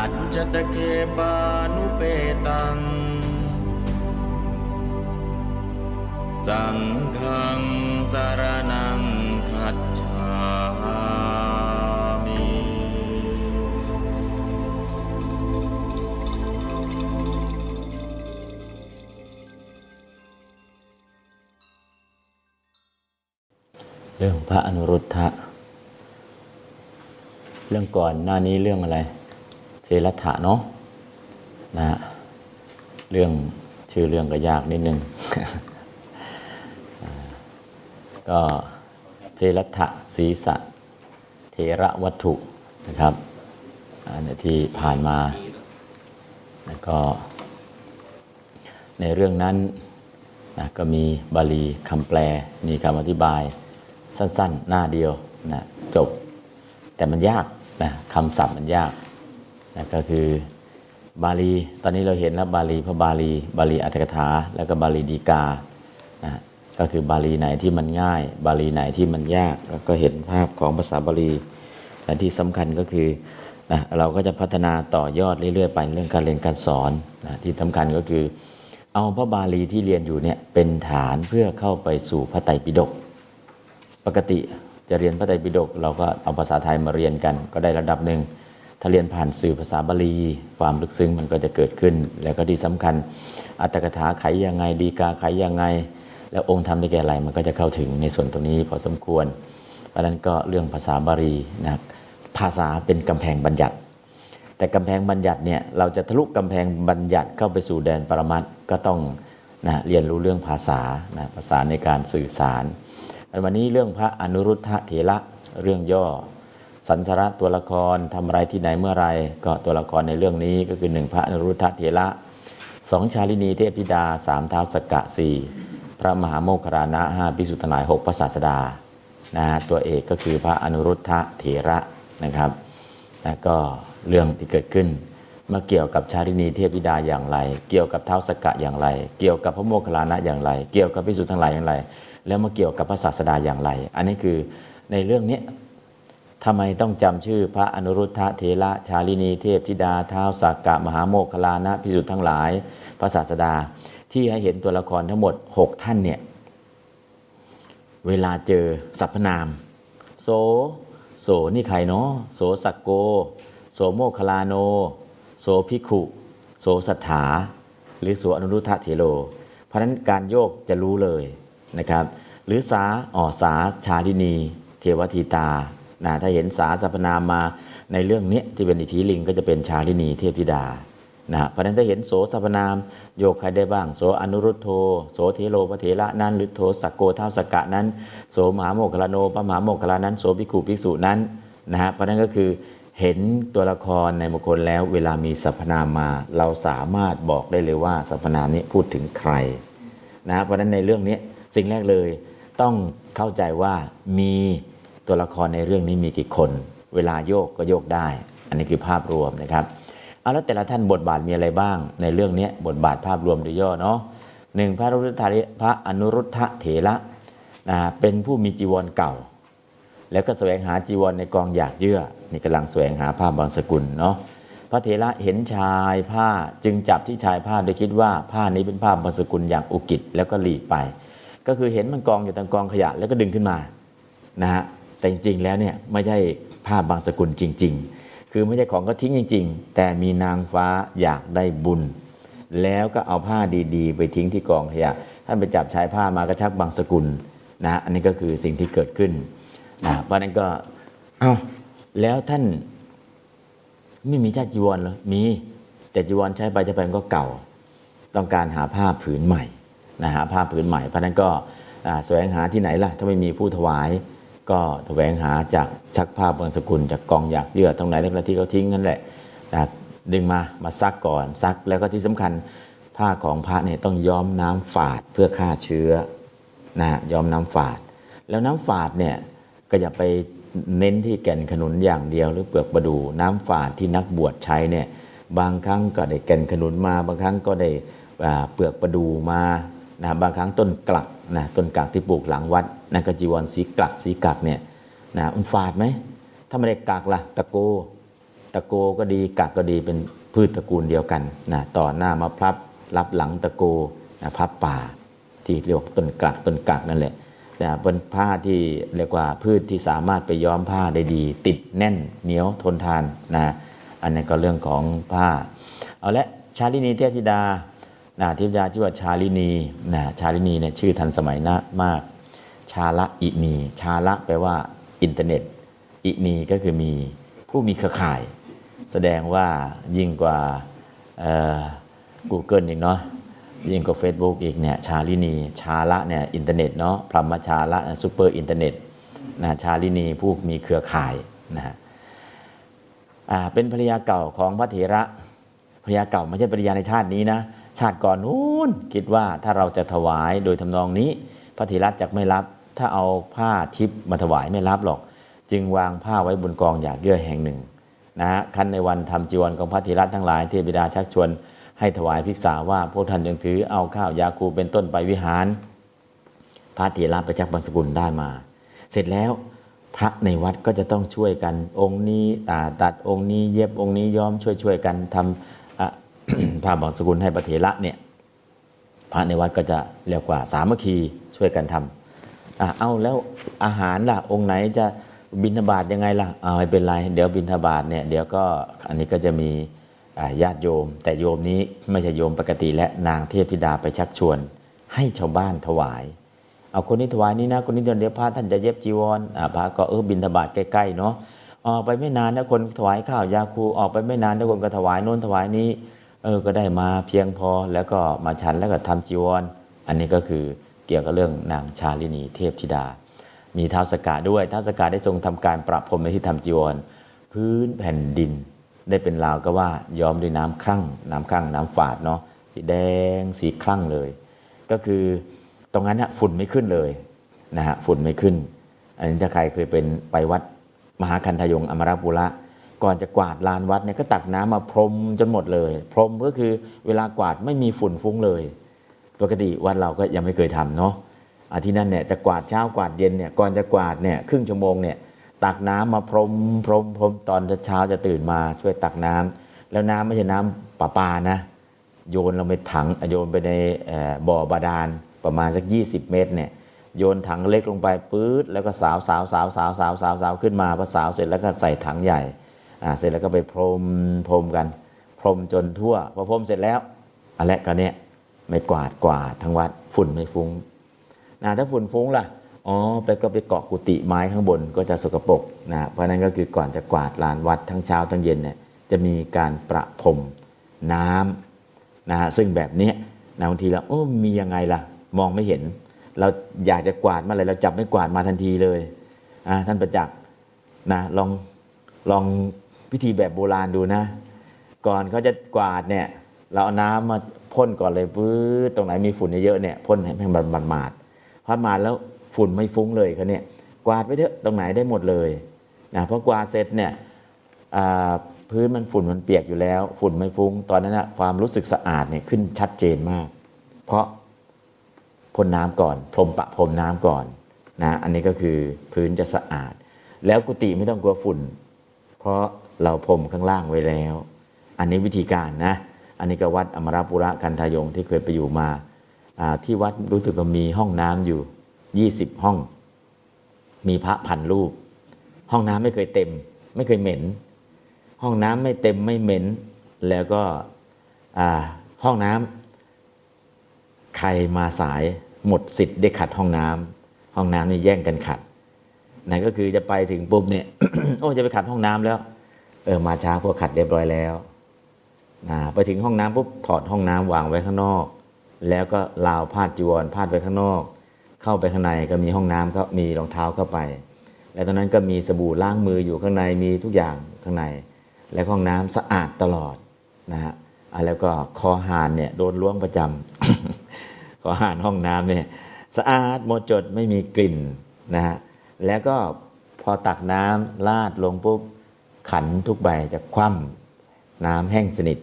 อัจจตเคปานุเปตัง สังฆังสารนังคัจฉามิเรื่องพระอนุรุทธะ เรื่องก่อนหน้านี้เรื่องอะไร เทรัฐะเนาะนะฮะเรื่องชื่อเรื่องก็ยากนิดนึง ก็เทรัฐะศีสะเทระวัตถุนะครับ อันที่ผ่านมา แล้วก็ ในเรื่องนั้นนะก็มีบาลีคำแปล มีคำอธิบายสั้นๆ หน้าเดียวนะจบ แต่มันยากนะคำศัพท์มันยาก นะก็คือบาลี ตอนนี้เราเห็นแล้วบาลีพระบาลี บาลีอัตถกถา แล้วก็บาลีดีกานะก็คือบาลีไหนที่มันง่าย บาลีไหนที่มันยากแล้วก็เห็นภาพของภาษาบาลีและที่สำคัญก็คือนะเราก็จะพัฒนาต่อยอดเรื่อยๆไปเรื่องการเรียนการสอนนะที่สำคัญก็คือ เอาพระบาลีที่เรียนอยู่เนี่ยเป็นฐานเพื่อเข้าไปสู่พระไตรปิฎกปกติจะเรียนพระไตรปิฎกเราก็เอาภาษาไทยมาเรียนกันก็ได้ระดับหนึ่ง ถ้าเรียนผ่านสื่อภาษาบาลี ความลึกซึ้งมันก็จะเกิดขึ้น แล้วก็ที่สำคัญ อัตถกถาไขยังไงดีกาไขยังไง แล้วองค์ธรรมได้แก่อะไรมันก็จะเข้าถึงในส่วนตรงนี้พอสมควร เพราะนั้นก็เรื่องภาษาบาลีนะภาษาเป็นกำแพงบัญญัติ แต่กำแพงบัญญัติเนี่ยเราจะทะลุกำแพงบัญญัติเข้าไปสู่แดนปรมัตถ์ก็ต้องนะเรียนรู้เรื่องภาษานะภาษาในการสื่อสาร วันนี้เรื่องพระอนุรุทธะเถระเรื่องย่อ สันสระตัวละครทำอะไรที่ไหนเมื่อไรก็ตัวละครในเรื่องนี้ก็คือหนึ่งพระอนุรุทธะเถระสองชาลินีเทพธิดาสามเท้าสกกะสี่พระมหาโมคคารณะห้าพิสุทธนายหกพระศาสดานะฮะตัวเอกก็คือพระอนุรุทธะเถระนะครับแล้วก็เรื่องที่เกิดขึ้นมาเกี่ยวกับชาลินีเทพธิดาอย่างไร เกี่ยวกับเท้าสกกะอย่างไร เกี่ยวกับพระโมคคัลลานะอย่างไร เกี่ยวกับพิสุทธิ์ทั้งหลายอย่างไร แล้วมาเกี่ยวกับพระศาสดาอย่างไร อันนี้คือในเรื่องนี้ ทำไมต้องจำชื่อพระอนุรุทธะเถระชาลินีเทพธิดาเท้าสักกะมหาโมคคลานะพิสุทธิ์ทั้งหลาย พระศาสดา ที่ให้เห็นตัวละครทั้งหมด 6 ท่านเนี่ย เวลาเจอสรรพนาม โส โสนี่ใครเนาะโสสักโก โสโมคคลาโน โสภิขุ โสสัทธาหรือโสอนุรุทธะเถโล เพราะฉะนั้นการโยกจะรู้เลยนะครับ หรือสาอ๋อสาชาลินี เทวทีตา นะถ้าเห็นสาสรรพนามมาในเรื่องนี้ที่เป็นอิทธิลิงก็จะเป็นชาลินีเทพธิดานะเพราะฉะนั้นถ้าเห็นโสสรรพนามโยกใครได้บ้าง โสอนุรุทโธโสเทโลพระเถระนั้นหรือโทสักโกเท้าสกกะนั้น โสมหาโมคลาโนพระมหาโมคลานั้น โสภิกขุภิกษุนั้นนะฮะเพราะนั้นก็คือเห็นตัวละครในมงคลแล้วเวลามีสรรพนามมา เราสามารถบอกได้เลยว่าสรรพนามนี้พูดถึงใครนะเพราะฉะนั้นในเรื่องนี้สิ่งแรกเลยต้องเข้าใจว่ามี ตัวละครในเรื่องนี้มีกี่คน เวลาโยกก็โยกได้ อันนี้คือภาพรวมนะครับเอาแล้วแต่ละท่านบทบาทมีอะไรบ้าง ในเรื่องนี้บทบาทภาพรวมโดยย่อเนาะหนึ่งพระอนุรุทธะพระอนุรุทธะเถระนะเป็นผู้มีจีวรเก่า แล้วก็แสวงหาจีวรในกองหยากเยื่อนี่กำลังแสวงหาผ้าบางสกุลเนาะพระเถระเห็นชายผ้าจึงจับที่ชายผ้าโดยคิดว่าผ้านี้เป็นผ้าบางสกุลอย่างอุกิจแล้วก็หลีกไป ก็คือเห็นมันกองอยู่ตรงกองขยะแล้วก็ดึงขึ้นมานะฮะ แต่จริงๆแล้วเนี่ยไม่ใช่ผ้าบางสกุลจริง ๆ คือไม่ใช่ของก็ทิ้งจริง ๆ แต่มีนางฟ้าอยากได้บุญ แล้วก็เอาผ้าดีๆ ไปทิ้งที่กองขยะท่านไปจับชายผ้ามากระชักบางสกุลนะอันนี้ก็คือสิ่งที่เกิดขึ้นนะเพราะนั้นก็เอาแล้วท่านไม่มีชาติจีวรหรอมี แต่จีวรใช้ไปใช้ไปมันก็เก่า ต้องการหาผ้าผืนใหม่นะหาผ้าผืนใหม่เพราะนั้นก็แสวงหาที่ไหนล่ะ ถ้าไม่มีผู้ถวาย ก็แสวงหาจากชักผ้าบางสกุลจากกองหยากเยื่อตรงไหนทั้งที่เขาทิ้งนั่นแหละนะดึงมามาซักก่อนซักแล้วก็ที่สำคัญผ้าของพระเนี่ยต้องย้อมน้ำฝาดเพื่อฆ่าเชื้อนะย้อมน้ำฝาด แล้วน้ำฝาดเนี่ยก็อย่าไปเน้นที่แก่นขนุนอย่างเดียวหรือเปลือกประดู น้ำฝาดที่นักบวชใช้เนี่ยบางครั้งก็ได้แก่นขนุนมา บางครั้งก็ได้เปลือกประดูมา นะบางครั้งต้นกลักนะต้นกลักที่ปลูกหลังวัดนะกจีวรสีกลักสีกักเนี่ยนะมันฝาดไหมถ้าไม่ได้กักล่ะตะโก ตะโกก็ดีกักก็ดีเป็นพืชตระกูลเดียวกันนะต่อหน้ามาพับรับหลังตะโกนะพับป่าที่เรียกต้นกลักต้นกักนั่นแหละแต่เป็นผ้าที่เรียกว่าพืชที่สามารถไปย้อมผ้าได้ดี ติดแน่นเหนียวทนทานนะอันนี้ก็เรื่องของผ้า เอาละชาลินีเทพธิดา นะเทพธิดาชื่อว่าชาลินีนะชาลินีเนี่ยชื่อทันสมัยนะมาก ชาละอินี ชาละแปลว่าอินเทอร์เน็ต อินีก็คือมีผู้มีเครือข่าย แสดงว่ายิ่งกว่ากูเกิลอีกเนาะยิ่งกว่า Facebook อีกเนี่ยชาลินี ชาละเนี่ยอินเทอร์เน็ตเนาะพรหมชาละซูเปอร์อินเทอร์เน็ตนะชาลินีผู้มีเครือข่ายนะฮะเป็นภรรยาเก่าของพระเถระภรรยาเก่าไม่ใช่ภรรยาในชาตินี้นะ ชาติก่อนนู้นคิดว่าถ้าเราจะถวายโดยทำนองนี้ พระเถระจะไม่รับ ถ้าเอาผ้าทิพมาถวายไม่รับหรอก จึงวางผ้าไว้บนกองหยากเยื่อแห่งหนึ่งนะฮะขั้นในวันทำจีวรของพระเถระทั้งหลายเทพบิดาชักชวนให้ถวายภิกษาว่าพวกท่านยังถือเอาข้าวยาคูเป็นต้นไปวิหาร พระเถระไปจักบรรสกุลได้มา เสร็จแล้วพระในวัดก็จะต้องช่วยกัน องค์นี้ตาตัดองค์นี้เย็บองค์นี้ย้อมช่วยช่วยกันทำ ผ้าบางสกุลให้พระเถระเนี่ยพระในวัดก็จะเรียกว่าสามัคคีช่วยกันทำเอาแล้วอาหารล่ะองค์ไหนจะบิณฑบาตยังไงล่ะเอาไม่เป็นไร เดี๋ยวบิณฑบาตเนี่ยเดี๋ยวก็อันนี้ก็จะมีญาติโยม แต่โยมนี้ไม่ใช่โยมปกติและนางเทพธิดาไปชักชวน ให้ชาวบ้านถวาย เอาคนนี้ถวายนี้นะคนนี้เดี๋ยวพระท่านจะเย็บจีวรพระก็เออบินทบาทใกล้ๆเนาะออกไปไม่นานนะคนถวายข้าวยาคูออกไปไม่นานนะคนก็ถวายโน้นถวายนี้ ออก็ได้มาเพียงพอแล้วก็มาฉันแล้วก็ทำจีวรอันนี้ก็คือเกี่ยวกับเรื่องนางชาลินีเทพธิดา มีท้าวสกาด้วยท้าวสกาได้ทรงทำการประพรมในที่ทำจีวร พื้นแผ่นดิน ได้เป็นราวก็ว่าย้อมด้วยน้ำครั่ง น้ำครั่งน้ำฝาดเนาะสีแดงสีครั่งเลย ก็คือตรงนั้นนะฝุ่นไม่ขึ้นเลยนะฮะฝุ่นไม่ขึ้น อันนี้ถ้าใครเคยเป็นไปวัดมหาคันธยงอมรปุระ ก่อนจะกวาดลานวัดเนี่ยก็ตักน้ำมาพรมจนหมดเลย พรมก็คือเวลากวาดไม่มีฝุ่นฟุ้งเลย ปกติวัดเราก็ยังไม่เคยทำเนาะอาที่นั่นเนี่ยจะกวาดเช้ากวาดเย็นเนี่ยก่อนจะกวาดเนี่ยครึ่งชั่วโมงเนี่ยตักน้ำมาพรมพรมพรมตอนเช้าจะตื่นมาช่วยตักน้ำแล้วน้ำไม่ใช่น้ำประปานะ โยนลงไปถังโยนไปในบ่อบาดาลประมาณสัก 20 เมตรเนี่ยโยนถังเล็กลงไปปื๊ดแล้วก็สาวสาวสาวสาวสาวสาวสาวขึ้นมาพอสาวเสร็จแล้วก็ใส่ถังใหญ่ อ่าเสร็จแล้วก็ไปพรมพรมกัน พรมจนทั่วพอพรมเสร็จแล้วอะไรก็เนี่ยไม่กวาดกวาดทั้งวัดฝุ่นไม่ฟุง้งนะถ้าฝุ่นฟุ้งล่ะอ๋อไปก็ไปเกาะกุฏิไม้ข้างบนก็จะสกปรกนะเพราะนั้นก็คือก่อนจะกวาดลานวัดทั้งเช้าทั้งเย็นเนี่ยจะมีการประพรมน้ำนะซึ่งแบบนี้นะบางทีเราโอ้มียังไงล่ะ มองไม่เห็น เราอยากจะกวาดมาอะไรเราจับไม่กวาดมาทันทีเลยอ่าท่านประจักษ์นะลองลอง พิธีแบบโบราณดูนะ ก่อนเขาจะกวาดเนี่ย เราเอาน้ำมาพ่นก่อนเลยปื้อตรงไหนมีฝุ่นเยอะเนี่ยพ่นให้มันบาดมาดพัดมาดแล้วฝุ่นไม่ฟุ้งเลยเขาเนี่ยกวาดไปเถอะตรงไหนได้หมดเลยนะพอกวาดเสร็จเนี่ยพื้นมันฝุ่นมันเปียกอยู่แล้ว ฝุ่นไม่ฟุ้ง ตอนนั้นนะความรู้สึกสะอาดเนี่ยขึ้นชัดเจนมาก เพราะพ่นน้ำก่อน พรมปะพรมน้ำก่อนนะอันนี้ก็คือพื้นจะสะอาด แล้วกุฏิไม่ต้องกลัวฝุ่น เพราะ เราพรมข้างล่างไว้แล้ว อันนี้วิธีการนะ อันนี้ก็วัดอมรปุระกันทายงที่เคยไปอยู่มาที่วัดรู้สึกว่ามีห้องน้ำอยู่ยี่สิบห้อง มีพระพันรูป ห้องน้ำไม่เคยเต็ม ไม่เคยเหม็น ห้องน้ำไม่เต็มไม่เหม็น แล้วก็ห้องน้ำใครมาสายหมดสิทธิ์ได้ขัดห้องน้ำห้องน้ำนี่แย่งกันขัด ไหนก็คือจะไปถึงปุ๊บเนี่ย โอ้จะไปขัดห้องน้ำแล้ว เออมาช้าพวกขัดเรียบร้อยแล้วไปถึงห้องน้ำปุ๊บถอดห้องน้ำวางไว้ข้างนอก แล้วก็ลาวพาดจีวรพาดไว้ข้างนอก เข้าไปข้างในก็มีห้องน้ำก็มีรองเท้าเข้าไป แล้วตอนนั้นก็มีสบู่ล้างมืออยู่ข้างในมีทุกอย่างข้างใน และห้องน้ำสะอาดตลอดนะฮะอะแล้วก็คอหานเนี่ยโดนล้วงประจำคอหานห้องน้ำเนี่ยสะอาดหมดจดไม่มีกลิ่นนะฮะแล้วก็พอตักน้ำลาดลงปุ๊บ ขันทุกใบจะคว่ำน้ำแห้งสนิท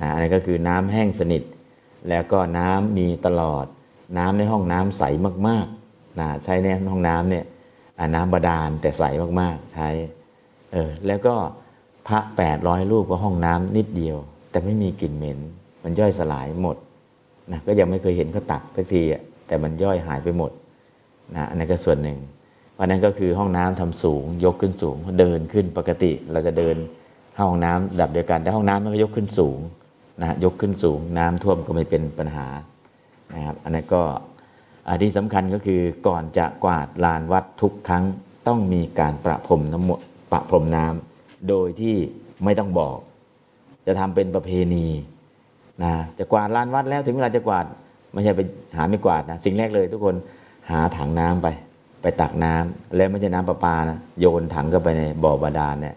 นะอันนี้ก็คือน้ำแห้งสนิท แล้วก็น้ำมีตลอด น้ำในห้องน้ำใสมากๆนะใช้ในห้องน้ำเนี่ยน้ำบาดาลแต่ใสมากๆใช้เออแล้วก็พระ800รูปก็ห้องน้ำนิดเดียว แต่ไม่มีกลิ่นเหม็น มันย่อยสลายหมดนะก็ยังไม่เคยเห็นเขาตักสักทีแต่มันย่อยหายไปหมดนะอันนั้นก็ส่วนหนึ่ง วันนั้นก็คือห้องน้ำทำสูง ยกขึ้นสูงเดินขึ้นปกติ เราจะเดินห้องน้ำระดับเดียวกัน แต่ห้องน้ำมันก็ยกขึ้นสูงนะยกขึ้นสูงน้ำท่วมก็ไม่เป็นปัญหานะครับอันนั้นก็อันที่สำคัญก็คือก่อนจะกวาดลานวัดทุกครั้งต้องมีการประพรมน้ำประพรมน้ำโดยที่ไม่ต้องบอก จะทำเป็นประเพณีนะจะกวาดลานวัดแล้วถึงเวลาจะกวาดไม่ใช่ไปหาไม่กวาดนะสิ่งแรกเลยทุกคนหาถังน้ำไป ไปตักน้ำแล้วไม่ใช่น้ำประปานะโยนถังเข้าไปในบ่อบาดาลเนี่ย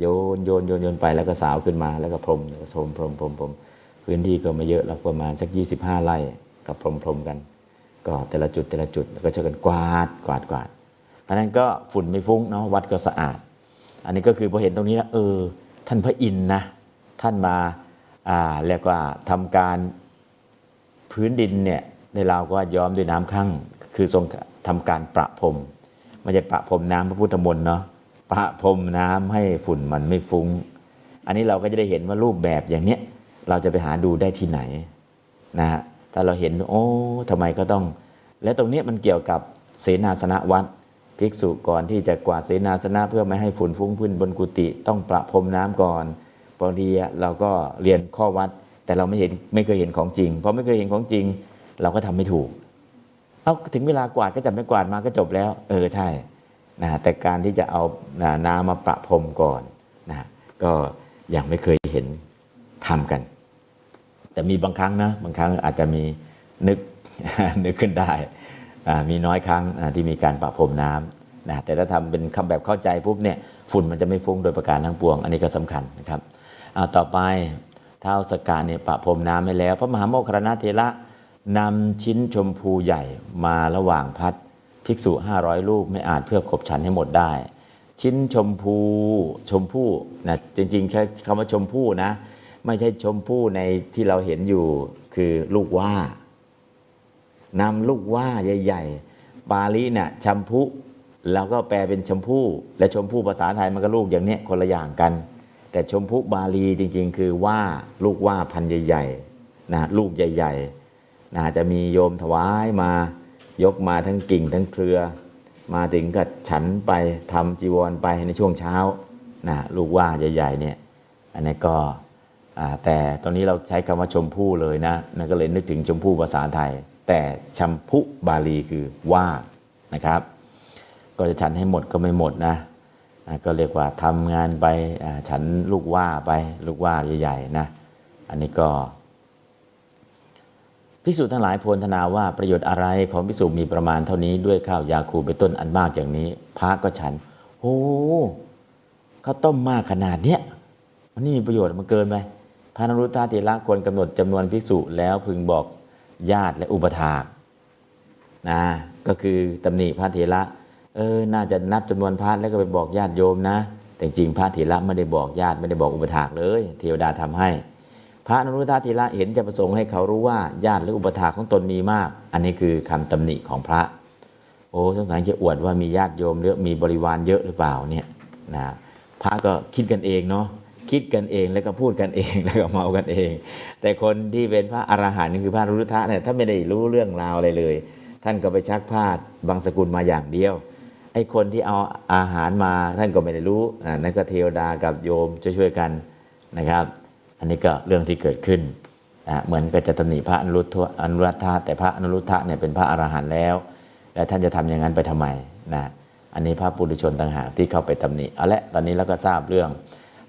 โยนโยนโยนโยนไปแล้วก็สาวขึ้นมาแล้วก็พรมแล้วก็พรมพรมพรมพรมพื้นที่ก็ไม่เยอะแล้วประมาณสัก 25 ไร่กับพรมพรมกัน ก็แต่ละจุดแต่ละจุดแล้วก็ช่วยกันกวาดกวาดกวาดเพราะนั้นก็ฝุ่นไม่ฟุ้งเนาะวัดก็สะอาด อันนี้ก็คือพอเห็นตรงนี้แล้วเออ ท่านพระอินทร์นะท่านมาอ่าเรียกว่าทำการพื้นดินเนี่ยในเราวก็ย้อมด้วยน้ำครั่งคือทรง ทำการประพรมไม่ใช่ประพรมน้ำพระพุทธมนต์เนาะประพรมน้ำให้ฝุ่นมันไม่ฟุง้ง อันนี้เราก็จะได้เห็นว่ารูปแบบอย่างเนี้ยเราจะไปหาดูได้ที่ไหนนะฮะถ้าเราเห็นโอ้ทำไมก็ต้อง และตรงนี้มันเกี่ยวกับเสนาสนะวัดภิกษุก่อนที่จะกวาดเสนาสนะเพื่อไม่ให้ฝุ่นฟุ้งขึ้นบนกุฏิต้องประพรมน้ำก่อนบางทีเราก็เรียนข้อวัด แต่เราไม่เห็นไม่เคยเห็นของจริงเพราะไม่เคยเห็นของจริง เราก็ทำไม่ถูก เอาถึงเวลากวาดก็จับไม่กวาดมาก็จบแล้ว เออใช่นะแต่การที่จะเอาน้ำมาประพรมก่อนนะก็ยังไม่เคยเห็นทำกัน แต่มีบางครั้งนะบางครั้งอาจจะมีนึกนึกขึ้นได้มีน้อยครั้งที่มีการประพรมน้ำนะแต่ถ้าทำเป็นคำแบบเข้าใจปุ๊บเนี่ยฝุ่นมันจะไม่ฟุ้งโดยประการทั้งปวง อันนี้ก็สำคัญนะครับเอาต่อไปเท้าสกกาเนี่ยประพรมน้ำให้แล้ว พระมหาโมคคารณเทระ นำชิ้นชมพูใหญ่มาระหว่างพัด ภิกษุ 500 รูปไม่อาจเพื่อขบฉันให้หมดได้ ชิ้นชมพูชมพู่นะจริงๆแค่คำว่าชมพู่นะ ไม่ใช่ชมพู่ในที่เราเห็นอยู่คือลูกว่านำลูกว่าใหญ่ ๆ ปาลีเนี่ยชมพูแล้วก็แปลเป็นชมพู่ และชมพู่ภาษาไทยมันก็ลูกอย่างเนี้ยคนละอย่างกัน แต่ชมพู่บาลีจริง ๆ คือว่าลูกว่าพันใหญ่ๆนะลูกใหญ่ ๆ นะจะมีโยมถวายมายกมาทั้งกิ่งทั้งเครือ มาถึงก็ฉันไปทำจีวรไปในช่วงเช้านะลูกว่าใหญ่ๆเนี่ยอันนี้ก็แต่ตอนนี้เราใช้คำว่าชมพู่เลยนะนั่นก็เลยนึกถึงชมพู่ภาษาไทย แต่ชัมพุบาลีคือว่านะครับ ก็จะฉันให้หมดก็ไม่หมดนะก็เรียกว่าทำงานไปฉันลูกว่าไปลูกว่าใหญ่ๆนะอันนี้ก็ พิสูจน์ทั้งหลายโพลธนาว่าประโยชน์อะไรของพิสูจน์มีประมาณเท่านี้ด้วยข้าวยาคูเป็นต้นอันมากอย่างนี้ พระก็ฉันโอ้ข้าวต้มมากขนาดเนี้ยมันนี่มีประโยชน์มันเกินไปพระนรุตตาเถระควรกำหนดจำนวนพิสูจน์แล้วพึงบอกญาติและอุปถากนะก็คือตำหนิพระเถระเออน่าจะนับจำนวนพระแล้วก็ไปบอกญาติโยมนะ แต่จริงพระเถระไม่ได้บอกญาติไม่ได้บอกอุปถากเลย เทวดาทำให้ พระอนุรุทธาธีระเห็นจะประสงค์ให้เขารู้ว่าญาติหรืออุปถาของตนมีมาก อันนี้คือคำตำหนิของพระ โอ้สงสัยจะอวดว่ามีญาติโยมเยอะมีบริวารเยอะหรือเปล่าเนี่ยนะพระก็คิดกันเองเนาะคิดกันเองแล้วก็พูดกันเองแล้วก็เมากันเอง แต่คนที่เป็นพระอรหันต์นี่คือพระอนุรุทธะเนี่ยถ้าไม่ได้รู้เรื่องราวอะไรเลย ท่านก็ไปชักผ้าบางสกุลมาอย่างเดียวไอ้คนที่เอาอาหารมาท่านก็ไม่ได้รู้อ่านั่นก็เทวดากับโยมช่วยๆกันนะครับ อันนี้ก็เรื่องที่เกิดขึ้นเหมือนกับจะตำหนิพระอนุรุทธะอนุรัตถะแต่พระอนุรุทธะเนี่ยเป็นพระอรหันต์แล้ว แล้วท่านจะทำอย่างนั้นไปทำไมนะอันนี้พระปุถุชนต่างหากที่เข้าไปตำหนิเอาละตอนนี้เราก็ทราบเรื่อง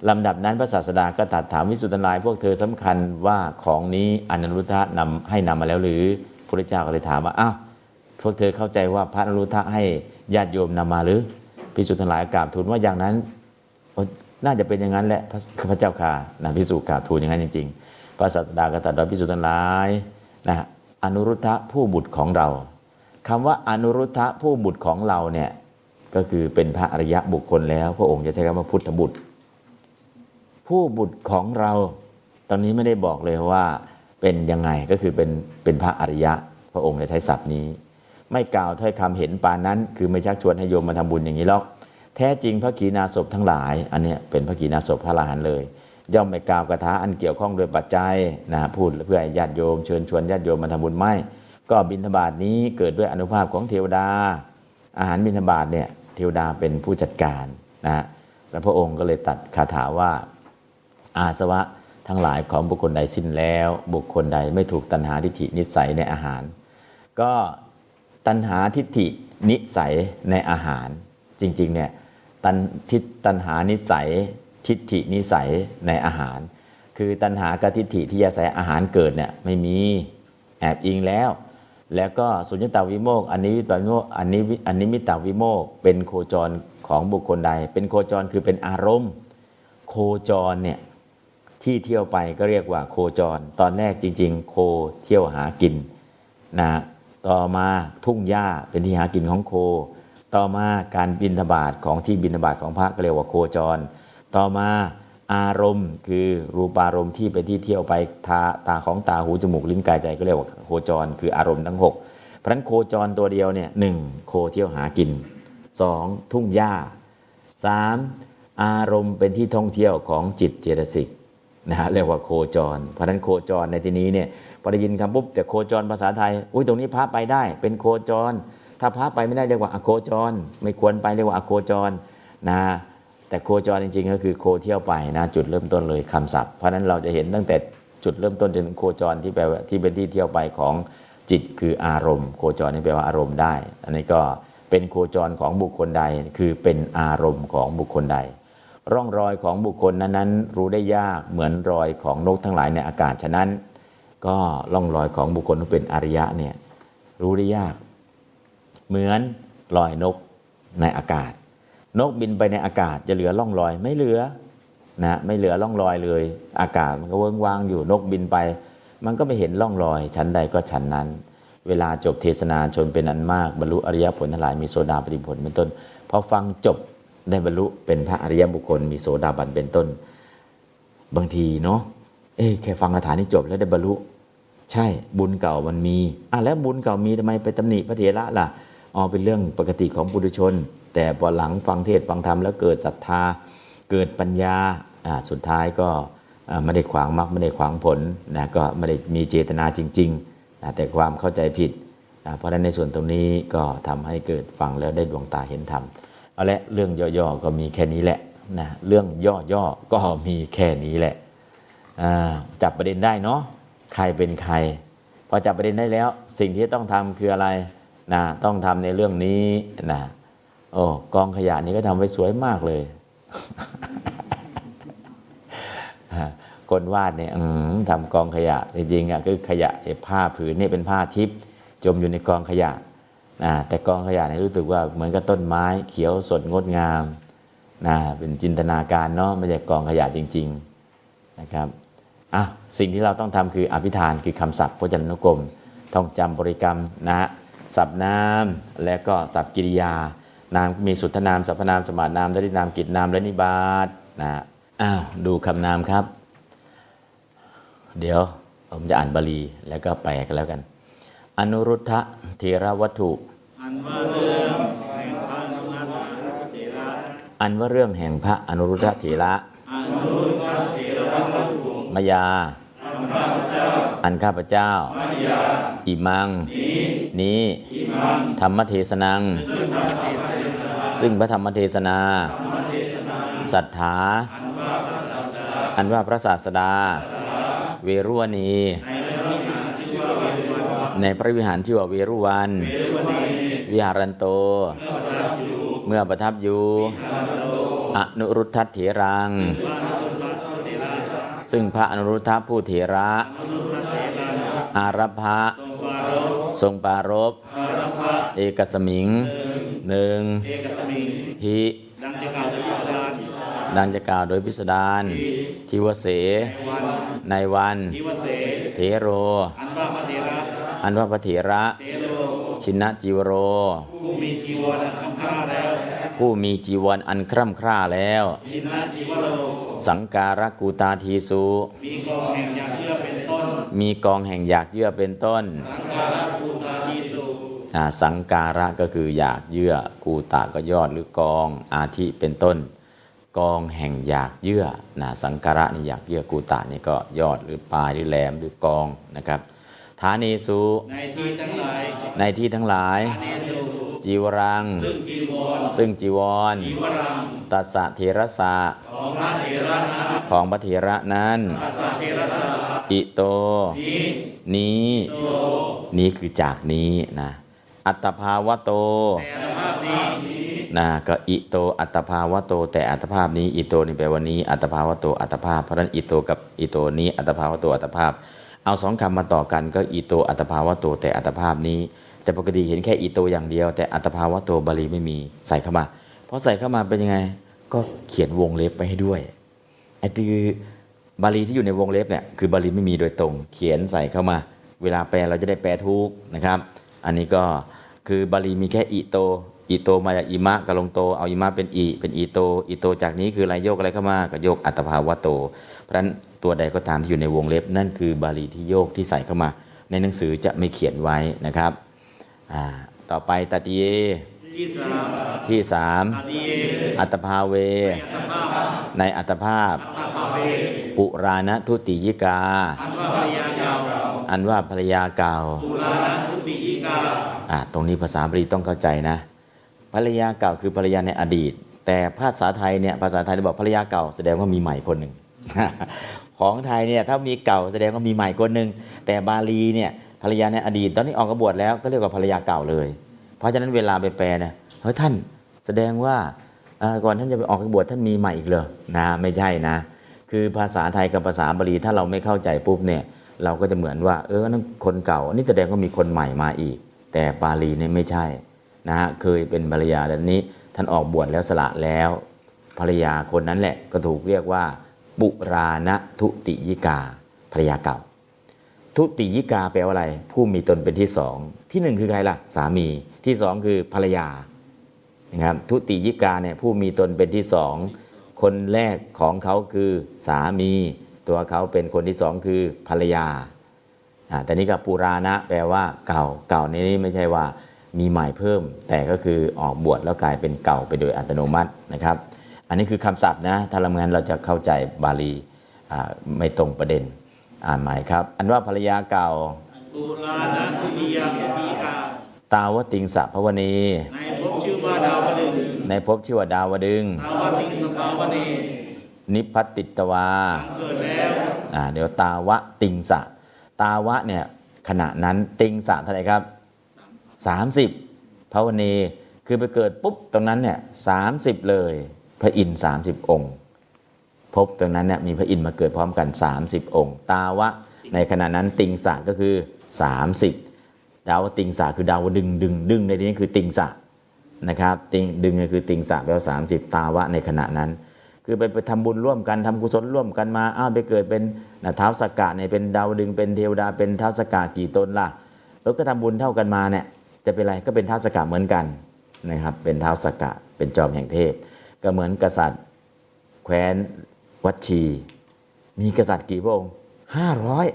ลำดับนั้นพระศาสดาก็ตรัสถามวิสุทธนายพวกเธอสำคัญว่าของนี้อนุรุทธะนำให้นำมาแล้วหรือพระเจ้าก็เลยถามว่าอ้าวพวกเธอเข้าใจว่าพระอนุรุทธะให้ญาติโยมนำมาหรือพิสุทธนายกราบทูลว่าอย่างนั้น น่าจะเป็นอย่างนั้นแหละพระพเจ้าค่ะนะพิสูจน์กราบทูลอย่างนั้นจริงๆพระสัตดาก็ตรัสว่าพิสูจน์ทั้งหลายนะอนุรุทธะผู้บุตรของเราคำว่าอนุรุทธะผู้บุตรของเราเนี่ยก็คือเป็นพระอริยะบุคคลแล้ว พระองค์จะใช้คำว่าพุทธบุตร ผู้บุตรของเรา ตอนนี้ไม่ได้บอกเลยว่าเป็นยังไงก็คือเป็นเป็นพระอริยะ พระองค์จะใช้ศัพท์นี้ ไม่กล่าวถ้อยคำเห็นปานนั้น คือไม่ชักชวนให้โยมมาทำบุญอย่างนี้หรอก ท้จริงพระขีณาสพทั้งหลาย อันนี้เป็นพระขีณาสพพระอรหันเลย ย่อมไม่กล่าวกระทาอันเกี่ยวข้องโดยปัจจัยนะพูดเพื่อให้ญาติโยมเชิญชวนญาติโยมมาทำบุญไม่ ก็บิณฑบาตนี้เกิดด้วยอนุภาพของเทวดา อาหารบิณฑบาตเนี่ยเทวดาเป็นผู้จัดการนะฮะแล้วพระองค์ก็เลยตัดคาถาว่าอาสวะทั้งหลายของบุคคลใดสิ้นแล้ว บุคคลใดไม่ถูกตัณหาทิฏฐินิสัยในอาหาร ก็ตัณหาทิฏฐินิสัยในอาหารจริงๆเนี่ย ตันทิฏตัณหานิสัย ทิฏฐินิสัยในอาหาร คือตัณหากับทิฏฐิที่อาศัยอาหารเกิดเนี่ยไม่มีแอบอิงแล้ว แล้วก็สุญญตาวิโมกอันนี้วิตาวิโมกอันนี้วิอันนี้มิตาวิโมกเป็นโคจรของบุคคลใด เป็นโคจรคือเป็นอารมณ์ โคจรเนี่ยที่เที่ยวไปก็เรียกว่าโคจร ตอนแรกจริง ๆ โคเที่ยวหากินนะต่อมาทุ่งหญ้าเป็นที่หากินของโค ต่อมาการบินทบาทของที่บินทบาทของพระก็เรียกว่าโคจร ต่อมาอารมณ์คือรูปารมณ์ที่เป็นที่เที่ยวไปตาตาของตาหูจมูกลิ้นกายใจก็เรียกว่าโคจร คืออารมณ์ทั้งหกเพราะฉะนั้นโคจรตัวเดียวเนี่ยหนึ่งโคเที่ยวหากินสองทุ่งหญ้าสามอารมณ์เป็นที่ท่องเที่ยวของจิตเจตสิกนะฮะเรียกว่าโคจร เพราะฉะนั้นโคจรในที่นี้เนี่ยพอได้ยินคำปุ๊บแต่โคจรภาษาไทยอุ้ยตรงนี้พระไปได้เป็นโคจร ถ้าพระไปไม่ได้เรียกว่าอโคจร ไม่ควรไปเรียกว่าอโคจรนะแต่โคจรจริง ๆ ก็คือโคเที่ยวไปนะจุดเริ่มต้นเลยคำศัพท์ เพราะฉะนั้นเราจะเห็นตั้งแต่จุดเริ่มต้นจนถึงโคจรที่แปลว่าที่เป็นที่เที่ยวไปของจิตคืออารมณ์ โคจรนี่แปลว่าอารมณ์ได้ อันนี้ก็เป็นโคจรของบุคคลใด คือเป็นอารมณ์ของบุคคลใด ร่องรอยของบุคคลนั้นๆ รู้ได้ยากเหมือนรอยของนกทั้งหลายในอากาศฉะนั้น ก็ร่องรอยของบุคคลที่เป็นอริยะเนี่ยรู้ได้ยาก เหมือนรอยนกในอากาศ นกบินไปในอากาศจะเหลือร่องรอยไม่เหลือนะไม่เหลือร่องรอยเลย อากาศมันก็เวิ้งว้างอยู่นกบินไป มันก็ไม่เห็นร่องรอย ชั้นใดก็ชั้นนั้น เวลาจบเทศนาชนเป็นอันมากบรรลุอริยผลทั้งหลายมีโสดาปฏิผลเป็นต้นพอฟังจบได้บรรลุเป็นพระอริยบุคคล มีโสดาบันเป็นต้น บางทีเนาะเอ้แค่ฟังคาถานี้จบแล้วได้บรรลุ ใช่บุญเก่ามันมีอะแล้วบุญเก่ามีทำไมไปตำหนิพระเถระล่ะ อ๋อเป็นเรื่องปกติของปุถุชน แต่พอหลังฟังเทศฟังธรรมแล้วเกิดศรัทธา เกิดปัญญาสุดท้ายก็ไม่ได้ขวางมรรคไม่ได้ขวางผลนะก็ไม่ได้มีเจตนาจริงๆนะแต่ความเข้าใจผิดนะเพราะฉะนั้นในส่วนตรงนี้ก็ทำให้เกิดฟังแล้วได้ดวงตาเห็นธรรมเอาละเรื่องย่อๆก็มีแค่นี้แหละนะเรื่องย่อๆก็มีแค่นี้แหละจับประเด็นได้เนาะใครเป็นใคร พอจับประเด็นได้แล้ว สิ่งที่ต้องทำคืออะไร นะต้องทำในเรื่องนี้นะโอ้กองขยะนี้ก็ทำไว้สวยมากเลยคนวาดเนี่ยทำกองขยะจริงๆอะคือขยะผ้าผืนนี่เป็นผ้าทิพย์จมอยู่ในกองขยะนะแต่กองขยะเนี่ยรู้สึกว่าเหมือนกับต้นไม้เขียวสดงดงามนะเป็นจินตนาการเนาะไม่ใช่กองขยะจริง ๆนะครับอะสิ่งที่เราต้องทำคืออภิธานคือคำศัพท์พจนานุกรมท่องจำบริกรรมนะ ศัพท์นามและก็ศัพท์กิริยานามมีสุทธนามสรรพนามสมาสนามและนินามกิจนามและนิบาตนะอ้าวดูคำนามครับ เดี๋ยวผมจะอ่านบาลีแล้วก็แปลกันแล้วกัน อนุรุทธะเทระวัตถุ อันว่าเรื่องแห่งพระอนุรัตถเถระอันว่าเรื่องแห่งพระอนุรุทธะเถระอนุรุตถเถระวัตถุมยา อันข้าพเจ้ามายาอิมัง นี้อิมังธรรมเทศนัง ซึ่งพระธรรมเทศนาศรัทธา อันว่าพระศาสดา เวรุวณี ในพระวิหารที่ว่าเวรุวัน วิหารันโต เมื่อประทับอยู่ อนุรุทธเถรัง ซึ่งพระอนุรุทธะผู้เถระ อารัพะทรงปารบเอกสมิงหนึ่งหิดังที่ดังจะกล่าวโดยพิสดารทิวเสวันในวัน เทโร อันว่าพระเถระอันะจิวโร ผู้มีจีวรอันคร่ำพระแล้ว ผู้มีจีวรอันคร่ำคร่าแล้ว ชินะจีวโร สังการกูตาทีสุ มีกองแห่งอยางเยื่อเป็นต้น มีกองแห่งอยากเยื่อเป็นต้น สังการะภูตาทีสุสังการะก็คืออยากเยื่อกูตาก็ยอดหรือกองอาทิเป็นต้น กองแห่งอยากเยื่อนะสังการะนี่อยากเยื่อกูตานี่ก็ยอดหรือปลายหรือแหลมหรือกองนะครับ ฐานีสุในที่ทั้งหลายในที่ทั้งหลายเนสุจีวรัง ซึ่งจีวรซึ่งจีวรจีวรังตัสสะเทระสะของพระเถระนั้นของพระเถระนั้นอาสาเทระสะอิโต นี้นี้โตนี้คือจากนี้นะอัตภาวะโตแต่อัตภาพนี้นะก็อิโตอัตภาวะโต แต่อัตภาพนี้อิโตนี่แปลว่านี้อัตภาวะโตอัตภาพเพราะฉะนั้นอิโตกับอิโตนี้อัตภาวะโตอัตภาพ เอาสองคำมาต่อกันก็อิโตอัตภาวะโตแต่อัตภาพนี้ แต่ปกติเห็นแค่อิโตอย่างเดียว แต่อัตภาวะโตบาลีไม่มีใส่เข้ามาเพราะใส่เข้ามาเป็นยังไง ก็เขียนวงเล็บไปให้ด้วยไอ้ตัวบาลีที่อยู่ในวงเล็บเนี่ยคือบาลีไม่มีโดยตรง เขียนใส่เข้ามา เวลาแปลเราจะได้แปลถูกนะครับ อันนี้ก็คือบาลีมีแค่อิโตอิโตมาจากอิมะกับลงโตเอาอิมะเป็นอิเป็นอิโตอิโตจากนี้คืออะไรโยกอะไรเข้ามาก็โยกอัตตภาวะโต เพราะฉะนั้น ตัวใดก็ตามที่อยู่ในวงเล็บ นั่นคือบาลีที่โยกที่ใส่เข้ามา ในหนังสือจะไม่เขียนไว้นะครับต่อไปตติเยที่สามที่สามอัตตภาเว ในอัตภาพ ปุราณทุติยิกา อันว่าภรรยาเก่าอันว่าภรรยาเก่าตุลานะทุติยิกาอ่าตรงนี้ภาษาบาลีต้องเข้าใจนะ ภรรยาเก่าคือภรรยาในอดีต แต่ภาษาไทยเนี่ยภาษาไทยเราบอกภรรยาเก่าแสดงว่ามีใหม่คนหนึ่ง ของไทยเนี่ยถ้ามีเก่าแสดงว่ามีใหม่คนหนึ่งแต่บาลีเนี่ยภรรยาในอดีตตอนนี้ออกกบวชแล้วก็เรียกว่าภรรยาเก่าเลย เพราะฉะนั้นเวลาไปแปลเนี่ยเฮ้ยท่านแสดงว่าก่อนท่านจะไปออกบวชท่านมีใหม่อีกเลยนะไม่ใช่นะ คือภาษาไทยกับภาษาบาลีถ้าเราไม่เข้าใจปุ๊บเนี่ยเราก็จะเหมือนว่า เออนั่นคนเก่าอันนี่แสดงว่ามีคนใหม่มาอีก แต่บาลีเนี่ยไม่ใช่นะฮะเคยเป็นภรรยาแล้วนี้ท่านออกบวชแล้วสละแล้ว ภรรยาคนนั้นแหละก็ถูกเรียกว่า ปุราณทุติยิกาภรยาเก่า ทุติยิกาแปลว่าอะไร ผู้มีตนเป็นที่สองที่หนึ่งคือใครล่ะ สามีที่สองคือภรรยานะครับทุติยิกาเนี่ยผู้มีตนเป็นที่สองคนแรกของเขาคือสามี ตัวเขาเป็นคนที่สองคือภรรยาอ่าแต่นี่กับปุราณะแปลว่าเก่าเก่าในนี้ไม่ใช่ว่ามีใหม่เพิ่ม แต่ก็คือออกบวชแล้วกลายเป็นเก่าไปโดยอัตโนมัตินะครับ อันนี้คือคำศัพท์นะ ถ้าเรางั้นเราจะเข้าใจบาลีอ่าไม่ตรงประเด็น อ่านใหม่ครับ อันว่าภรรยาเก่าตุลานะทุติยยิกาตาวติงสะพวนีในภพชื่อว่าดาวดึง ในภพชื่อว่าดาวดึงตาวติงสภาวนีนิพพัตติตวาเกิดแล้วอ่าเดี๋ยวตาวะติงสะ ตาวะเนี่ยขณะนั้นติงสะเท่าไหร่ครับ 30พระวนีคือไปเกิดปุ๊บตรงนั้นเนี่ยสาเลย พระอินทร์30องค์พบตรงนั้นเนี่ยมีพระอินทร์มาเกิดพร้อมกัน 30 องค์ ตาวะในขณะนั้นติงสะก็คือ 30 ดาวติงสะคือดาวดึงดึงดึงในที่นี้คือติงสะนะครับติงดึงก็คือติงสะแปลว่า30ตาวะในขณะนั้น คือไปไปทำบุญร่วมกันทำกุศลร่วมกันมาอ้าวไปเกิดเป็นนะเท้าวสกกะเนี่ยเป็นดาวดึงเป็นเทวดาเป็นเท้าวสกกะกี่ตนล่ะแล้วก็ทำบุญเท่ากันมาเนี่ยจะเป็นอะไรก็เป็นเท้าวสกกะเหมือนกันนะครับเป็นเท้าวสกกะเป็นจอมแห่งเทพ ก็เหมือนกษัตริย์ แคว้นวัชี มีกษัตริย์กี่พระองค์ห้าร้อย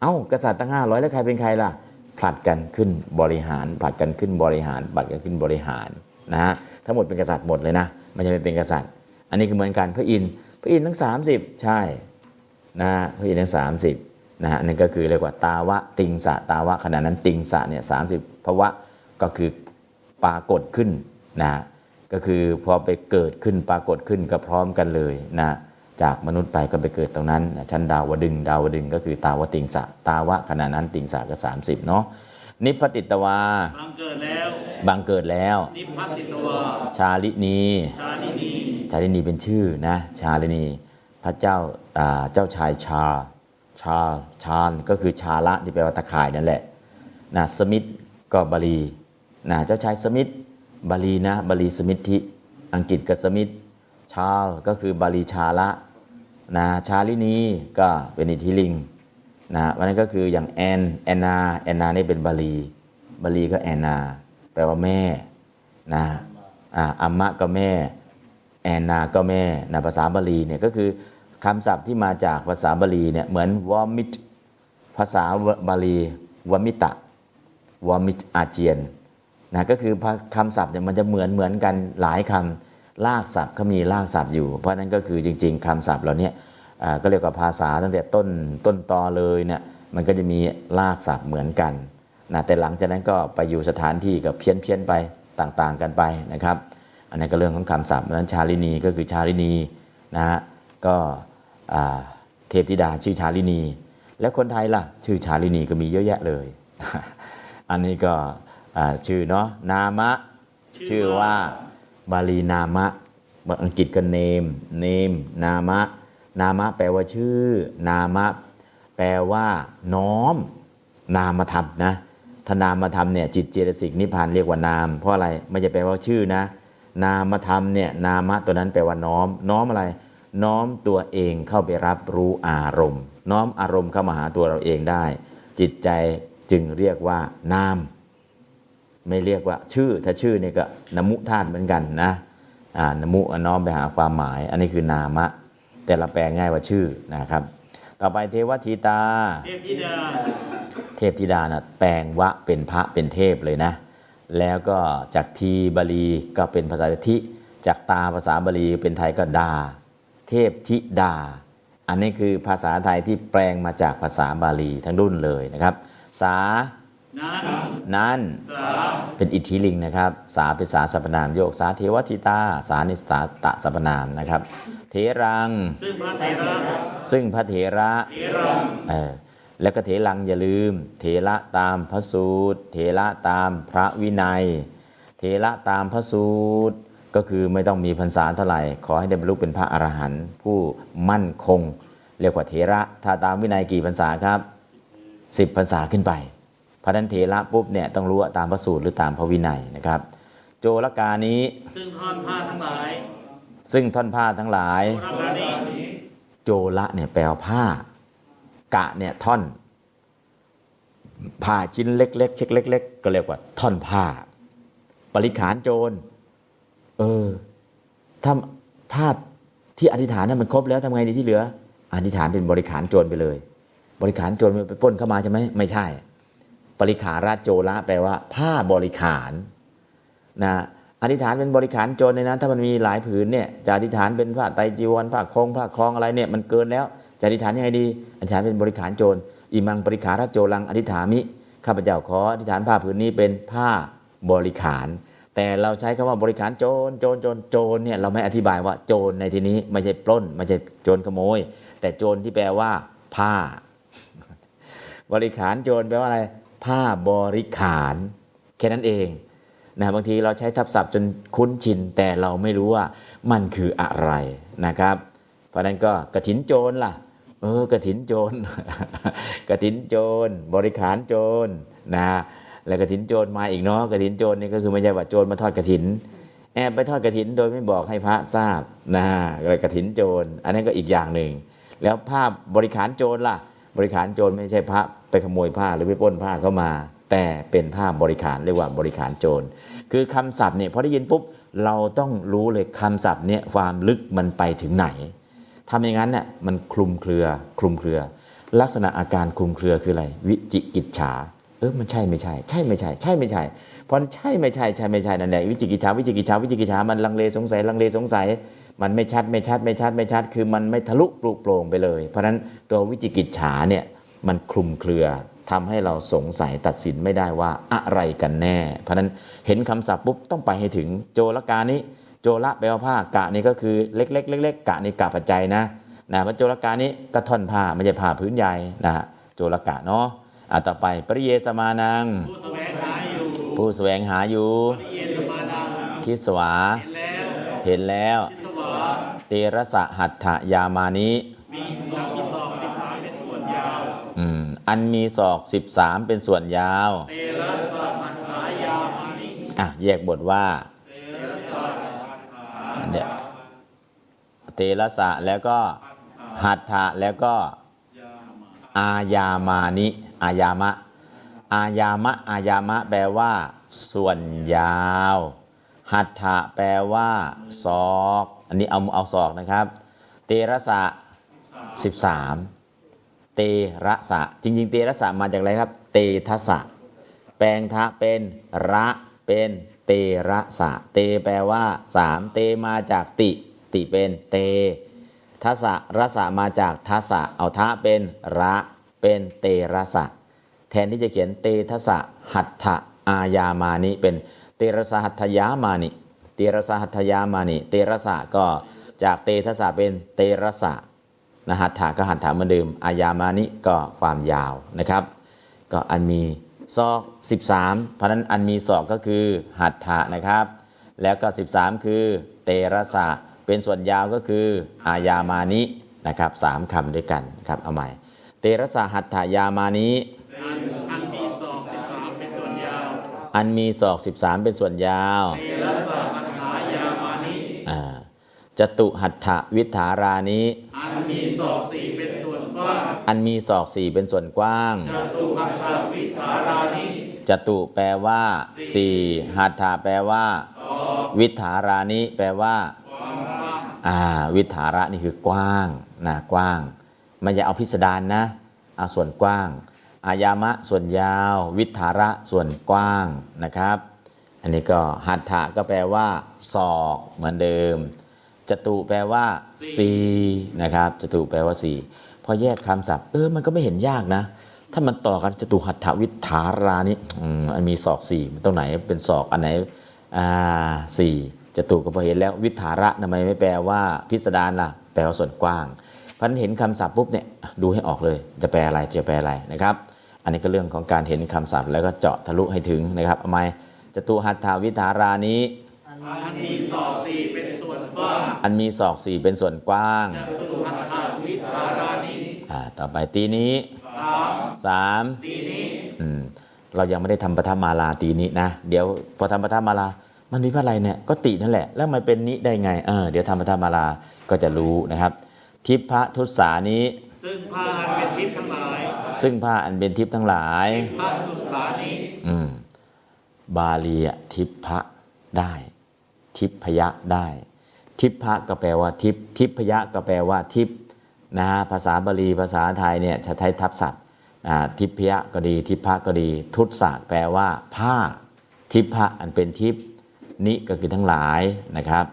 เอ้ากษัตริย์ตั้งห้าร้อยแล้วใครเป็นใครล่ะผลัดกันขึ้นบริหารผลัดกันขึ้นบริหารผลัดกันขึ้นบริหารนะฮะทั้งหมดเป็นกษัตริย์หมดเลยนะไม่ใช่ไม่เป็นกษัตริย์ อันนี้คือเหมือนกันพระอินทร์พระอินทร์ทั้ง 30 ใช่นะพระอินทร์ทั้ง 30นะฮะนั่นก็คือเรียกว่าตาวะติงสะตาวะขณะนั้นติงสะเนี่ยสาภาวะก็คือปรากฏขึ้นนะ ก็คือพอไปเกิดขึ้นปรากฏขึ้นก็พร้อมกันเลยนะจากมนุษย์ไปก็ไปเกิดตรงนั้นนะชั้นดาวดึงดาวดึงก็คือตาวติงสะตาวะขณะนั้นติงสะก็30เนาะนิพพติตวาบังเกิดแล้วบังเกิดแล้ว นิพพัตติตวาชาลินีชาลินีชาลินีเป็นชื่อนะชาลินี พระเจ้าอ่าเจ้าชายชาชาชาญก็คือชาละที่แปลว่าตะข่ายนั่นแหละนะสมิธก็บาลีนะเจ้าชายสมิธ บาลีนะบาลีสมิทธิ อังกฤษกสมิธชาลก็คือบาลีชาละนะชาลินีก็เป็นอิทิลิงนะวันนั้นก็คืออย่างแอนแอนนาแอนนานี่เป็นบาลีบาลีก็แอนนา แปลว่าแม่นะอ่าอัมมะก็แม่ แอนนาก็แม่นะภาษาบาลีเนี่ยก็คือคำศัพท์ที่มาจากภาษาบาลีเนี่ยเหมือนวอมิตภาษาบาลีวอมิตะวอมิตอาเจียน นะก็คือคำศัพท์เนี่ยมันจะเหมือนเหมือนกันหลายคำลากศัพท์เขามีลากศัพท์อยู่ เพราะนั้นก็คือจริง ๆคำศัพท์เหล่านี้อ่าก็เรียกว่าภาษาตั้งแต่ต้นต้นตอเลยเนี่ยมันก็จะมีลากศัพท์เหมือนกันนะแต่หลังจากนั้นก็ไปอยู่สถานที่กับเพี้ยนเพี้ยนไปต่างๆกันไปนะครับ อันนั้นก็เรื่องของคำศัพท์เพราะฉะนั้นชาลินีก็คือชาลินีนะฮะก็เทพธิดาชื่อชาลินี แล้วคนไทยล่ะ ชื่อชาลินีก็มีเยอะแยะเลย อันนี้ก็ ชื่อเนาะนามะ ชื่อว่าบาลีนามะอังกฤษก็ name name นามะ นามะแปลว่าชื่อ นามะ แปลว่า น้อม นามธรรมนะถ้านามธรรมเนี่ยจิตเจตสิกนิพพานเรียกว่านาม เพราะอะไรไม่จะแปลว่าชื่อนะ นามธรรมเนี่ยนามะตัวนั้นแปลว่าน้อม น้อมอะไร น้อมตัวเองเข้าไปรับรู้อารมณ์ น้อมอารมณ์เข้ามาหาตัวเราเองได้ จิตใจจึงเรียกว่านาม ไม่เรียกว่าชื่อ ถ้าชื่อเนี่ยก็นมุธาตุเหมือนกันนะอ่านมุน้อมไปหาความหมาย อันนี้คือนามะ แต่เราแปลง่ายว่าชื่อนะครับ ต่อไปเทวทีตา เทพธิดาเทพธิดานะแปลงวะเป็นพระเป็นเทพเลยนะ แล้วก็จากทีบาลีก็เป็นภาษาทิจากตาภาษาบาลีเป็นไทยก็ดา เทพธิดา อันนี้คือภาษาไทยที่แปลงมาจากภาษาบาลีทั้งรุ่นเลยนะครับ สา นั้นนั้นสาเป็นอิทธิลิงนะครับ สาเป็นสาสรรพนามโยกสาเทวทิตา สานิสาตะสรรพนามนะครับ เทรัง ซึ่งพระเถระซึ่งพระเถระเถรังเออแล้วก็เถรังอย่าลืม เถระตามพระสูตร เถระตามพระวินัย เถระตามพระสูตร ก็คือไม่ต้องมีพรรษาเท่าไหร่ ขอให้ได้บรรลุเป็นพระอรหันต์ผู้มั่นคง เรียกว่าเถระ ถ้าตามวินัยกี่พรรษาครับสิบพรรษาขึ้นไปเพ ราะฉะนั้นเถระปุ๊บเนี่ยต้องรู้ว่าตามพระสูตรหรือตามพระวินัยนะครับ โจรกานี้ ซึ่งท่อนผ้าทั้งหลาย ซึ่งท่อนผ้าทั้งหลายโบราณานี้โจละเนี่ยแปลว่าผ้า กะเนี่ยท่อนผ้าชิ้นเล็กๆเช็คเล็ก ๆ ก็เรียกว่า ท่อนผ้า ปริขานโจร เออถ้าผ้าที่อธิษฐานนั้นมันครบแล้วทำไงดีที่เหลือ อธิษฐานเป็นบริขารโจรไปเลย บริขารโจรไปปล้นเข้ามาใช่ไหมไม่ใช่ ปริขาราชโจระแปลว่า ผ้าบริขารนะอธิษฐานเป็นบริขารโจรในนั้นถ้ามันมีหลายผืนเนี่ยจะอธิษฐานเป็นผ้าไตจีวรผ้าคลองผ้าคลองอะไรเนี่ยมันเกินแล้วจะอธิษฐานยังไงดีอธิษฐานเป็นบริขารโจรอิมังบริขาราชโจรังอธิษฐามิข้าพเจ้าขออธิษฐานผ้าผืนนี้เป็นผ้าบริขาร แต่เราใช้คำว่าบริขารโจรโจรโจรโจรเนี่ยเราไม่อธิบายว่าโจรในที่นี้ไม่ใช่ปล้นไม่ใช่โจรขโมย แต่โจรที่แปลว่า ผ้า บริขารโจรแปลว่าอะไร ผ้าบริขารแค่นั้นเองนะบางทีเราใช้ทับศัพท์จนคุ้นชินแต่เราไม่รู้ว่ามันคืออะไรนะครับ เพราะนั้นก็กระถินโจรล่ะเออกระถินโจรกระถินโจร บริขารโจรนะแล้วกระถินโจรมาอีกเนาะกระถินโจรนี่ก็คือไม่ใช่ว่าโจรมาทอดกระถิน แอบไปทอดกระถินโดยไม่บอกให้พระทราบนะเลยกระถินโจร อันนั้นก็อีกอย่างหนึ่งแล้วภาพบริขารโจรล่ะ บริขารโจรไม่ใช่พระ ไปขโมยผ้าหรือไปปล้นผ้าเข้ามา แต่เป็นผ้าบริขารเรียกว่าบริขารโจร คือคำศัพท์เนี่ยพอได้ยินปุ๊บเราต้องรู้เลยคำศัพท์เนี่ยความลึกมันไปถึงไหนทำอย่างนั้นเนี่ยมันคลุมเครือคลุมเครือ ลักษณะอาการคลุมเครือคืออะไร วิจิกิจฉาเออมันใช่ไม่ใช่ ใช่ไม่ใช่ ใช่ไม่ใช่เพราะใช่ไม่ใช่ใช่ไม่ใช่นั่นแหละวิจิกิจฉาวิจิกิจฉาวิจิกิจฉามันลังเลสงสัยลังเลสงสัย มันไม่ชัดไม่ชัดไม่ชัดไม่ชัด คือมันไม่ทะลุปลุกโปร่งไปเลย เพราะฉะนั้นตัววิจิกิจฉาเนี่ย มันคลุมเครือทำให้เราสงสัยตัดสินไม่ได้ว่าอะไรกันแน่ เพราะนั้นเห็นคำศัพท์ปุ๊บต้องไปให้ถึงโจรกานี้ โจระแปลว่าผ้ากะนี่ก็คือเล็กๆเล็กๆกะนี่กะปัจจัยนะนะพระโจรกานี้ก็ท่อนผ้าไม่ใช่ผ้าพื้นใหญ่นะฮะโจรกะเนาะอะต่อไปปริเยสมานัง ผู้แสวงหาอยู่ผู้แสวงหาอยู่ปริเยสมานังทิสวา เห็นแล้ว เตระสะหัตถยามานิมีนักมีศอกสิ อันมีศอก13เป็นส่วนยาวเตระสะหัตถายามานิอะแยกบทว่าเตระสะหัตถาเนี่ยเตระสะแล้วก็หัตถะแล้วก็อายามานิอายามะ อายามะ อายามะ แปลว่า ส่วนยาว หัตถะแปลว่าศอก อันนี้เอาเอาศอกนะครับ เตระสะ13 เตระสะ จริง ๆ เตระสะมาจากอะไรครับ เตทสะ แปลงทะเป็นระเป็นเตระสะ เตแปลว่าสามเตมาจากติ ติเป็นเตทัสะรสะมาจากทัสะ เอาทะเป็นระเป็นเตระสะ แทนที่จะเขียนเตทัสะหัตถะอายามานิเป็นเตระสะหัตถยามานิเตระสะหัตถยามานิเตระสะก็จากเตทัสะเป็นเตระสะ นะหัตถะก็หัตถะเหมือนเดิม อายามานิก็ความยาวนะครับ ก็อันมีศอก 13 เพราะนั้นอันมีศอกก็คือหัตถะนะครับ แล้วก็ 13 คือเตระสะเป็นส่วนยาวก็คืออายามานินะครับสามคำด้วยกันครับเอาใหม่ เตระสะหัตถายามานิอันมีสองสิบสามเป็นส่วนยาว อันมีศอก 13 เป็นส่วนยาวเตระ จตุหัตถวิถารานิอันมีสองสี่เป็นส่วนกว้าง อันมีศอกสี่เป็นส่วนกว้าง จตุอัฏฐวิถารานิจตุแปลว่าสี่หัตถะแปลว่า วิถารานิแปลว่าความกว้างอ่า วิถาระนี่คือกว้างนะกว้างไม่อย่าเอาพิสดารนะเอาส่วนกว้าง อายามะส่วนยาว วิถาระส่วนกว้างนะครับ อันนี้ก็หัตถะก็แปลว่าศอกเหมือนเดิม จตุแปลว่าสี่นะครับจตุแปลว่าสี่พอแยกคำศัพท์เออมันก็ไม่เห็นยากนะ ถ้ามันต่อกันจตุหัตถวิถารานี่อืมอันมีศอกสี่มันตรงไหนเป็นศอกอันไหนอ่าสี่จตุก็พอเห็นแล้ววิถาระทำไมไม่แปลว่าพิสดารล่ะแปลว่าส่วนกว้างเพราะฉะนั้นเห็นคำศัพท์ปุ๊บเนี่ยดูให้ออกเลย จะแปลอะไรจะแปลอะไรนะครับ อันนี้ก็เรื่องของการเห็นคำศัพท์แล้วก็เจาะทะลุให้ถึงนะครับเอาไหมจตุหัตถวิถารานี้อันมีสอง อันมีศอกสี่เป็นส่วนกว้างจตุอัฏฐวิถารานิอ่าต่อไปตีนี้สามสามตีนี้อืมเรายังไม่ได้ทำปฐมมาลาตีนี้นะเดี๋ยวพอทำปฐมมาลามันมีพระอะไรเนี่ยก็ตินั่นแหละ แล้วมันเป็นนิได้ไงเออเดี๋ยวทำปฐมมาลาก็จะรู้นะครับ ทิพะทุสานี้ ซึ่งผ้าอันเป็นทิพย์ทั้งหลาย ซึ่งผ้าอันเป็นทิพย์ทั้งหลายพระทุสานิอืมบาลีอะทิพะได้ ทิพยะได้ ทิพะก็แปลว่าทิพทิพยะก็แปลว่าทิพนะฮะภาษาบาลีภาษาไทยเนี่ยจะใช้ทับศัพท์อ่าทิพยะก็ดี ทิพะก็ดี ทุตสะแปลว่าผ้า ทิพะอันเป็นทิพนิก็คือทั้งหลายนะครับ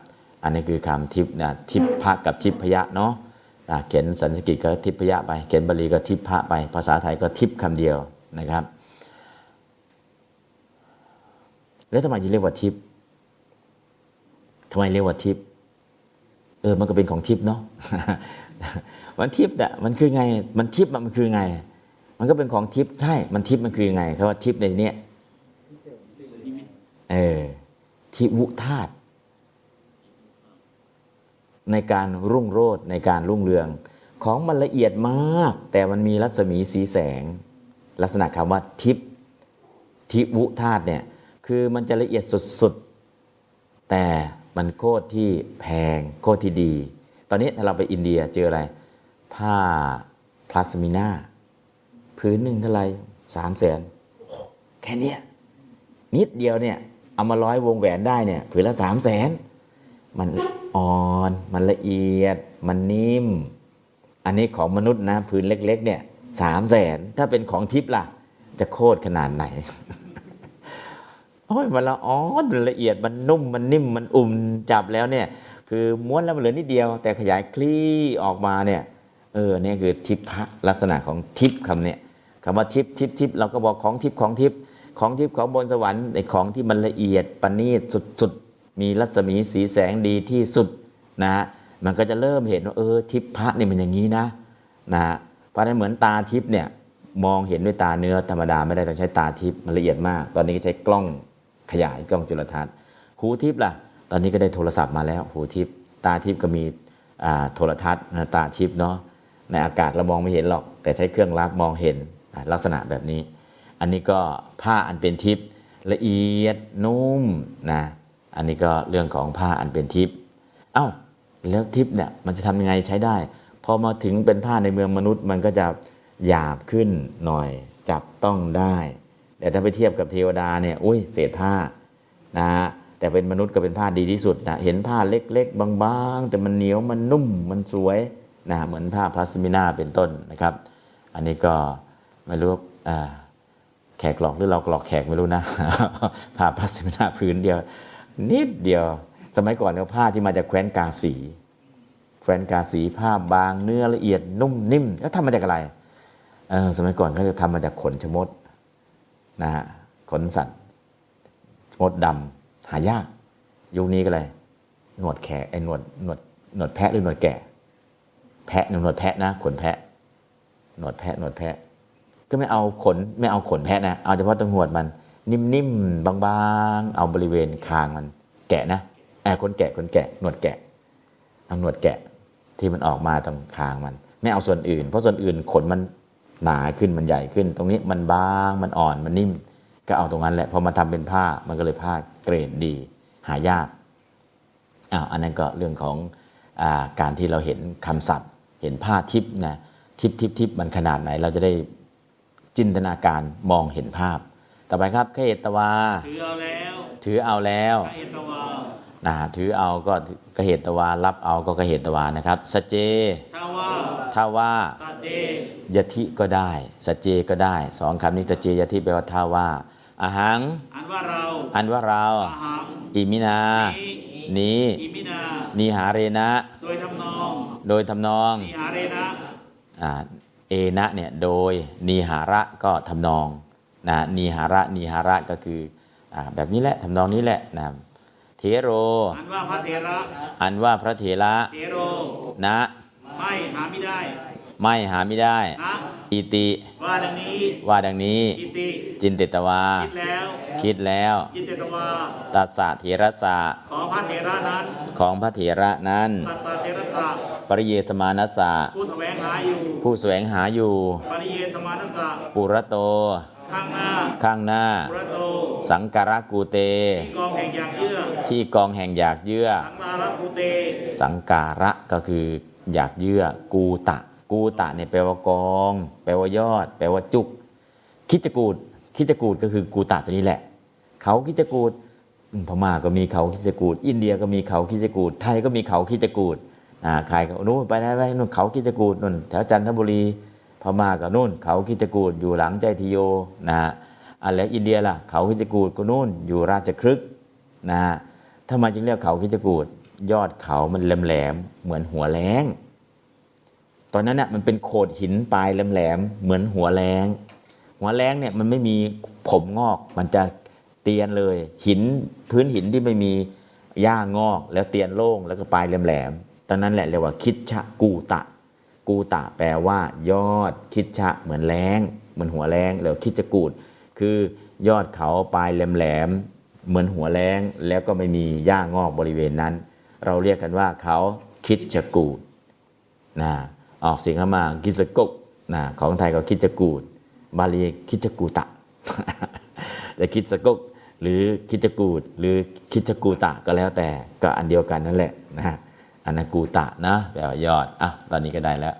อันนี้คือคำทิพนะทิพะกับทิพยะเนาะเขียนสันสกฤตก็ทิพยะไป เขียนบาลีก็ทิพะไป ภาษาไทยก็ทิพคำเดียวนะครับ แล้วทำไมจะเรียกว่าทิพทำไมเรียกว่าทิพ ออมันก็เป็นของทิพย์เนาะมันทิพย์อะมันคือไง มันทิพย์มันคือไง มันก็เป็นของทิพย์ใช่ มันทิพย์มันคือไงคำว่าทิพย์ในเนี้ยเออทิวุธาตุในการรุ่งโรจน์ในการรุ่งเรือง ของมันละเอียดมาก แต่มันมีรัศมีสีแสง ลักษณะคำว่าทิพย์ทิวุธาตุเนี่ยคือมันจะละเอียดสุดๆแต่ มันโคตรที่แพงโคตรที่ดี ตอนนี้ถ้าเราไปอินเดียเจออะไร ผ้าพลาสมิน่าพื้นหนึ่งเท่าไหร่สามแสนแค่นี้นิดเดียวเนี่ย เอามาร้อยวงแหวนได้เนี่ยผืนละสามแสนมันอ่อน มันละเอียด มันนิ่ม อันนี้ของมนุษย์นะพื้นเล็ก ๆ เนี่ยสามแสนถ้าเป็นของทิพย์ล่ะ จะโคตรขนาดไหน โอ้ยมันละอ่อนละเอียดมันนุ่มมันนิ่มมันอุ่มจับแล้วเนี่ย คือม้วนแล้วมันเหลือนิดเดียว แต่ขยายคลี่ออกมาเนี่ยเออเนี่ยคือทิพะลักษณะของทิพย์คำเนี่ยคำว่าทิพย์ทิพย์ทิพย์เราก็บอกของทิพย์ของทิพย์ของทิพย์ของบนสวรรค์ในของที่มันละเอียดประณีตสุดๆมีรัศมีสีแสงดีที่สุดนะฮะมันก็จะเริ่มเห็นว่าเออทิพะเนี่ยมันอย่างนี้นะนะเพราะนั้นเหมือนตาทิพย์เนี่ยมองเห็นด้วยตาเนื้อธรรมดาไม่ได้ต้องใช้ตาทิพย์มันละเอียดมาก ตอนนี้ก็ใช้กล้อง ขยายกล้องจุลทรรศน์ หูทิพย์ล่ะ ตอนนี้ก็ได้โทรศัพท์มาแล้ว หูทิพย์ตาทิพย์ก็มีโทรทัศน์ตาทิพย์เนาะในอากาศเรามองไม่เห็นหรอก แต่ใช้เครื่องรับมองเห็นลักษณะแบบนี้ อันนี้ก็ผ้าอันเป็นทิพย์ละเอียดนุ่มนะอันนี้ก็เรื่องของผ้าอันเป็นทิพย์เอ้าแล้วทิพย์เนี่ยมันจะทำยังไงใช้ได้พอมาถึงเป็นผ้าในเมืองมนุษย์มันก็จะหยาบขึ้นหน่อยจับต้องได้ แต่ถ้าไปเทียบกับเทวดาเนี่ยอุ้ยเศษผ้านะฮะแต่เป็นมนุษย์ก็เป็นผ้าดีที่สุดนะเห็นผ้าเล็ก ๆ บางๆ แต่มันเหนียวมันนุ่มมันสวยนะเหมือนผ้าพลาสมินาเป็นต้นนะครับ อันนี้ก็ไม่รู้อ่าแขกหลอกหรือเราหลอกแขกไม่รู้นะผ้าพลาสมินาพื้นเดียว นิดเดียว สมัยก่อนเนี่ยผ้าที่มาจากแคว้นกาสีแคว้นกาสีผ้าบางเนื้อละเอียดนุ่มนิ่ม แล้วทำมาจากอะไรสมัยก่อนเขาจะทำมาจากขนชะมด นะฮะขนสัตว์ชะมดดำหายาก ยุคนี้ก็เลยหนวดแขกไอ้หนวดหนวดหนวดแพะหรือหนวดแกะแพะหนวดแพะนะ ขนแพะ หนวดแพะหนวดแพะ ก็ไม่เอาขนไม่เอาขนแพะนะเอาเฉพาะตรงหนวดมัน นิ่มๆบางๆ เอาบริเวณคางมัน แกะนะไอ้คนแกะคนแกะหนวดแกะเอาหนวดแกะที่มันออกมาตรงคางมัน ไม่เอาส่วนอื่น เพราะส่วนอื่นขนมัน หนาขึ้นมันใหญ่ขึ้น ตรงนี้มันบางมันอ่อนมันนิ่ม ก็เอาตรงนั้นแหละพอมาทำเป็นผ้ามันก็เลยผ้าเกรดดี หายากอ้าวอันนั้นก็เรื่องของอาการที่เราเห็นคำศัพท์ เห็นผ้าทิพย์นะทิพย์ทิพย์ทิพย์มันขนาดไหนเราจะได้จินตนาการมองเห็นภาพ ต่อไปครับขเหตวาถือเอาแล้วถือเอาแล้วพระเอตวานะถือเอาก็กเหตวารับเอาก็กเหตวานะครับสเจถ้าว่าถ้าว่าตัดเจ ยทิก็ได้สเจก็ได้สองคำนี้สเจยทิแปลว่าถ้าว่าอาหัง อันว่าเราอันว่าเราอาหังอิมินา นี้อิมินานีหาเรนะ โดยทำนอง โดยทำนองนิหาเรนะอ่าเอนะเนี่ยโดยนีหาระก็ทำนองนะนีหาระนีหาระก็คืออาแบบนี้แหละทำนองนี้แหละนะเทโร อันว่าพระเถระอันว่าพระเถระเถโรนะไม่หาไม่ได้ ไม่หาไม่ได้ นะอิติ ว่าดังนี้ว่าดังนี้ อิติจินเตตวา คิดแล้วคิดแล้วจิตเตตวาตัสสะเถระสะขอพระเถระนั้นของพระเถระนั้น ตัสสะเถระสะปริเยสมานัสสะผู้แสวงหาอยู่ผู้แสวงหาอยู่ ปริเยสมานัสสะปุระโต ข้างหน้าข้างหน้า ปุระโตสังการะกูเต ที่กองแห่งอยากเยื่อที่กองแห่งอยากเยื่อ สังลาระภูเตสังการะก็คืออยากเยื่อกูตะ กูตะเนี่ยแปลว่ากอง แปลว่ายอด แปลว่าจุก คิจกูดคิจกูดก็คือกูตะตัวนี้แหละ เขาคิจกูดพม่าก็มีเขาคิจกูดอินเดียก็มีเขาคิจกูดไทยก็มีเขาคิจกูดอ่าใครก็นู้นไปได้ไปนู่นเขาคิจกูดนู่นแถวจันทบุรีพม่าก็นู่น เขาคิจกูดอยู่หลังใจทิโยนะฮะอะแล้วอินเดียล่ะเขาคิจกูดก็นู่นอยู่ราชครึกนะฮะทำไมจึงเรียกเขาคิจกูดยอดเขามันแหลมๆเหมือนหัวแรง ตอนนั้นน่ะมันเป็นโขดหินปลายแหลมๆเหมือนหัวแรงหัวแรงเนี่ยมันไม่มีผมงอก มันจะเตียนเลย หินพื้นหินที่ไม่มีหญ้างอก แล้วเตียนโล่งแล้วก็ปลายแหลมๆตอนนั้นแหละเรียกว่าคิดชะกูตะ กูตะแปลว่า ยอดคิดชะเหมือนแรงเหมือนหัวแรงแล้วคิดจะกูด คือยอดเขาปลายแหลมๆเหมือนหัวแรงแล้วก็ไม่มีหญ้างอกบริเวณนั้น เราเรียกกันว่าเขาคิดจะกูดนะ ออกเสียงเข้ามาคิดจะกุกนะของไทยก็คิดจะกูดบาลีคิดจะกูตะจะคิดสะกุกหรือคิดจะกูดหรือคิดจะกูตะก็แล้วแต่ก็อันเดียวกันนั่นแหละนะอันนั้นกูตะนะแปลว่ายอดอะตอนนี้ก็ได้แล้ว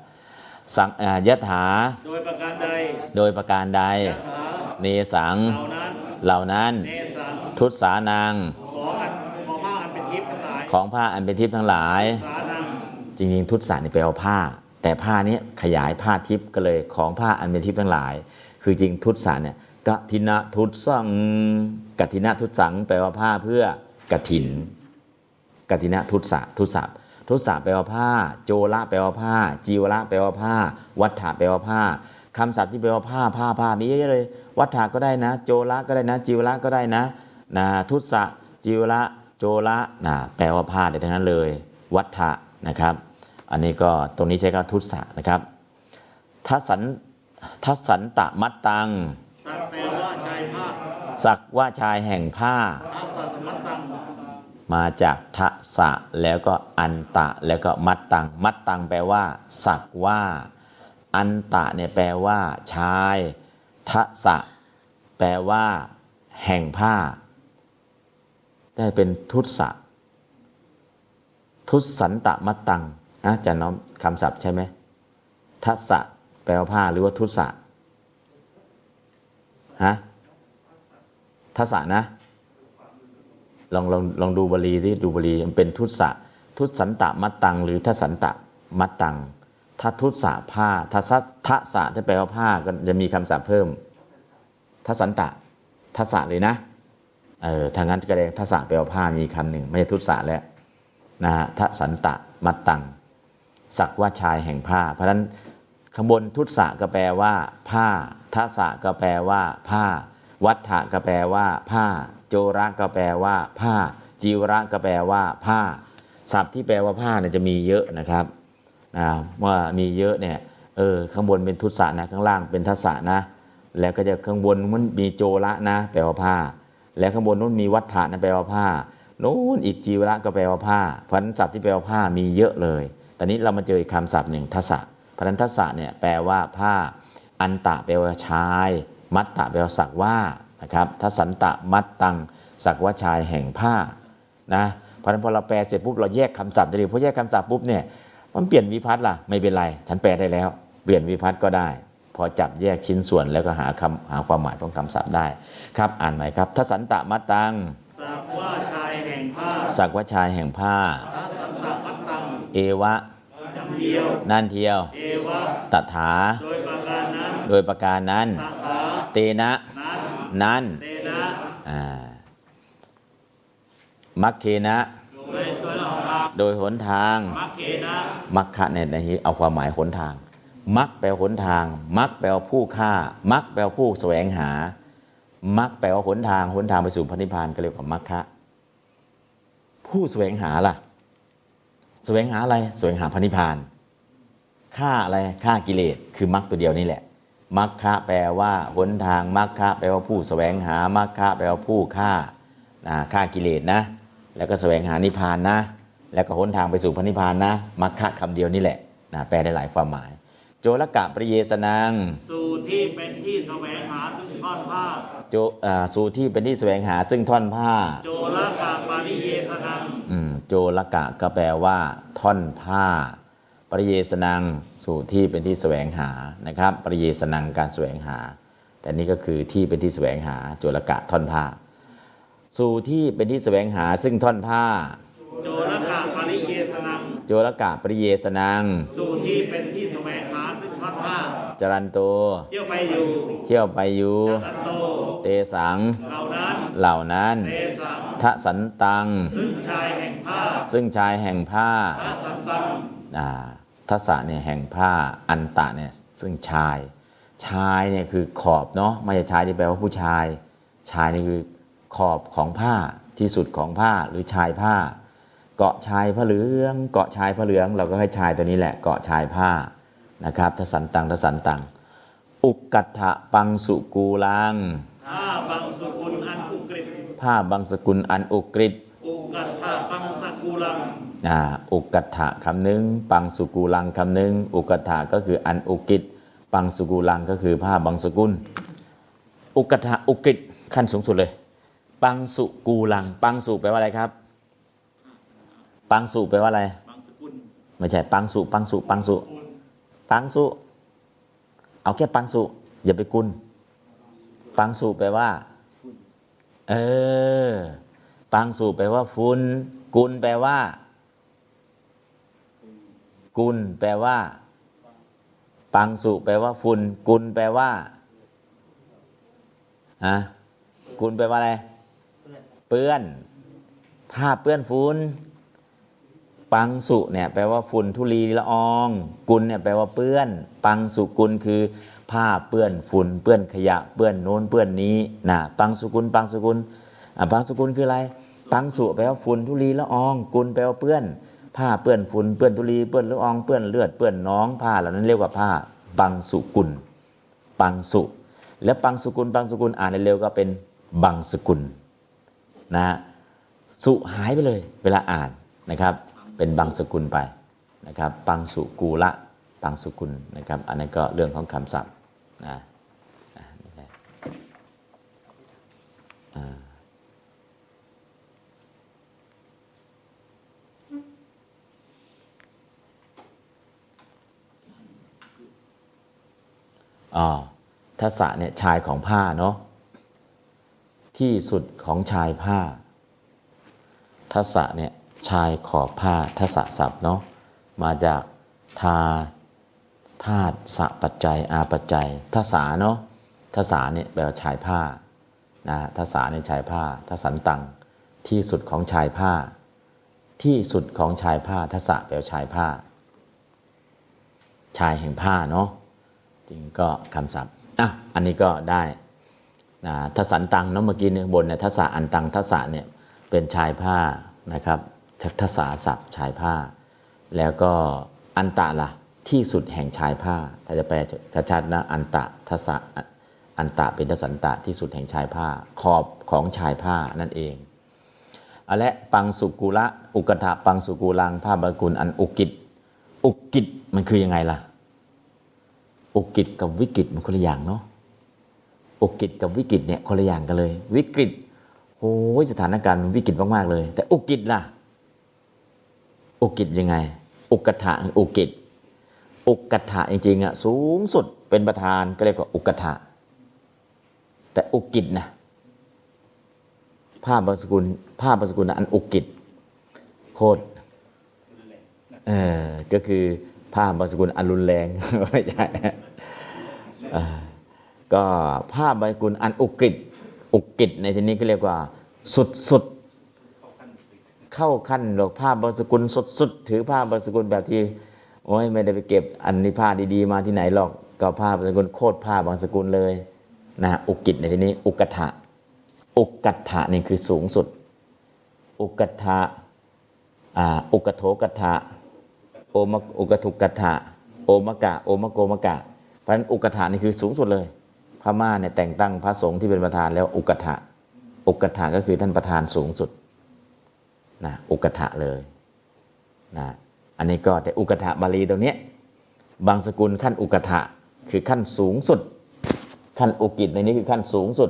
สังอ่ายะถาโดยประการใดโดยประการใดยะถาเนสังเหล่านั้นเหล่านั้นเนสังทุตสานังขออันขอผ้าอันเป็นทิพย์ทั้งหลายของผ้าอันเป็นทิพย์ทั้งหลายสานังจริงๆ ทุตสานี่แปลว่าผ้า แต่ผ้านี้ขยายผ้าทิพย์ก็เลยของผ้าอันเป็นทิพย์ทั้งหลาย คือจริงทุตสาเนี่ยกทินะทุตสังกทินะทุตสัง แปลว่าผ้าเพื่อกถินกทินะทุตสะทุตสะทุตสะแปลว่าผ้า โจระแปลว่าผ้า จีวระแปลว่าผ้า วัฏฐะแปลว่าผ้าคำศัพท์ที่แปลว่าผ้าผ้าผ้ามีเยอะเลย วัฏฐะก็ได้นะ โจระก็ได้นะ จีวระก็ได้นะนะทุตสะจีวระโจระนะแปลว่าผ้าได้ทั้งนั้นเลย วัฏฐะนะครับ อันนี้ก็ตรงนี้ใช้คำทุตสะนะครับทัสันทัสันตะมัตตังสัตว์แปลว่าชายผ้าสักว่าชายแห่งผ้าอาสัตมัตตังมาจากทะสะแล้วก็อันตะแล้วก็มัตตัง มัตตังแปลว่า สักว่า อันตะเนี่ยแปลว่า ชายทะสะแปลว่า แห่งผ้า ได้เป็นทุตสะทุสันตะมัตตัง นะจะน้อมคำศัพท์ใช่ไหมทัสสะแปลว่าผ้าหรือว่าทุสะฮะทัสสะนะ ลองลองลองดูบาลีที่ดูบาลีมันเป็นทุสะทุสันตะมัตตัง หรือทัสันตะมัตตังถ้าทุสะผ้าทัสทัสะที่แปลว่าผ้าก็จะมีคำศัพท์เพิ่มทัสันตะทัสสะเลยนะเออทางนั้นก็แสดงทัสสะแปลว่าผ้ามีคำหนึ่งไม่ใช่ทุสะแล้วนะฮะทัสันตะมัตตัง สักว่าชายแห่งผ้า เพราะฉะนั้นข้างบนทุตสะก็แปลว่า ผ้าทัสสะก็แปลว่า ผ้า วัฏฐะก็แปลว่า ผ้า โจระก็แปลว่า ผ้า จีวระก็แปลว่า ผ้าศัพท์ที่แปลว่าผ้าเนี่ยจะมีเยอะนะครับนะว่ามีเยอะเนี่ยเออข้างบนเป็นทุตสะนะข้างล่างเป็นทัสะนะ แล้วก็จะข้างบนมันมีโจระนะ แปลว่าผ้า แล้วข้างบนนู้นมีวัฏฐะนะแปลว่าผ้าโน้นอีกจีวระก็แปลว่าผ้าเพราะนั้นศัพท์ที่แปลว่าผ้ามีเยอะเลย ตอนนี้เรามาเจออีกคำศัพท์หนึ่งทัสสะเพราะฉะนั้นทัสสะเนี่ยแปลว่าผ้า อันตะแปลว่าชาย มัตตะแปลว่าสักว่านะครับทัสันตะมัตตังสักว่าชายแห่งผ้านะเพราะฉะนั้นพอเราแปลเสร็จปุ๊บเราแยกคำศัพท์ได้เลยพอแยกคำศัพท์ปุ๊บเนี่ยมันเปลี่ยนวิพัฒน์ล่ะไม่เป็นไร ฉันแปลได้แล้ว เปลี่ยนวิพัฒน์ก็ได้ พอจับแยกชิ้นส่วนแล้วก็หาคำหาความหมายของคำศัพท์ได้ ครับอ่านใหม่ครับทัสันตะมัตตังสักว่าชายแห่งผ้าสักว่าชายแห่งผ้า ทัสสันตมัตตัง เอวะจำเดียวนั่นเทียวเอวะตถา โดยประการนั้นโดยประการนั้นตถาเตนะนั้นนั้นเตนะอ่ามัคเคนะ โดยโดยละทางโดยหนทางมัคเคนะมัคคะเนี่ยในนี้เอาความหมายหนทาง มักแปลว่าหนทาง มักแปลว่าผู้ฆ่า มักแปลว่าผู้แสวงหา มักแปลว่าหนทางหนทางไปสู่พระนิพพานก็เรียกว่ามัคคะ ผู้แสวงหาล่ะ แสวงหาอะไรแสวงหาพระนิพพานฆ่าอะไรฆ่ากิเลสคือมรคตัวเดียวนี่แหละมรคคะแปลว่าหนทางมรคคะแปลว่าผู้แสวงหามรคคะแปลว่าผู้ฆ่าฆ่ากิเลสนะ แล้วก็แสวงหานิพพานนะ แล้วก็หนทางไปสู่พระนิพพานนะมรคคะคำเดียวนี่แหละนะแปลได้หลายความหมาย โจรกะปริเยสนัง สู่ที่เป็นที่แสวงหาซึ่งทอดผ้า โจอ่าสู่ที่เป็นที่แสวงหาซึ่งท่อนผ้า โจรกาปาริเยสนัง อืม โจรกะก็แปลว่า ท่อนผ้า ปริเยสนัง สู่ที่เป็นที่แสวงหา นะครับ ปริเยสนังการแสวงหา แต่นี่ก็คือที่เป็นที่แสวงหา โจรกะท่อนผ้า สู่ที่เป็นที่แสวงหาซึ่งท่อนผ้า โจรกาปาริเยสนัง โจรกะปริเยสนัง สู่ที่เป็น จรันโต เที่ยวไปอยู่เที่ยวไปอยู่จันโตเตสัง เหล่านั้นเหล่านั้นเตสังทะสันตัง ซึ่งชายแห่งผ้าซึ่งชายแห่งผ้าทัสสันตังอ่าทัศะเนี่ยแห่งผ้าอันตะเนี่ยซึ่งชาย ชายเนี่ยคือขอบเนาะไม่ใช่ชายที่แปลว่าผู้ชาย ชายนี่คือขอบของผ้าที่สุดของผ้าหรือชายผ้า เกาะชายผ้าเหลือง เกาะชายผ้าเหลือง เราก็ให้ชายตัวนี้แหละเกาะชายผ้า นะครับทสันตังทสันตัง อุกกัตถะปังสุกูลังถ้าบังสุกุลอันอุกฤษผ้าบางสกุลอันอุกฤษอุกัตถาปังสกุลังอ่าอุกกัตถะคำหนึ่งปังสุกูลังคำหนึ่งอุกกัตถะก็คืออันอุกิตปังสุกูลังก็คือผ้าบางสกุล อุกกัตถะอุกิตขั้นสูงสุดเลยปังสุกูลัง ปังสุแปลว่าอะไรครับ ปังสุแปลว่าอะไรบังสกุลไม่ใช่ปังสุปังสุปังสุ ปังสุ เอาแค่ปังสุ อย่าไปกุล ปังสุแปลว่า เออ ปังสุแปลว่าฟุนกุลแปลว่า กุลแปลว่า ปังสุแปลว่าฟุนกุลแปลว่าฮะกุลแปลว่าอะไร เปื้อน ผ้าเปื้อนฝุ่น ปังสุเนี่ยแปลว่าฝุ่นทุลีละออง กุลเนี่ยแปลว่าเปื้อน ปังสุกุลคือผ้าเปื้อนฝุ่นเปื้อนขยะเปื้อนโน้นเปื้อนนี้นะปังสุกุลปังสุกุลปังสุกุลคืออะไร ปังสุแปลว่าฝุ่นทุลีละออง กุลแปลว่าเปื้อน ผ้าเปื้อนฝุ่นเปื้อนทุลีเปื้อนละอองเปื้อนเลือดเปื้อนน้องผ้าเหล่านั้นเรียกว่าผ้าปังสุกุล ปังสุ แล้วปังสุกุลปังสุกุลอ่านเร็วก็เป็นบังสกุลนะสุหายไปเลยเวลาอ่านนะครับ เป็นบางสกุลไปนะครับปังสุกูละปังสุกุลนะครับ อันนั้นก็เรื่องของคำศัพท์นะอ๋อทัศะเนี่ยชายของผ้าเนาะที่สุดของชายผ้าทัศะเนี่ย ชายขอบผ้าทศศัพท์เนาะมาจากทาธาตุสะปัจจัย อาปัจจัยทศาเนาะทศาเนี่ยแปลว่าชายผ้านะทศาเนี่ยชายผ้าทัสันตัง ที่สุดของชายผ้า ที่สุดของชายผ้าทศะแปลว่าชายผ้า ชายแห่งผ้าเนาะจริงก็คำศัพท์อะอันนี้ก็ได้นะทสันตังเนาะเมื่อกี้เนี่ยบนเนี่ยทศะอันตังทศะเนี่ยเป็นชายผ้านะครับ ทัศาศัพท์ชายผ้า แล้วก็อันตะล่ะที่สุดแห่งชายผ้าถ้าจะแปลชัดๆนะอันตะทศะอันตะเป็นทสันตะที่สุดแห่งชายผ้า ขอบของชายผ้านั่นเองอะและปังสุกุละอุกถะปังสุกุลังผ้าบากุลอันอุกิจอุกิจมันคือยังไงล่ะ อุกิจกับวิกฤตมันคนละอย่างเนาะอุกิจกับวิกฤตเนี่ยคนละอย่างกันเลย วิกฤตโอ้ยสถานการณ์มันวิกฤตมากๆเลย แต่อุกิจล่ะ อุกิจยังไง อุกถะอุกิจอุกถะจริงๆอะสูงสุดเป็นประธานก็เรียกว่าอุกถะแต่อุกิจนะผ้าบางสกุลผ้าบางสกุลอันอุกิจโคตรเออก็คือผ้าบางสกุลอันรุนแรงไม่ใช่ก็ผ้าบางสกุลอันอุกิจอุกิจในที่นี้ก็เรียกว่า สุดสุด เข้าขั้นหรอกผ้าบางสกุลสุดสุดถือผ้าบางสกุลแบบที่โอ้ยไม่ได้ไปเก็บอันนี้ผ้าดีๆ มาที่ไหนหรอกก็ผ้าบางสกุลโคตรผ้าบางสกุลเลยนะอุกิจในที่นี้ อุกถะอุกัฏฐะนี่คือสูงสุด อุกัฏฐะอุกโถกัฏฐะโอมอุกทุกัฏฐะโอมกะ โอมโกมกะ เพราะฉะนั้นอุกัฏฐะนี่คือสูงสุดเลยพม่าเนี่ยแต่งตั้งพระสงฆ์ที่เป็นประธานแล้วอุกัฏฐะอุกัฏฐะก็คือท่านประธานสูงสุด นะอุกัฏฐะเลยนะอันนี้ก็แต่อุกัฏฐะบาลีตรงนี้บางสกุลขั้นอุกัฏฐะคือขั้นสูงสุด ขั้นอุกิจในนี้คือขั้นสูงสุด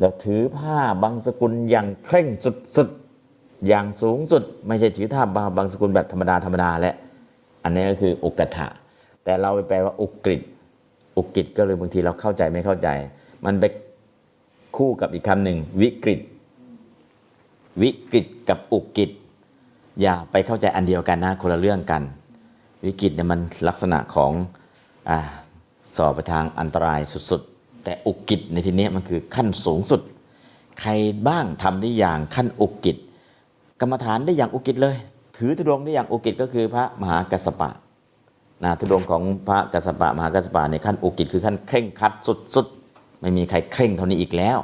แล้วถือผ้าบางสกุลอย่างเคร่งสุดๆอย่างสูงสุด ไม่ใช่ถือท่าบางบางสกุลแบบธรรมดาธรรมดาแหละอันนี้ก็คืออุกถะแต่เราไปแปลว่าอุกฤษอุกฤษก็เลยบางทีเราเข้าใจไม่เข้าใจ มันไปคู่กับอีกคำหนึ่งวิกฤต วิกฤตกับอุกฤษอย่าไปเข้าใจอันเดียวกันนะคนละเรื่องกัน วิกฤตเนี่ยมันลักษณะของอสอบไปทางอันตรายสุดๆ แต่อุกิจในที่นี้มันคือขั้นสูงสุด ใครบ้างทำได้อย่างขั้นอุกิจ กรรมฐานได้อย่างอุกิจเลย ถือธุดงได้อย่างอุกิจก็คือพระมหากัสสปะนะธุดงของพระกัสสปะมหากัสสปะในขั้นอุกิจคือขั้นเคร่งคัดสุดๆ ไม่มีใครเคร่งเท่านี้อีกแล้ว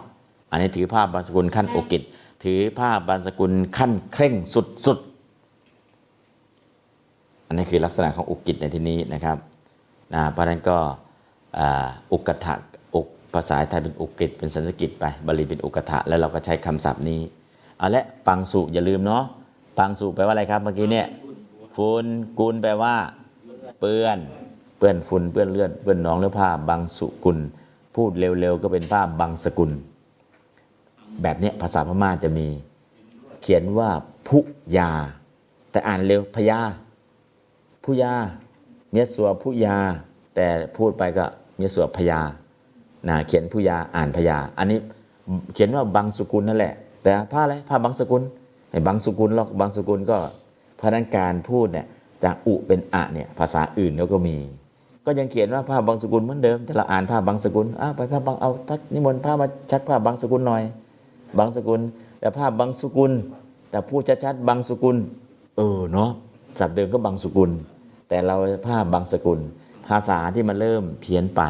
อันนี้ถือผ้าบาสกุลขั้นอุกิจ ถือผ้าบางสกุลขั้นเคร่งสุดๆ อันนี้คือลักษณะของอุกิจในที่นี้นะครับนะเพราะนั้นก็อุกถะอุกภาษาไทยเป็นอุกฤษเป็นสันสกฤตไปบาลีเป็นอุกถะแล้วเราก็ใช้คำศัพท์นี้เอาละปังสุอย่าลืมเนาะปังสุแปลว่าอะไรครับเมื่อกี้เนี่ยฝุ่นกุลแปลว่าเปื้อนเปื้อนฝุ่นเปื้อนเลือดเปื้อนหนองหรือผ้าบางสุกุล พูดเร็วๆก็เป็นผ้าบางสกุล แบบนี้ภาษาพม่าจะมี เขียนว่าพุยา แต่อ่านเร็วพยาพุยาเมียสัวพุยา แต่พูดไปก็เมียสัวพยานะเขียนผู้ยาอ่านพยา อันนี้เขียนว่าบางสกุลนั่นแหละ แต่ผ้าอะไรผ้าบางสกุลไอ้บางสกุลหรอกบางสกุลก็พนักการพูดเนี่ยจากอุเป็นอะเนี่ยภาษาอื่นแล้วก็มี ก็ยังเขียนว่าผ้าบางสกุลเหมือนเดิม แต่เราอ่านผ้าบางสกุลอ้าไปผ้าบางเอาพักนิมนต์ผ้ามาชักผ้าบางสกุลหน่อย บางสกุล แต่ผ้าบางสกุล แต่พูดชัดๆบางสกุล เออเนาะสับเดิมก็บางสกุล แต่เราผ้าบางสกุล ภาษาที่มันเริ่มเพี้ยนไป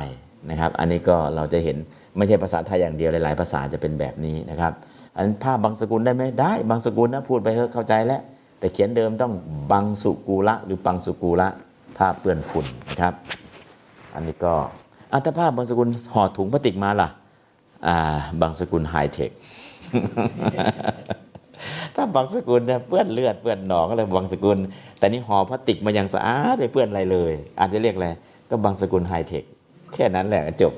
นะครับ อันนี้ก็เราจะเห็นไม่ใช่ภาษาไทยอย่างเดียวหลายๆ ภาษาจะเป็นแบบนี้นะครับ อันภาพบางสกุลได้ไหมได้ บางสกุลนะพูดไปเข้าใจแล้วแต่เขียนเดิมต้องบางสุกูละหรือปังสุกูละภาพเปื้อนฝุ่นนะครับ อันนี้ก็อัตภาพบางสกุลห่อถุงพลาสติกมาล่ะอ่าบางสกุลไฮเทค ถ้าบางสกุลเนี่ยเปื้อนเลือดเปื้อนหนองอะไรบางสกุล แต่นี่ห่อพลาสติกมาอย่างสะอาดไม่เปื้อนอะไรเลย อาจจะเรียกอะไรก็บางสกุลไฮเทคแค่นั้นแหละจบ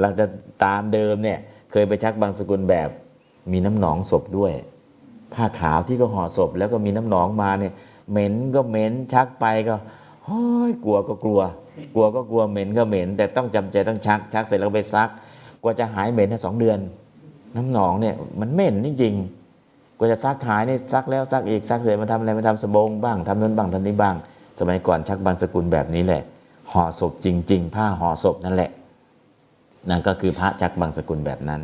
เราจะตามเดิมเนี่ย เคยไปชักบางสกุลแบบมีน้ำหนองศพด้วย ผ้าขาวที่ก็ห่อศพแล้วก็มีน้ำหนองมาเนี่ยเหม็นก็เหม็นชักไปก็หโอ้ยกลัวก็กลัว กลัวก็กลัวเหม็นก็เหม็น แต่ต้องจำใจต้องชักชักเสร็จแล้วก็ไปซัก กว่าจะหายเหม็นสองเดือน น้ำหนองเนี่ยมันเหม็นจริงๆกว่าจะซักขายนี่ซักแล้วซักอีกซักเสร็จมาทำอะไรมาทำสบงบ้างทำนั้นบ้างทำนี้บ้าง สมัยก่อนชักบางสกุลแบบนี้แหละห่อศพจริง ๆ ผ้าห่อศพนั่นแหละนั่นก็คือพระจักบางสกุลแบบนั้น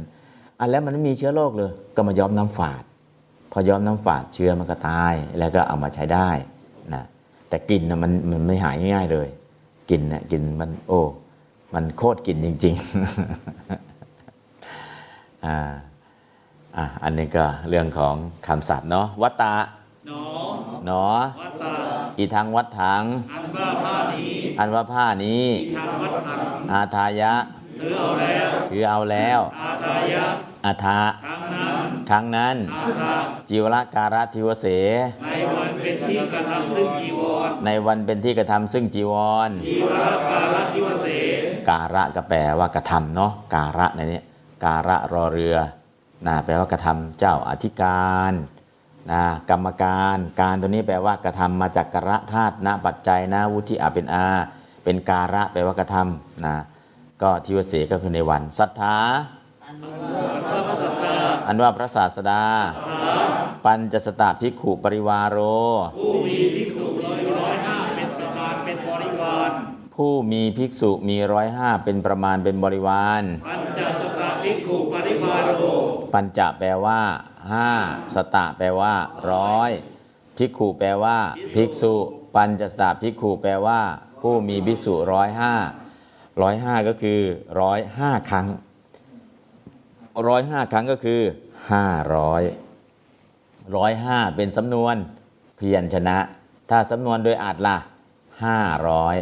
อันแล้วมันไม่มีเชื้อโรคเลย ก็มาย้อมน้ำฝาด พอย้อมน้ำฝาดเชื้อมันก็ตายแล้วก็เอามาใช้ได้นะแต่กลิ่นนะมันมันไม่หายง่ายๆเลยกลิ่นเนี่ยกลิ่นมันโอ้มันโคตรกลิ่นจริง ๆ อ่าอะอันนี้ก็เรื่องของคำศัพท์เนาะวัตตะหนอหนอวัตตาอีทางวัดถัง อันว่าผ้านี้อันว่าผ้านี้ที่ทางวัดถังอาทายะหรือเอาแล้วถือเอาแล้ว อาตายะอาทาครั้งนั้นครั้งนั้น อาตาจิวรการทิวเส ในวันเป็นที่กระทำซึ่งจีวรในวันเป็นที่กระทำซึ่งจีวรจีวรการทิวเส การะก็แปลว่ากระทำเนาะการะในนี้ การะรอเรือนะแปลว่ากระทำเจ้าอธิการนะกรรมการการตัวนี้แปลว่ากระทำมาจากกระธาตุนะปัจจัยนะวุฒิอาเป็นอา เป็นการะแปลว่ากระทำนะก็ทิวเสก็คือในวันศรัทธาอันว่าพระศาสดา ปัญจสตะภิกขุปริวารโร ผู้มีภิกษุร้อยร้อยห้าเป็นประมาณเป็นบริวาร ผู้มีภิกษุมีร้อยห้าเป็นประมาณเป็นบริวารปัญจสต ภิกขุปริวารโรปัญจะแปลว่าห้าสตะแปลว่าร้อยภิกขุแปลว่า ภิกษุ ปัญจสตะภิกขุแปลว่า ผู้มีภิกษุร้อยห้าร้อยห้าก็คือร้อยห้าครั้งร้อยห้าครั้งก็คือห้าร้อยร้อยห้าเป็นสำนวนเพียรชนะ ถ้าสำนวนโดยอาจล่ะห้าร้อย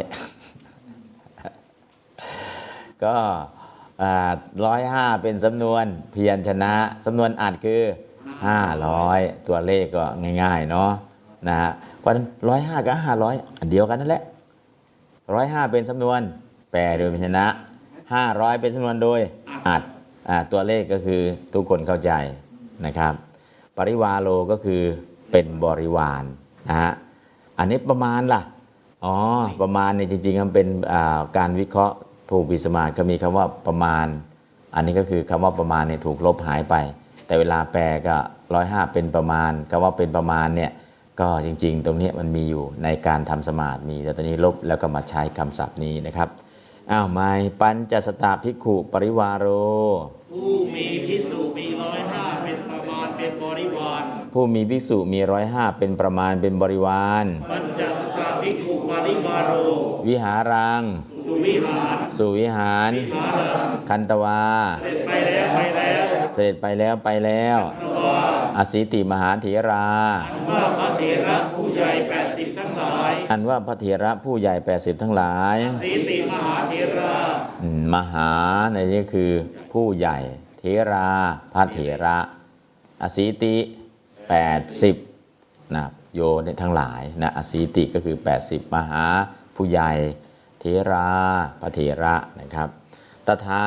ก็ ร้อยห้าเป็นสำนวนเพียรชนะสำนวนอัดคือห้าร้อยตัวเลขก็ง่าย ๆ เนาะนะฮะเพราะฉะนั้นร้อยห้ากับห้าร้อยอันเดียวกันนั่นแหละร้อยห้าเป็นสำนวน แปลโดยพยัญชนะห้าร้อยเป็นสำนวนโดยอัดอ่าตัวเลขก็คือทุกคนเข้าใจนะครับ ปริวาโลก็คือเป็นบริวารนะฮะอันนี้ประมาณล่ะอ๋อประมาณเนี่ยจริงๆมันเป็นการวิเคราะห์ ผูกวิสมาธิก็มีคำว่าประมาณ อันนี้ก็คือคำว่าประมาณเนี่ยถูกลบหายไป แต่เวลาแปลก็ร้อยห้าเป็นประมาณคำว่าเป็นประมาณเนี่ยก็จริงๆ ตรงเนี้ยมันมีอยู่ในการทำสมาธิมีแต่ตอนนี้ลบแล้วก็มาใช้คำศัพท์นี้นะครับอ้าวไม่ปัญจสตาภิกขุปริวารโร ผู้มีภิกษุมีร้อยห้าเป็นประมาณเป็นบริวาร ผู้มีภิกษุมีร้อยห้าเป็นประมาณเป็นบริวาร ปัญจสตภิกขุปริวารโร วิหารังสุ วิหารสุวิหารหาลังคันตวาเสร็จไปแล้วไปแล้วเสด็จไปแล้วไปแล้วตัวอสิติมหาเถราว่าพระเถระผู้ใหญ่แปดสิบทั้งหลาย อันว่าพระเถระผู้ใหญ่80ทั้งหลายสีติมหาเถราอืมมหาในนี้คือผู้ใหญ่เถราพระเถระ อสิติ80นะโยในทั้งหลายนะอสิติก็คือ 80 มหาผู้ใหญ่เถราพระเถระนะครับ ตถา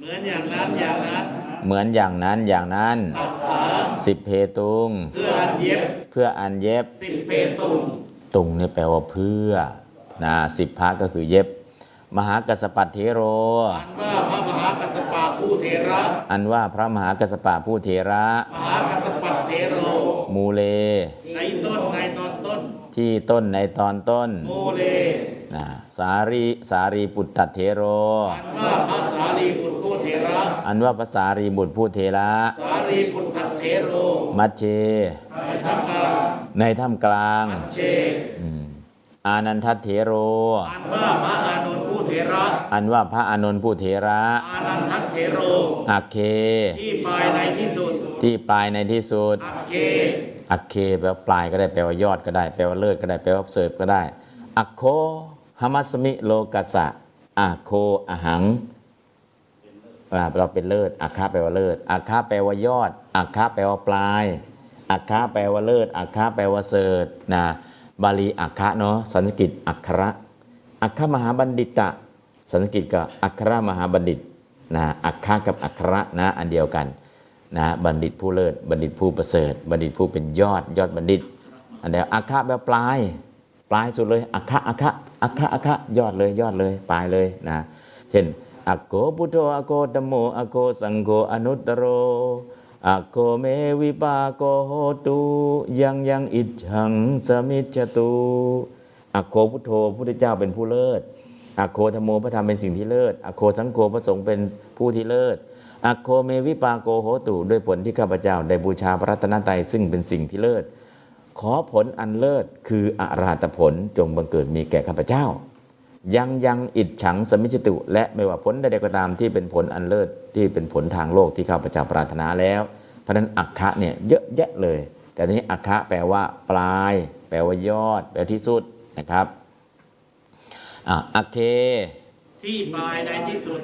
เหมือนอย่างนั้นอย่างนั้น เหมือนอย่างนั้นอย่างนั้นตัดขาสิบเพตุง เพื่ออันเย็บ เพื่ออันเย็บสิบเพตุง ตุงเนี่ยแปลว่าเพื่อนะสิบพระก็คือเย็บ มหากัสสปัตเทโร อันว่าพระมหากัสสปะผู้เถระ อันว่าพระมหากัสสปะผู้เทระ มหากัสสปะเถโร มูเล ในต้นในตอนต้น ที่ต้นในตอนต้นโมเลนะสารีสารีปุตตเทโร อันว่าพระสารีบุตรผู้เถระอันว่าภาษารีบุตรผู้เทระ สารีบุตรเถโรมัชเช ในทำการในถ้ำกลางเชอืมอานันทเถโร อันว่าพระอานนท์ผู้เถระอันว่าพระอานนท์ผู้เทระ อานันทเถโร อักเค ที่ปลายในที่สุดที่ปลายในที่สุด อักเค อักเคแปลว่าปลายก็ได้แปลว่ายอดก็ได้แปลว่าเลิศก็ได้แปลว่าเสริฐก็ได้อักโคหมัสมิโลกัสะอักโคอหังเราเป็นเลิศอักคาแปลว่าเลิศอักคาแปลว่ายอดอักคาแปลว่าปลายอักคาแปลว่าเลิศอักคาแปลว่าเสริฐนะบาลีอักคะเนาะสันสกฤตอักขระอักขมหาบัณฑิตะ สันสกฤตก็อักขระมหาบัณฑิตนะอักขะกับอักขระนะอันเดียวกัน นะบัณฑิตผู้เลิศบัณฑิตผู้ประเสริฐ บัณฑิตผู้เป็นยอดยอดบัณฑิต อันเดียวอักขะแปลว่าปลาย ปลายสุดเลยอัคคะอัคคะอัคคะอัคคะยอดเลยยอดเลยปลายเลยนะเช่นอัคโคพุทโธอัคโคธัมโมอัคโคสังโฆอนุตตโรอัคโคเมวิปาโกโหตุยังยังอิจฉังสมิชฌตุอัคโคพุทโธพุทธเจ้าเป็นผู้เลิศอัคโคธัมโมพระธรรมเป็นสิ่งที่เลิศอัคโคสังโฆพระสงฆ์เป็นผู้ที่เลิศ อัคโคเมวิปาโกโหตุด้วยผลที่ข้าพเจ้าได้บูชาพระรัตนตรัยซึ่งเป็นสิ่งที่เลิศ ขอผลอันเลิศคืออาราตผลจงบังเกิดมีแก่ข้าพเจ้า ยังยังอิดฉังสมิจตุ และไม่ว่าผลใดๆก็ตามที่เป็นผลอันเลิศที่เป็นผลทางโลกที่ข้าพเจ้าปรารถนาแล้ว เพราะนั้นอักคะเนี่ยเยอะแยะเลย แต่ทีนี้อักคะแปลว่า ปลาย แปลว่ายอด แปลที่สุดนะครับอะอักเค ที่ปลายในที่สุด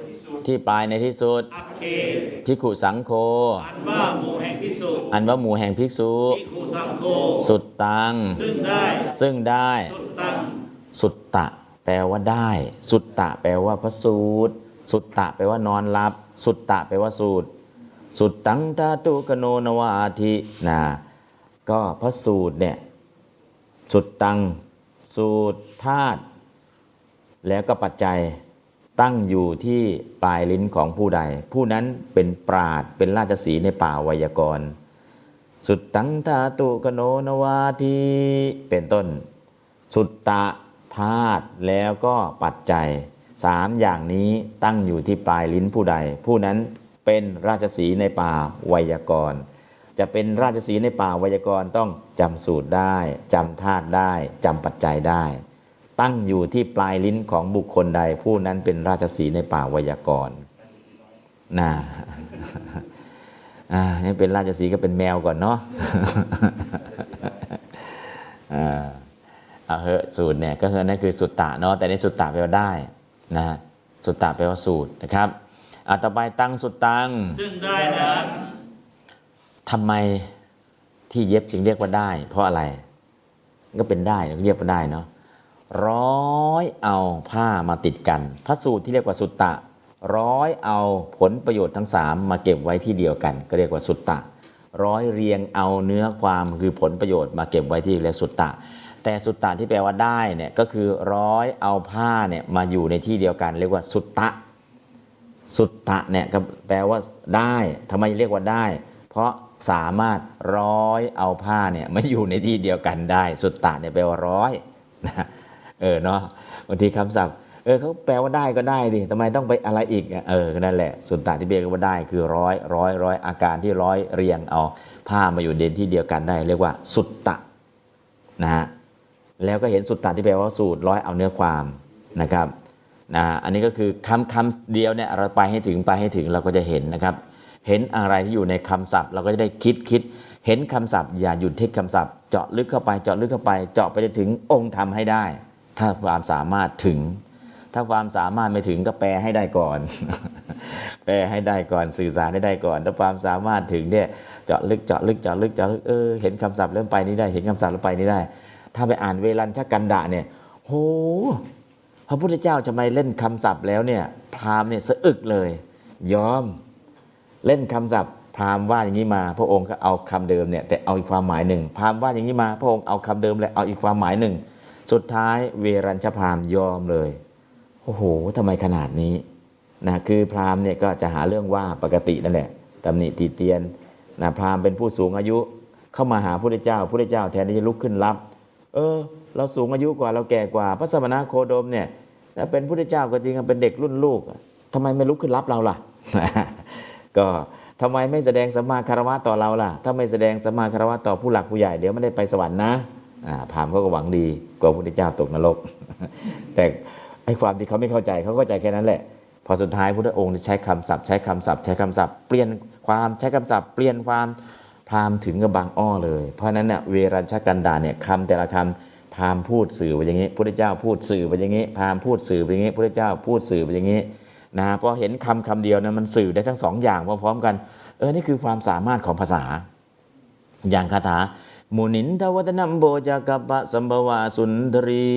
ที่ปลายในที่สุดอักเคพิกขุสังโฆอันว่าหมู่แห่งพิสุอันว่าหมู่แห่งภิกษุที่คูสังโฆสุดตัง ซึ่งได้ซึ่งได้ สุดตั้งสุตตะ แปลว่าได้ สุตตะ แปลว่าพระสูตร สุตตะ แปลว่านอนหลับ สุตตะ แปลว่าสูตร สุตตังทาตุกโนนวาทินะก็พระสูตรเนี่ย สุตตัง สูตรธาตุแล้วก็ปัจจัย ตั้งอยู่ที่ปลายลิ้นของผู้ใด ผู้นั้นเป็นปราดเป็นราชสีในป่าไวยากรณ์สุตตังทาตุกโนนวาทีเป็นต้น สุตตะธาตุแล้วก็ปัจจัยสามอย่างนี้ตั้งอยู่ที่ปลายลิ้นผู้ใด ผู้นั้นเป็นราชสีในป่าไวยากรณ์จะเป็นราชสีในป่าไวยากรณ์ต้องจำสูตรได้จำธาตุได้จำปัจจัยได้ ตั้งอยู่ที่ปลายลิ้นของบุคคลใด ผู้นั้นเป็นราชสีห์ในป่าไวยากรณ์นะอ่านี่เป็นราชสีห์ก็เป็นแมวก่อนเนาะอ่าเอาเหอะสูตรเนี่ยก็คือนั่นคือสุตตะเนาะแต่ในสุตตะแปลว่าได้นะฮะสุตตะแปลว่าสูตรนะครับอ่าต่อไปตั้งสุตตังซึ่งได้นั้นทำไมที่เย็บจึงเรียกว่าได้ เพราะอะไร ก็เป็นได้เรียกว่าได้เนาะ ร้อยเอาผ้ามาติดกัน พระสูตรที่เรียกว่าสุตตะ ร้อยเอาผลประโยชน์ทั้งสามมาเก็บไว้ที่เดียวกัน ก็เรียกว่าสุตตะ ร้อยเรียงเอาเนื้อความคือผลประโยชน์มาเก็บไว้ที่เรียกสุตตะ แต่สุตตะที่แปลว่าได้เนี่ยก็คือร้อยเอาผ้าเนี่ยมาอยู่ในที่เดียวกัน เรียกว่าสุตตะ สุตตะเนี่ยก็แปลว่าได้ทำไมเรียกว่าได้ เพราะสามารถร้อยเอาผ้าเนี่ยมาอยู่ในที่เดียวกันได้ สุตตะเนี่ยแปลว่าร้อยนะ เออเนาะบางทีคำศัพท์เออเขาแปลว่าได้ก็ได้ดิทำไมต้องไปอะไรอีกเออก็นั่นแหละสุตตะที่เรียกว่าได้คือร้อยร้อยร้อยอาการที่ร้อยเรียงเอาผ้ามาอยู่เด่นที่เดียวกันได้ เรียกว่าสุตตะนะฮะแล้วก็เห็นสุตตะที่แปลว่าสูตรร้อยเอาเนื้อความนะครับนะอันนี้ก็คือคำคำเดียวเนี่ยเราไปให้ถึงไปให้ถึงเราก็จะเห็นนะครับ เห็นอะไรที่อยู่ในคำศัพท์ เราก็จะได้คิดคิด เห็นคำศัพท์ อย่าหยุดที่คำศัพท์ เจาะลึกเข้าไปเจาะลึกเข้าไป เจาะไปจนถึงองค์ธรรมให้ได้ ถ้าความสามารถถึง ถ้าความสามารถไม่ถึงก็แปลให้ได้ก่อน แปลให้ได้ก่อนสื่อสารให้ได้ก่อน ถ้าความสามารถถึงเนี่ยเจาะลึกเจาะลึกเจาะลึกเจาะลึกเออเห็นคำศัพท์เริ่มไปนี้ได้เห็นคำศัพท์เริ่มไปนี้ได้ ถ้าไปอ่านเวลัญชกันดะเนี่ยโหพระพุทธเจ้าจะไม่เล่นคำศัพท์แล้วเนี่ยพราหมณ์เนี่ยสะอึกเลย ยอมเล่นคำศัพท์พราหมณ์ว่าอย่างนี้มา พระองค์ก็เอาคำเดิมเนี่ยแต่เอาอีกความหมายหนึ่งพราหมณ์ว่าอย่างนี้มา พระองค์เอาคำเดิมและเอาอีกความหมายหนึ่ง สุดท้ายเวรัญชพรามยอมเลย โอ้โหทำไมขนาดนี้นะคือพราหมณ์เนี่ยก็จะหาเรื่องว่าปกตินั่นแหละตำหนิตีเตียนนะพราหมณ์เป็นผู้สูงอายุเข้ามาหาพระเจ้าพระเจ้าแทนที่จะลุกขึ้นรับ เออ เราสูงอายุกว่าเราแก่กว่า พระสมณะโคดมเนี่ยนะเป็นพุทธเจ้าก็จริงเป็นเด็กรุ่นลูกทำไมไม่ลุกขึ้นรับเราล่ะ ก็ทำไมไม่แสดงสัมมาคารวะต่อเราล่ะ ถ้าไม่แสดงสัมมาคารวะต่อผู้หลักผู้ใหญ่เดี๋ยวไม่ได้ไปสวรรค์นะ พราหมณ์เขาก็หวังดีกลัวพระพุทธเจ้าตกนรก แต่ไอ้ความที่เขาไม่เข้าใจเขาเข้าใจแค่นั้นแหละ พอสุดท้ายพุทธองค์ใช้คำศัพท์ใช้คำศัพท์ใช้คำศัพท์เปลี่ยนความใช้คำศัพท์เปลี่ยนความพราหมณ์ถึงกับบางอ้อเลย เพราะนั้นเนี่ยเวรัญชกันดาเนี่ยคำแต่ละคำพราหมณ์พูดสื่อไปอย่างนี้พุทธเจ้าพูดสื่อไปอย่างนี้พราหมณ์พูดสื่อไปอย่างนี้พุทธเจ้าพูดสื่อไปอย่างนี้นะพอเห็นคำคำเดียวนะมันสื่อได้ทั้งสองอย่างพร้อมๆกัน เออนี่คือความสามารถของภาษา อย่างคาถา มุนินทวัตนัมโบจากัปปะสัมภวาสุนทรี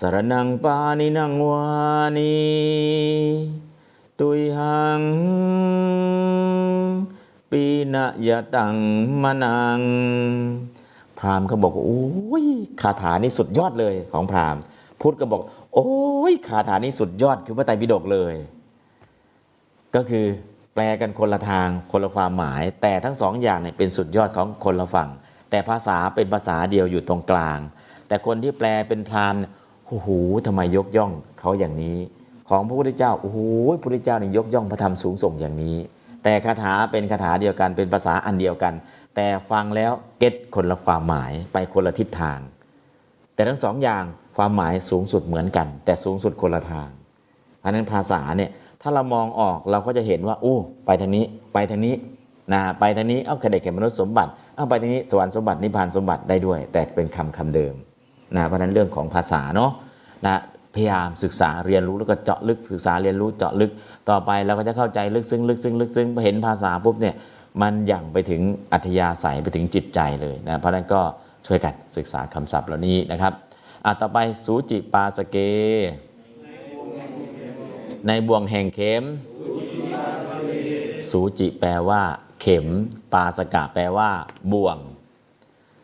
สารนังปานินังวานีตุยหัง ปีนะยะตังมะนัง พราหมณ์ก็บอกว่าโอ้ยคาถานี่สุดยอดเลยของพราหมณ์พุทธก็บอก โอ้ยคาถานี่สุดยอดคือพระไตรปิฎกเลย ก็คือแปลกันคนละทางคนละความหมาย แต่ทั้งสองอย่างเนี่ยเป็นสุดยอดของคนละฝั่ง แต่ภาษาเป็นภาษาเดียวอยู่ตรงกลาง แต่คนที่แปลเป็นพราหมณ์โอ้โหทำไมยกย่องเขาอย่างนี้ ของพระพุทธเจ้าโอ้โหพระพุทธเจ้านี่ยกย่องพระธรรมสูงส่งอย่างนี้ แต่คาถาเป็นคาถาเดียวกันเป็นภาษาอันเดียวกัน แต่ฟังแล้วเก็ตคนละความหมายไปคนละทิศทาง แต่ทั้งสองอย่างความหมายสูงสุดเหมือนกัน แต่สูงสุดคนละทาง เพราะนั้นภาษาเนี่ยถ้าเรามองออกเราก็จะเห็นว่าอู้ไปทางนี้ไปทางนี้นะไปทางนี้เอาแค่เด็กแก่มนุษย์สมบัติ เอาไปทางนี้สวรรค์สมบัตินิพพานสมบัติได้ด้วย แต่เป็นคำคำเดิมนะเพราะนั้นเรื่องของภาษาเนาะนะพยายามศึกษาเรียนรู้แล้วก็เจาะลึกศึกษาเรียนรู้เจาะลึกต่อไปเราก็จะเข้าใจลึกซึ้งลึกซึ้งลึกซึ้งพอเห็นภาษาปุ๊บเนี่ยมันย่างไปถึงอัธยาศัยไปถึงจิตใจเลยนะเพราะฉะนั้นก็ช่วยกันศึกษาคำศัพท์เหล่านี้นะครับอะต่อไปสูจิปาสเก ในบ่วงแห่งเข็มสูจิแปลว่า เข็ม ปาสกะแปลว่า บ่วง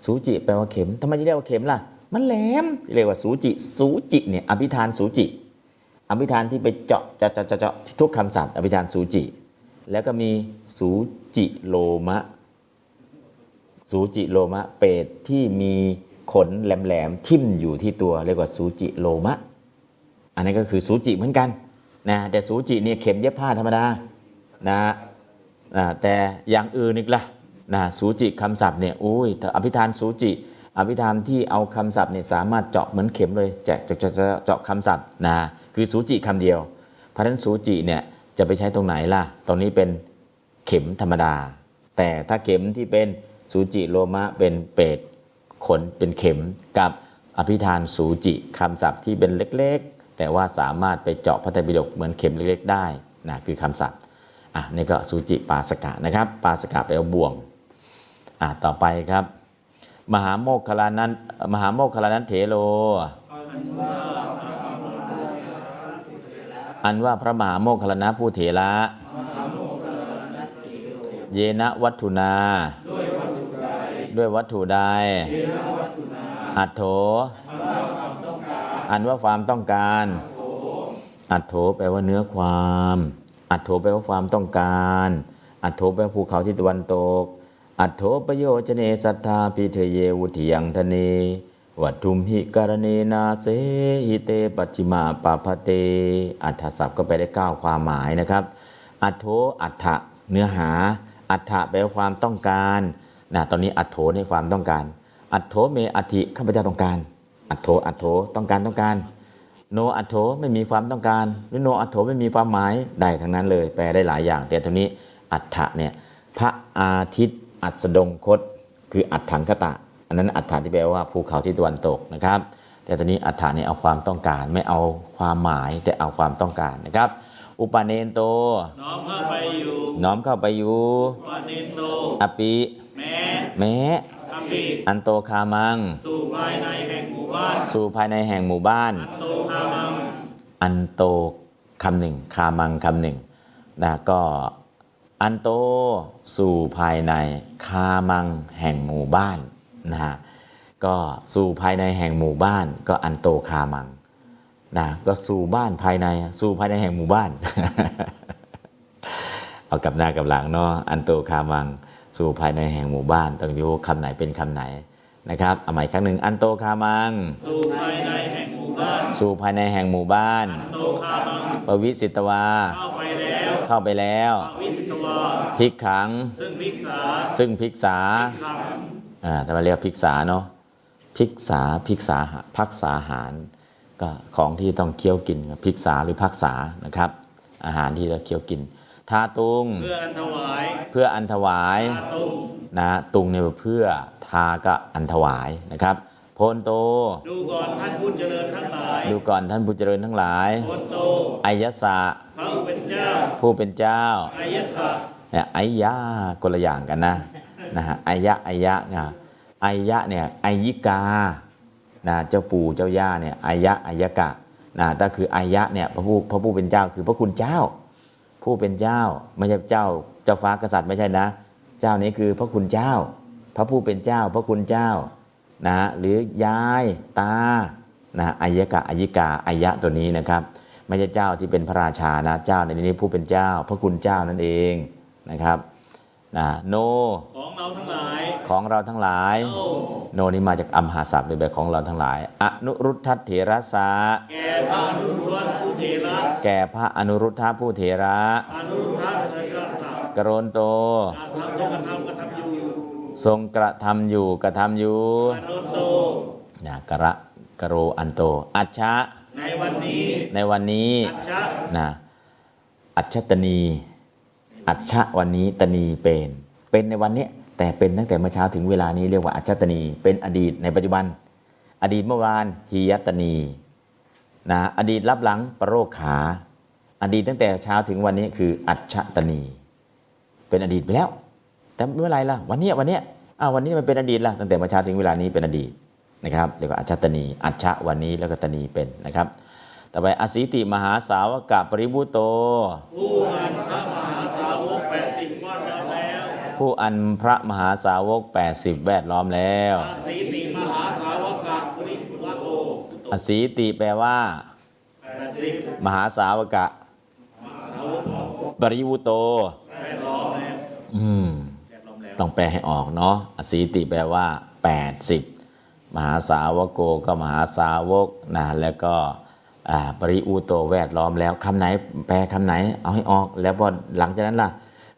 สูจิแปลว่าเข็มทำไมจะเรียกว่าเข็มล่ะ มันแหลมเรียกว่าสูจิ สูจิเนี่ยอภิธานสูจิ อภิธานที่ไปเจาะเจาะเจาะเจาะเจาะทุกคำศัพท์อภิธานสูจิ แล้วก็มีสูจิโลมะ สูจิโลมะ เป็ดที่มีขนแหลมๆทิ่มอยู่ที่ตัวเรียกว่าสูจิโลมะ อันนั้ก็คือสูจิเหมือนกันนะแต่สูจิเนี่ยเข็มเย็บผ้าธรรมดานะ นะแต่อย่างอื่นอีกละนะสูจิคำศัพท์เนี่ยอุ้ยอภิธานสูจิ อภิธานที่เอาคำศัพท์เนี่ยสามารถเจาะเหมือนเข็มเลยแจกเจาะเจาะเจาะเจาะคำศัพท์นะคือสูจิคำเดียว เพราะฉะนั้นสูจิเนี่ยจะไปใช้ตรงไหนล่ะ ตรงนี้เป็นเข็มธรรมดา แต่ถ้าเข็มที่เป็นสูจิโลมะเป็นเป็ดขนเป็นเข็มกับอภิธานสูจิคำศัพท์ที่เป็นเล็กๆ แต่ว่าสามารถไปเจาะพระไตรปิฎกเหมือนเข็มเล็กๆ ได้นะคือคำศัพท์ อะนี่ก็สูจิปาสกะนะครับปาสกะแปลว่าบ่วงอะต่อไปครับ มหาโมคคลานันมหาโมคคลานันเถโล อันว่าพระมหาโมคคลลานะผู้เถระเยนะวัตถุนา ด้วยวัตถุใดอัตโถ อันว่าความต้องการ อัตโถแปลว่าเนื้อความ อัตโถแปลว่าความต้องการ อัตโถแปลว่าภูเขาที่ตะวันตก อัตโถประโยชเนสัทธาพิเทเยวุติยังทะเนวัตถุมหิการเนนาเสหิเตปัจจิมาปาพเต อัฏฐศัพท์ก็ไปได้เก้าความหมายนะครับ อัตโถอัฏฐะเนื้อหา อัฏฐะแปลว่าความต้องการนะตอนนี้อัตโถในความต้องการ อัตโถเมอธิข้าพเจ้าต้องการ อัตโถอัตโถต้องการต้องการ โนอัตโถไม่มีความต้องการ หรือโนอัตโถไม่มีความหมายได้ทั้งนั้นเลย แปลได้หลายอย่าง แต่ทีนี้อัฏฐะเนี่ยพระอาทิตย์อัสดงคต คืออัฏฐังคตะ อันนั้นอัฏฐะที่แปลว่าภูเขาที่ตะวันตกนะครับ แต่ตอนนี้อัฏฐะเนี่ยเอาความต้องการไม่เอาความหมายแต่เอาความต้องการนะครับ อุปาเนนโต น้อมเข้าไปอยู่น้อมเข้าไปอยู่วานินโตอปิแม้แม้ อภิอันโตคามัง สู่ภายในแห่งหมู่บ้าน สู่ภายในแห่งหมู่บ้านโตคามัง อันโตคำหนึ่งคามังคำหนึ่งนะก็อันโตสู่ภายในคามังแห่งหมู่บ้านนะฮะก็สู่ภายในแห่งหมู่บ้าน ก็อันโตคามังนะก็สู่บ้านภายในสู่ภายในแห่งหมู่บ้าน เอากับหน้ากับหลังเนาะอันโตคามัง สู่ภายในแห่งหมู่บ้านต้องโยกคำไหนเป็นคำไหนนะครับเอาใหม่อีกครั้งหนึ่งอันโตคามัง สู่ภายในแห่งหมู่บ้านสู่ภายในแห่งหมู่บ้านโตคามังปวิสิตวา เข้าไปแล้วเข้าไปแล้วอวิสวาพิกขัง ซึ่งภิกษาซึ่งพิกษาขังอ่าแต่มาเรียกพิกษาเนาะพิกษาพิกษาหาพักษาหาร ก็ของที่ต้องเคี้ยวกินพิกษาหรือพักษานะครับ อาหารที่เราเคี้ยวกิน ทาตุง เพื่ออันถวาย เพื่ออันถวายตาตุงนะตุงเนี่ยเพื่อทาก็อันถวายนะครับโพนโต ดูก่อนท่านผู้เจริญทั้งหลาย ดูก่อนท่านผู้เจริญทั้งหลายโอนโตอายสะเขาเป็นเจ้า ผู้เป็นเจ้าอายสะเนี่ยไอยะคนละอย่างกันนะนะฮะไอยะไอยะเนี่ยไอยะเนี่ยไอยิกานะเจ้าปู่เจ้าย่าเนี่ยไอยะไอยกะนะแต่คือไอยะเนี่ยพระผู้พระผู้เป็นเจ้าคือพระคุณเจ้า ผู้เป็นเจ้าไม่ใช่เจ้าเจ้าฟ้ากษัตริย์ไม่ใช่นะ เจ้านี้คือพระคุณเจ้า พระผู้เป็นเจ้า พระคุณเจ้านะหรือยายตานะอายกะอายิกาอายะตัวนี้นะครับ ไม่ใช่เจ้าที่เป็นพระราชานะเจ้าในนี้ผู้เป็นเจ้า พระคุณเจ้านั่นเองนะครับ นะโนของเราทั้งหลายของเราทั้งหลายโอ้โนนี่มาจากอัมหาศัพท์ในแบบของเราทั้งหลาย อนุรุทธเถระสาแก่พระอนุทวนผู้เถระแก่พระอนุรุทธะผู้เถระอนุรุทธะเถระสากรณโตการทำต้องกระทำกระทำอยู่ทรงกระทำอยู่กระทำอยู่อนุโตนะกระกะโรอันโต อัชชะในวันนี้ในวันนี้อัจฉะนะอัชชตนี อัชชะวันนี้ตนีเป็น เป็นในวันนี้แต่เป็นตั้งแต่เมื่อเช้าถึงเวลานี้เรียกว่าอัชชตนี เป็นอดีตในปัจจุบัน อดีตเมื่อวานฮียตนีนะอดีตรับหลังปรโรคขา อดีตตั้งแต่เช้าถึงวันนี้คืออัชชตนี เป็นอดีตไปแล้ว แต่เมื่อไรล่ะวันนี้วันนี้อ้าววันนี้มันเป็นอดีตล่ะตั้งแต่เมื่อเช้าถึงเวลานี้เป็นอดีตนะครับเรียกว่าอัชชตนี อัชชะวันนี้แล้วก็ตนีเป็นนะครับต่อไปอสีติมหาสาวกะปริบุโตผู้อันพระมหาสา วกแปดสิบวันแล้วแล้วผู้อันพระมหาสาวก 80 แวดล้อมแล้วอาศีติมหาสาวกะปริวัตโตอสีติแปลว่าแปดสิบมหาสาวกะ สาวกปริวุโตแปดล้อมแล้วอืมแปดล้อมแล้วต้องแปลให้ออกเนาะอสีติแปลว่า 80 มหาสาวโกก็มหาสาวกนะแล้วก็อ่า ปริอุโตแวดล้อมแล้วคำไหนแปลคำไหนเอาให้ออกแล้วพอหลังจากนั้นล่ะ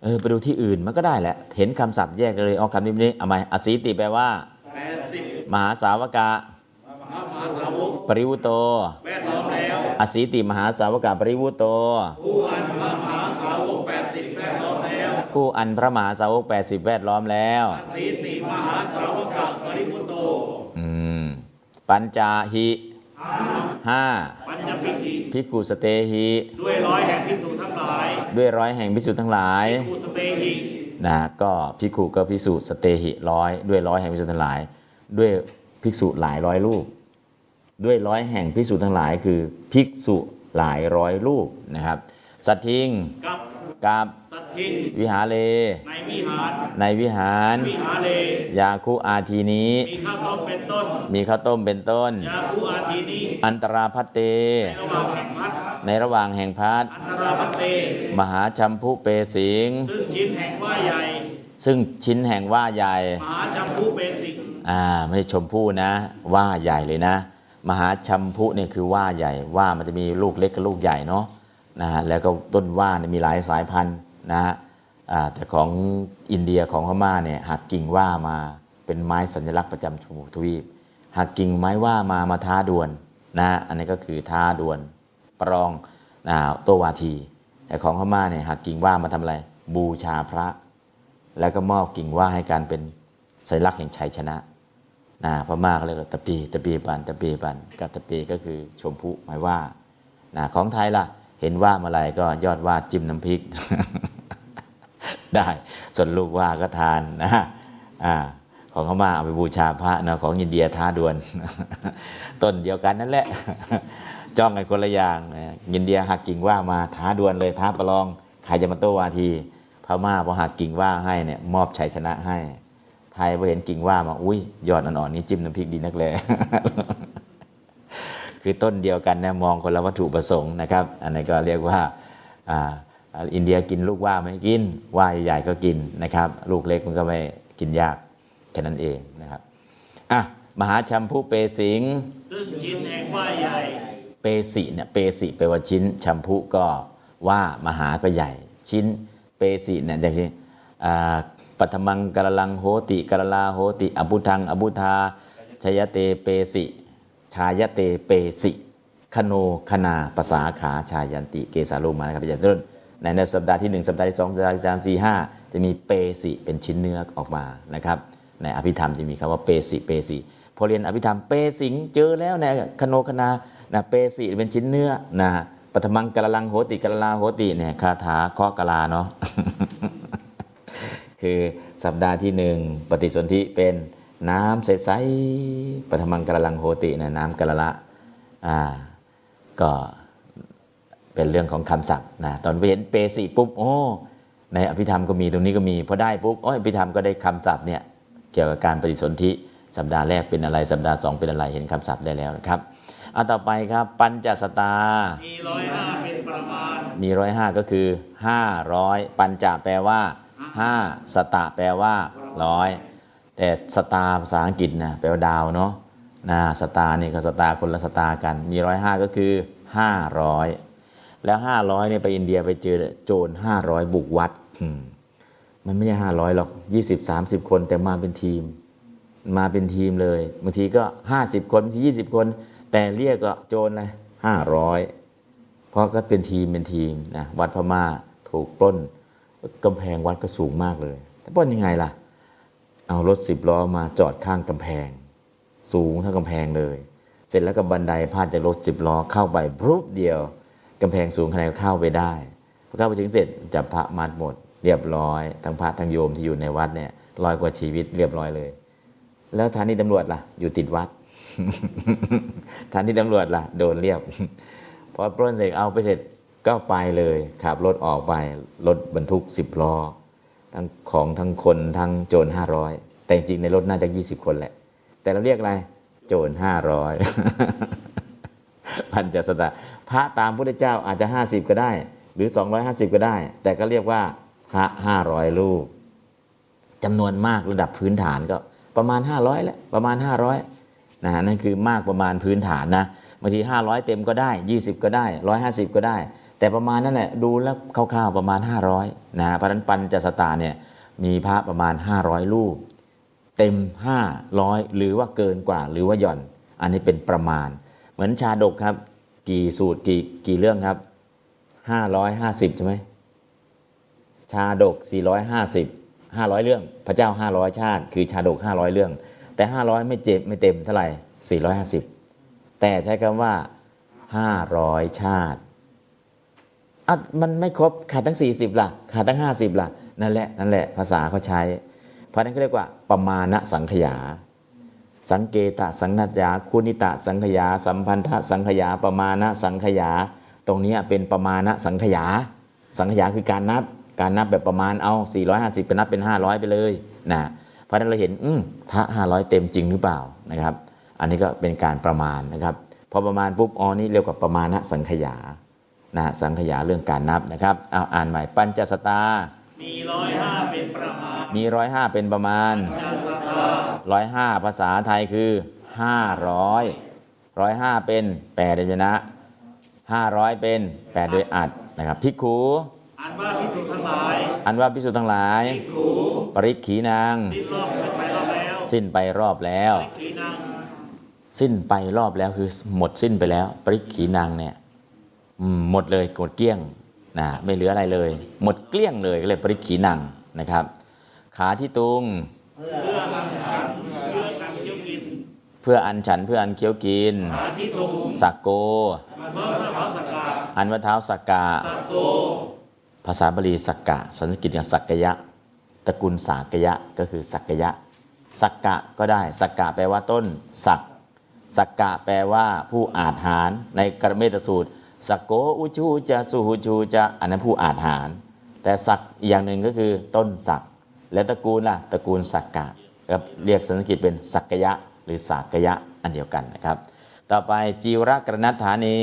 เออไปดูที่อื่นมันก็ได้แหละ เห็นคำศัพท์แยกเลยเอาคำนี้นี้เอาไหมอสีติแปลว่าแปดสิบมหาสาวกะพระมหาสาวกปริวุโตแวดล้อมแล้วอสีติมหาสาวกะปริวุโต ผู้อันพระมหาสาวกแปดสิบแวดล้อมแล้ว ผู้อันพระมหาสาวก80แวดล้อมแล้วอาศีติมหาสาวกะปริพุตโต อืม ปัญจาหิ ห้าปัญญพิธีพิกุสเตหิด้วยร้อยแห่งพิสูจน์ทั้งหลาย ด้วยร้อยแห่งพิสุทั้งหลายภูสเตหินะก็พิกุก็พิสุสเตหิร้อยด้วยร้อยแห่งพิสุทั้งหลาย ด้วยภิกษุหลายร้อยรูป ด้วยร้อยแห่งภิกษุทั้งหลายคือภิกษุหลายร้อยรูปนะครับสัตทิงกับกับสัต ทิงวิหาเล ในวิหารในวิหาร วิหาเลยาคุอาทีนี้ มีข้าวต้มเป็นต้น มีข้าวต้มเป็นต้น ยาคูอาทีนี้ อันตราพัตเต ในระหว่างแห่งพัดในระหว่างแห่งพัดอันตราพัตเต มหาชัมพุเปสิง ซึ่งชิ้นแห่งว่าใหญ่ ซึ่งชิ้นแห่งว่าใหญ่ มหาจัมพูเปสิงอ่าไม่ใช่ชมพู่นะ ว่าใหญ่เลยนะ มหาชัมพุเนี่ยคือว่าใหญ่ ว่ามันจะมีลูกเล็กกับลูกใหญ่เนาะนะฮะแล้วก็ต้นว่าเนี่ยมีหลายสายพันธุ์ นะฮะแต่ของอินเดียของพม่าเนี่ยหักกิ่งว่ามาเป็นไม้สัญลักษณ์ประจำชมพูทวีปหักกิ่งไม้ว่ามามาท้าดวลนะอันนี้ก็คือท้าดวลประลองนะโตวาที แต่ของพม่าเนี่ยหักกิ่งว่ามาทำอะไรบูชาพระ แล้วก็มอบกิ่งว่าให้การเป็นสัญลักษณ์แห่งชัยชนะนะพม่าก็เรียกว่าตะปีตะปีปันตะปีปันกับตะปีก็คือชมพูหมายว่านะของไทยล่ะเห็นว่ามาอะไรก็ยอดว่าจิ้มน้ำพริก ได้ ส่วนลูกว่าก็ทานนะอ่าของเขามาเอาไปบูชาพระนะของอินเดียท้าดวลต้นเดียวกันนั่นแหละ จ้องกันคนละอย่างอินเดียหักกิ่งว่ามาท้าดวลเลยท้าประลองใครจะมาโต้วาทีพม่าพอหักกิ่งว่าให้เนี่ยมอบชัยชนะให้ ไทยพอเห็นกิ่งว่ามาอุ้ยยอดอ่อนๆนี้จิ้มน้ำพริกดีนักเลยคือต้นเดียวกันนะมองคนละวัตถุประสงค์นะครับ อันนี้ก็เรียกว่าอ่า อ่าอินเดียกินลูกว่าไหม่กินว่าใหญ่ๆก็กินนะครับ ลูกเล็กมันก็ไม่กินยากแค่นั้นเองนะครับอะมหาชัมพูเปสิงซึ่งชิ้นแห่งว่าใหญ่ เปสิเนี่ยเปสิแปลว่าชิ้นชัมพุก็ว่ามหาก็ใหญ่ ชิ้นเปสิเนี่ยอย่างเช่นอ่าปัทมังกะละลังโหติกะละลาโหติอบุทังอบุทาชยเตเปสิ ชายเตเปสิคโนคณาภาษาขาชายันติเกสาลูมานะครับอย่างต้น ในในสัปดาห์ที่หนึ่งสัปดาห์ที่สองสัปดาห์ที่สามสี่ห้าจะมีเปสิเป็นชิ้นเนื้อออกมานะครับในอภิธรรมจะมีคำว่าเปสิเปสิพอเรียนอภิธรรมเปสิงเจอแล้วในคโนคณานะเปสิเป็นชิ้นเนื้อนะปัทมังกะละลังโหติกะลาโหติเนี่ยคาถาเคาะกะลาเนาะคือสัปดาห์ที่หนึ่งปฏิสนธิเป็นน้ำใสๆปฐมังกะลังโหตินะน้ำกะละละอ่าก็ เป็นเรื่องของคำศัพท์นะตอนไปเห็นเปสีปุ๊บโอ้ในอภิธรรมก็มีตรงนี้ก็มีพอได้ปุ๊บโอ้ยอภิธรรมก็ได้คำศัพท์เนี่ยเกี่ยวกับการปฏิสนธิสัปดาห์แรกเป็นอะไรสัปดาห์สองเป็นอะไรเห็นคำศัพท์ได้แล้วนะครับเอาต่อไปครับปัญจสตา มีร้อยห้าเป็นประมาณ มีร้อยห้าก็คือห้าร้อยปัญจแปลว่าห้าสตะแปลว่าร้อยแต่สตาร์ภาษาอังกฤษนะแปลว่าดาวเนาะนะสตาร์นี่กับสตาร์คนละสตาร์กัน มีร้อยห้าก็คือห้าร้อย แล้วห้าร้อยเนี่ยไปอินเดียไปเจอโจรห้าร้อยบุกวัดมมันไม่ใช่ห้าร้อยหรอกยี่สิบสามสิบคนแต่มาเป็นทีม มาเป็นทีมเลยบางทีก็ห้าสิบคนบางทียี่สิบคน แต่เรียกก็โจรเลยห้าร้อยเพราะก็เป็นทีมเป็นทีมนะวัดพม่าถูกปล้นกำแพงวัดก็สูงมากเลยแต่ปล้นยังไงล่ะ เอารถสิบล้อมาจอดข้างกำแพง สูงเท่ากำแพงเลย เสร็จแล้วก็บันไดพาดจากรถสิบล้อเข้าไปพรุบเดียว กำแพงสูงขนาดเข้าไปได้พอเข้าไปถึงเสร็จจับพระมัดหมด เรียบร้อย ทั้งพระทั้งโยมที่อยู่ในวัดเนี่ยร้อยกว่าชีวิตเรียบร้อยเลย แล้วฐานีตำรวจล่ะ อยู่ติดวัดฐานีตำรวจล่ะ โดนเรียบพอปล้นเสร็จเอาไปเสร็จก็ไปเลยขับรถออกไปรถบรรทุกสิบล้อทั้งของทั้งคนทั้งโจรห้าร้อยแต่จริงในรถน่าจะยี่สิบคนแหละ แต่เราเรียกอะไร โจรห้าร้อยพันจสตา พระตามพุทธเจ้าอาจจะห้าสิบก็ได้ หรือสองร้อยห้าสิบก็ได้ แต่ก็เรียกว่าพระห้าร้อยรูปจำนวนมากระดับพื้นฐานก็ประมาณห้าร้อยแหละประมาณห้าร้อยนะนั่นคือมากประมาณพื้นฐานนะบางทีห้าร้อยเต็มก็ได้ยี่สิบก็ได้ร้อยห้าสิบก็ได้ แต่ประมาณนั่นแหละดูแล้วคร่าวๆประมาณ 500นะพระนันปัญจสตาเนี่ยมีพระประมาณ 500 รูป เต็ม 500 หรือว่าเกินกว่าหรือว่าหย่อน อันนี้เป็นประมาณ เหมือนชาดกครับ กี่สูตรกี่กี่เรื่องครับ550ใช่ไหมชาดก450 500เรื่อง พระเจ้า500ชาติ คือชาดก500เรื่อง แต่500ไม่เจ็บไม่เต็มเท่าไหร่450แต่ใช้คำว่า500ชาติอะมันไม่ครบขาดทั้ง40ล่ะขาดทั้ง50ล่ะนั่นแหละนั่นแหละภาษาเขาใช้เพราะนั้นเขาเรียกว่าประมาณสังขยา สังเกตสังขยา คุณิตะสังขยา สัมพันธสังขยาประมาณสังขยา ตรงนี้เป็นประมาณสังขยา สังขยาคือการนับ การนับแบบประมาณเอา 450 ก็นับเป็น 500 ไปเลยนะเพราะนั้นเราเห็นอืมพระ500 เต็มจริงหรือเปล่านะครับ อันนี้ก็เป็นการประมาณนะครับพอประมาณปุ๊บอ๋อนี่เรียกว่าประมาณสังขยานะสังขยาเรื่องการนับนะครับเอาอ่านใหม่ปัญจสตา มีร้อยห้าเป็นประมาณ มีร้อยห้าเป็นประมาณจัสตาร้อยห้าภาษาไทยคือห้าร้อยร้อยห้าเป็นแปดโดยชนะห้าร้อยเป็นแปดโดยอัดนะครับพิกขูอันว่าพิสุทั้งหลาย อันว่าพิสุทั้งหลายพิกขูปริกขีนางสิ้นรอบเป็นไปรอบแล้วสิ้นไปรอบแล้วขีนังสิ้นไปรอบแล้วคือหมดสิ้นไปแล้ว ปริกขีนางเนี่ยอืมหมดเลยหมดเกลี้ยง นะไม่เหลืออะไรเลย หมดเกลี้ยงเลยก็เลยปริกขีนางนะครับ ขาที่ตุงเพื่อนังฉันเพื่อนังเคี้ยวกินเพื่ออันฉันเพื่ออันเคี้ยวกินอาทิตุงสักโกเมื่อพระเขาสกาอันว่าเท้าสักกะสัตโตภาษาบาลีสักกะสันสกฤตอย่างสักกยะตระกูลสากยะก็คือสักกยะ สักกะก็ได้ สักกะแปลว่าต้นสัก สักกะแปลว่าผู้อาจหารในกรเมตสูตร สักโกอุชูจะสุหูชูจะอันนั้นผู้อาหาร แต่สักอีกอย่างหนึ่งก็คือต้นสัก และตระกูลล่ะตระกูลสักกะครับเรียกสันสกฤตเป็นสักยะ หรือสากยะอันเดียวกันนะครับ ต่อไปจีวรกรณัฐานี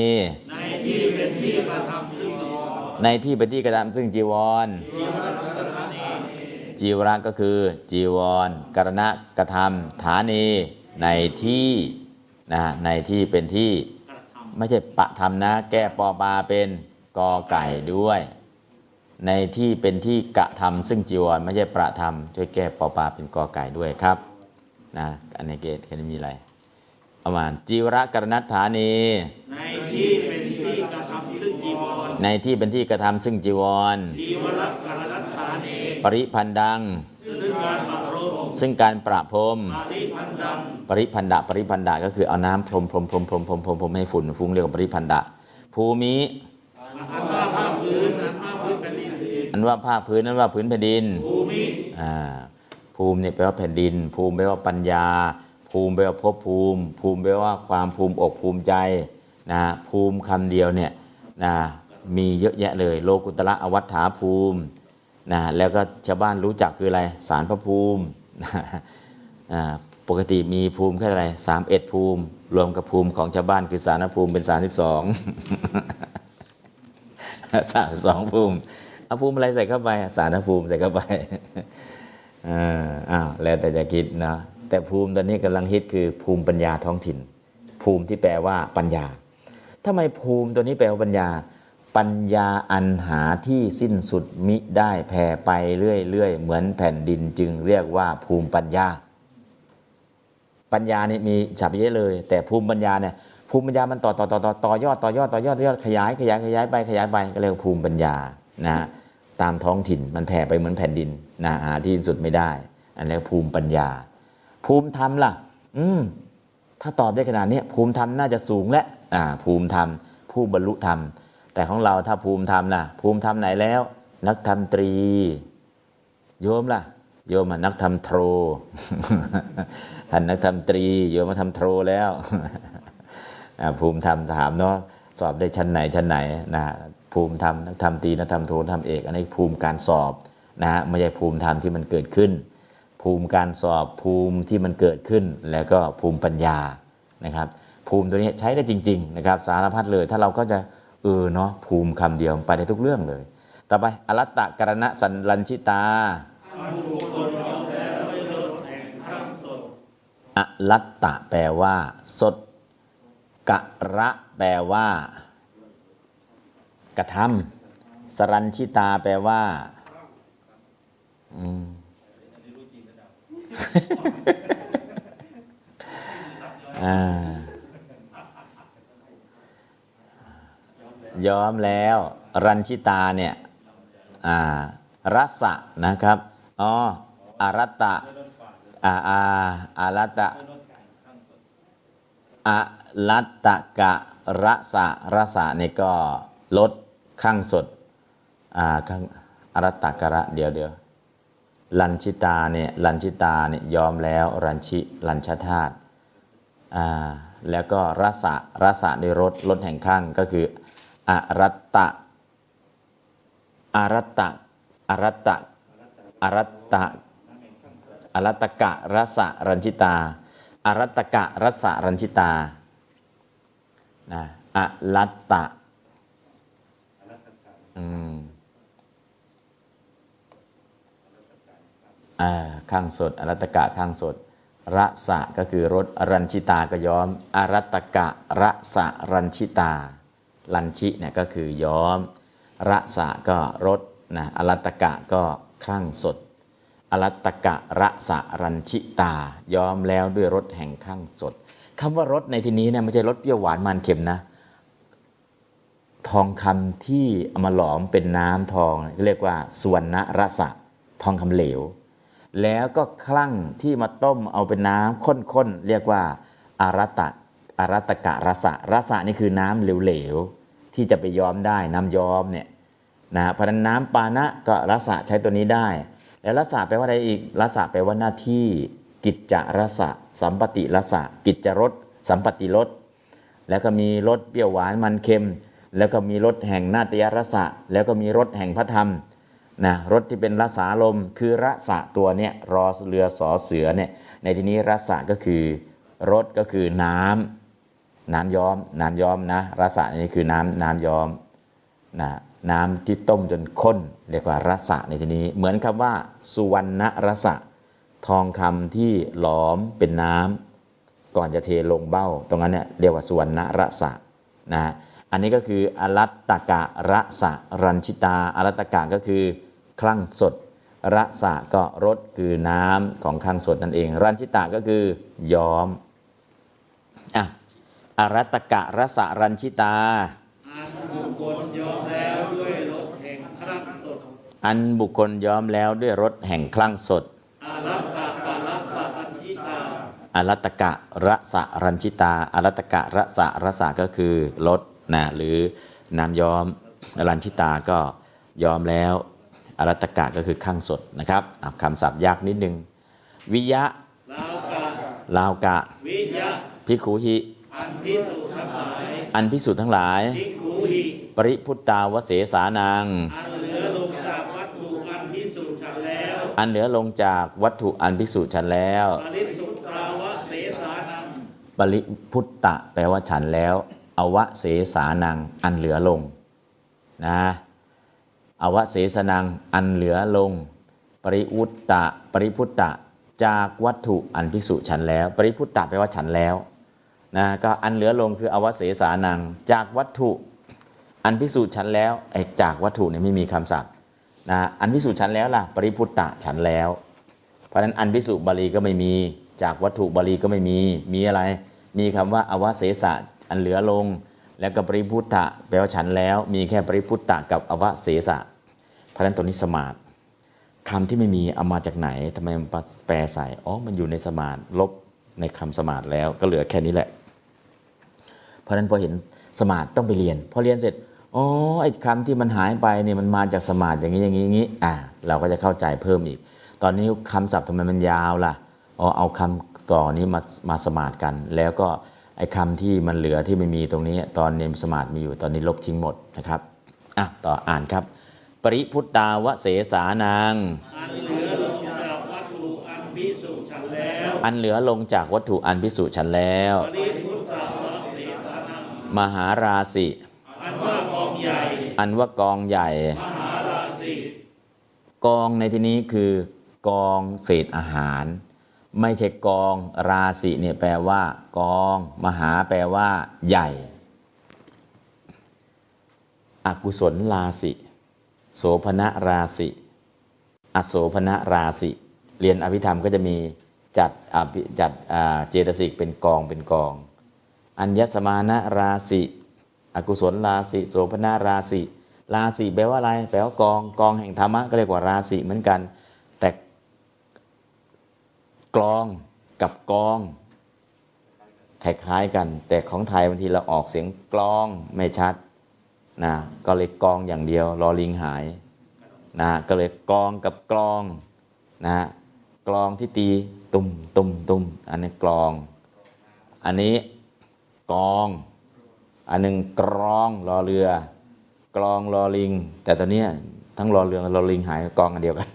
ในที่เป็นที่ประทับซึ่งจีวรในที่เป็นที่กระทำซึ่งจีวรจีวรก็คือจีวรกรณะกระทำฐานีในที่นะในที่เป็นที่ ไม่ใช่ปะทำนะ แก้ปอปลาเป็นกอไก่ด้วย ในที่เป็นที่กระทำซึ่งจีวรไม่ใช่ประทำช่วยแก้ปอปลาเป็นกอไก่ด้วยครับนะอันนี้เกตแค่นี้มีอะไรเอามาจีวรกรณัฏฐานีำในที่เป็นที่กระทำซึ่งจีวรในที่เป็นที่กระทำซึ่งจีวรจีวรกรณัฏฐานี ปริพันดัง ซึ่งการปรับรมซึ่งการประพรมปริพันธ์ดังปริพันดะปริพันดะก็คือเอาน้ำพรมพรมพรมพรมพรมพรมพรมให้ฝุ่นฟุ้งเรียกว่าปริพันดะภูมิอันว่าภาพพื้นอันว่าพื้นแผ่นดินอันว่าภาคพื้นนั้นว่าพื้นแผ่นดินภูมิอ่าภูมิเนี่ยแปลว่าแผ่นดิน ภูมิแปลว่าปัญญา ภูมิแปลว่าภพภูมิ ภูมิแปลว่าความภูมิอกภูมิใจนะภูมิคำเดียวเนี่ยนะมีเยอะแยะเลย โลกุตระอวัฏฐาภูมิ นะแล้วก็ชาวบ้านรู้จักคืออะไรสารพระภูมินะปกติมีภูมิแค่อะไรสามเอ็ดภูมิ รวมกับภูมิของชาวบ้านคือสารภูมิเป็นสามสิบสองสามสองภูมิเอาภูมิอะไรใส่เข้าไป สารภูมิใส่เข้าไปอ่าอ้าวแล้วแต่จะคิดนะแต่ภูมิตอนนี้กำลังฮิตคือภูมิปัญญาท้องถิ่น ภูมิที่แปลว่าปัญญาทำไมภูมิตัวนี้แปลว่าปัญญา ปัญญาอันหาที่สิ้นสุดมิได้แผ่ไปเรื่อยๆ เหมือนแผ่นดินจึงเรียกว่าภูมิปัญญา ปัญญานี่มีฉับเยอะเลย แต่ภูมิปัญญาเนี่ยภูมิปัญญามันต่อต่อต่อต่อต่อยอดต่อยอดต่อยอดต่อยอดขยายขยายขยายไปขยายไปก็เรียกว่าภูมิปัญญานะฮะตามท้องถิ่นมันแผ่ไปเหมือนแผ่นดินนะหาที่สิ้นสุดไม่ได้ อันนี้ภูมิปัญญา ภูมิธรรมล่ะ อืมถ้าตอบได้ขนาดนี้ภูมิธรรมน่าจะสูงและอ่าภูมิธรรมผู้บรรลุธรรม แต่ของเราถ้าภูมิธรรมล่ะ ภูมิธรรมไหนแล้ว นักธรรมตรี โยมล่ะ โยมอะนักธรรมโทรท่านนักธรรมตรี โยมมาทำโทรแล้วภูมิธรรมถามเนาะสอบได้ชั้นไหนชั้นไหนนะภูมิธรรมนักธรรมตรีนักธรรมโทนักธรรมเอก อันนี้ภูมิการสอบนะฮะไม่ใช่ภูมิธรรมที่มันเกิดขึ้น ภูมิการสอบภูมิที่มันเกิดขึ้น แล้วก็ภูมิปัญญานะครับ ภูมิตัวนี้ใช้ได้จริง ๆ นะครับ สารพัดเลยถ้าเราก็จะ เออเนาะภูมิคำเดียวไปได้ทุกเรื่องเลย ต่อไปอรัตตะกรณะสันลัญชิตาอรัตตะแปลว่า สดกะระแปลว่า กระทำสรัญชิตาแปลว่าอืมอ่า ยอมแล้ว รัญชิตาเนี่ยรัสะนะครับอ๋ออารัตตะอาอาอารัตตะอารัตตะกะรสะรสะนี่ก็ลดข้างสดอ่าข้างอรัตตะกะระเดี๋ยวเดี๋ยวลัญชิตาเนี่ยลัญชิตาเนี่ยยอมแล้วรัญชิลัญชธาตุอ่าแล้วก็รสะรสะในรถรถแห่งข้างก็คือ อารัตตะอารัตตะอารัตตะอารัตตะอารัตตกะรสะรัญชิตาอารัตตกะรสะรัญชิตานะอารัตตะอืมอ่าข้างสดอารัตตกะข้างสดรสะก็คือรสรัญชิตาก็ย้อมอารัตตกะรสะรัญชิตา รัญชิเนี่ยก็คือย้อม ระสะก็รสนะอรัตกะก็คลั่งสด อรัตกะระสะรัญชิตา ย้อมแล้วด้วยรสแห่งคลั่งสดคำว่ารสในที่นี้เนี่ยไม่ใช่รสเปรี้ยวหวานมันเค็มนะ ทองคำที่เอามาหลอมเป็นน้ำทองเรียกว่าสวรรณรสะทองคำเหลว แล้วก็คลั่งที่มาต้มเอาเป็นน้ำข้นๆเรียกว่าอารัตตะ อรัตกะรสะรสะนี่คือน้ำเหลวๆที่จะไปย้อมได้น้ำย้อมเนี่ยนะเพราะนั้นน้ำปานะก็รสะใช้ตัวนี้ได้ แล้วรสะแปลว่าอะไรอีกรสะแปลว่าหน้าที่ กิจจรสะสัมปติรสะกิจจรสสัมปติรสแล้วก็มีรสเปรี้ยวหวานมันเค็ม แล้วก็มีรสแห่งนาตยรสะแล้วก็มีรสแห่งพระธรรมนะรสที่เป็นรสาลมคือรสะตัวเนี้ยรอเรือสอเสือเนี่ยในที่นี้รสะก็คือรสก็คือน้ำ น้ำย้อม น้ำย้อมนะรสะนี่คือน้ำน้ำย้อมนะน้ำที่ต้มจนข้นเรียกว่ารสะในที่นี้ เหมือนคำว่า สุวรรณรสะ ทองคำที่หลอมเป็นน้ำก่อนจะเทลงเบ้า ตรงนั้นเนี่ยเรียกว่าสุวรรณรสะนะฮะอันนี้ก็คืออรัตตกะรสะรัญชิตาอรัตตกะก็คือคลั่งสดรสะก็รสคือน้ำของคลั่งสดนั่นเอง รัญชิตาก็คือย้อมอะ อรัตตกะรสะรัญชิตา อันบุคคลยอมแล้วด้วยรถแห่งครั้งสด อันบุคคลย้อมแล้วด้วยรสแห่งคลั่งสดอารัตตะกะรัสสะอันชิตาอรัตตกะระสะรัญชิตา อรัตตกะระสะระสะก็คือรสนะหรือน้ำย้อมรัญชิตาก็ย้อมแล้วอรัตตกะก็คือข้างสดนะครับอะคำศัพท์ยากนิดนึง วิยะลาวกะลาวกะวิยะพิกขุหิ อันพิสุทั้งหลาย อันพิสูจน์ทั้งหลายทิคูหิปริพุตตาวเสสานังอันเหลือลงจากวัตถุอันพิสุฉันแล้วอันเหลือลงจากวัตถุอันพิสูจน์ฉันแล้ว ปริสุทธาวปริพุตตะแปลว่าฉันแล้ว อวเสสานังอันเหลือลงนะอวเสสนังอันเหลือลง ปริวุตตะ ปริพุตตะ จากวัตถุอันพิสุฉันแล้ว ปริพุตตะแปลว่าฉันแล้ว นะก็อันเหลือลงคืออวเสสานัง จากวัตถุอันพิสูจน์ฉันแล้วไอ้จากวัตถุเนี่ยไม่มีคำศัพท์นะอันพิสูจน์ฉันแล้วล่ะปริพุตตะฉันแล้ว เพราะฉะนั้นอันพิสูจน์บาลีก็ไม่มีจากวัตถุบาลีก็ไม่มีมีอะไร มีคำว่าอวเสสะอันเหลือลง แล้วก็ปริพุตตะแปลว่าฉันแล้ว มีแค่ปริพุตตะกับอวเสสะเพราะฉะนั้นตัวนี้สมาธิคำที่ไม่มีเอามาจากไหนทำไมมันแปลใส่อ๋อมันอยู่ในสมาธิลบในคำสมาธิแล้วก็เหลือแค่นี้แหละ เพราะนั้นพอเห็นสมาธิต้องไปเรียน พอเรียนเสร็จอ๋อไอ้คำที่มันหายไปเนี่ยมันมาจากสมาธิอย่างนี้อย่างนี้อย่างนี้อ่าเราก็จะเข้าใจเพิ่มอีก ตอนนี้คำศัพท์ทำไมมันยาวล่ะอ๋อเอาคำต่อนี้มามาสมาธิกัน แล้วก็ไอ้คำที่มันเหลือที่ไม่มีตรงนี้ ตอนเนมสมาธิมีอยู่ตอนนี้ลบทิ้งหมดนะครับอะต่ออ่านครับ ปริพุตตาวเสสานังอันเหลือลงจากวัตถุอันพิสุฉันแล้วอันเหลือลงจากวัตถุอันพิสูจน์ฉันแล้วปริพุทธะวะเสสา มหาราสิอันว่ากองใหญ่ อันว่ากองใหญ่ มหาราศีกองในที่นี้คือกองเศษอาหาร ไม่ใช่กองราศีเนี่ยแปลว่า กอง มหาแปลว่า ใหญ่ อกุศลราศีโสภณราศีอโสภณราศีเรียนอภิธรรมก็จะมีจัดอภิจัดอ่าเจตสิกเป็นกองเป็นกอง อัญญสมานะราศีอกุศลราศีโสภณราศีราศีแปลว่าอะไร แปลว่ากองกองแห่งธรรมะก็เรียกว่าราศีเหมือนกัน แต่กลองกับกองคล้ายๆกัน แต่ของไทยบางทีเราออกเสียงกลองไม่ชัดนะก็เลยกองอย่างเดียวรอลิงหายนะก็เลยกองกับกลองนะกลองที่ตีตุ่มตุ่มตุ่มอันนี้กลอง อันนี้ กอง อันหนึ่งกรองรอเรือกลองรอลิง แต่ตอนนี้ทั้งรอเรือรอลิงหายกองอันเดียวกัน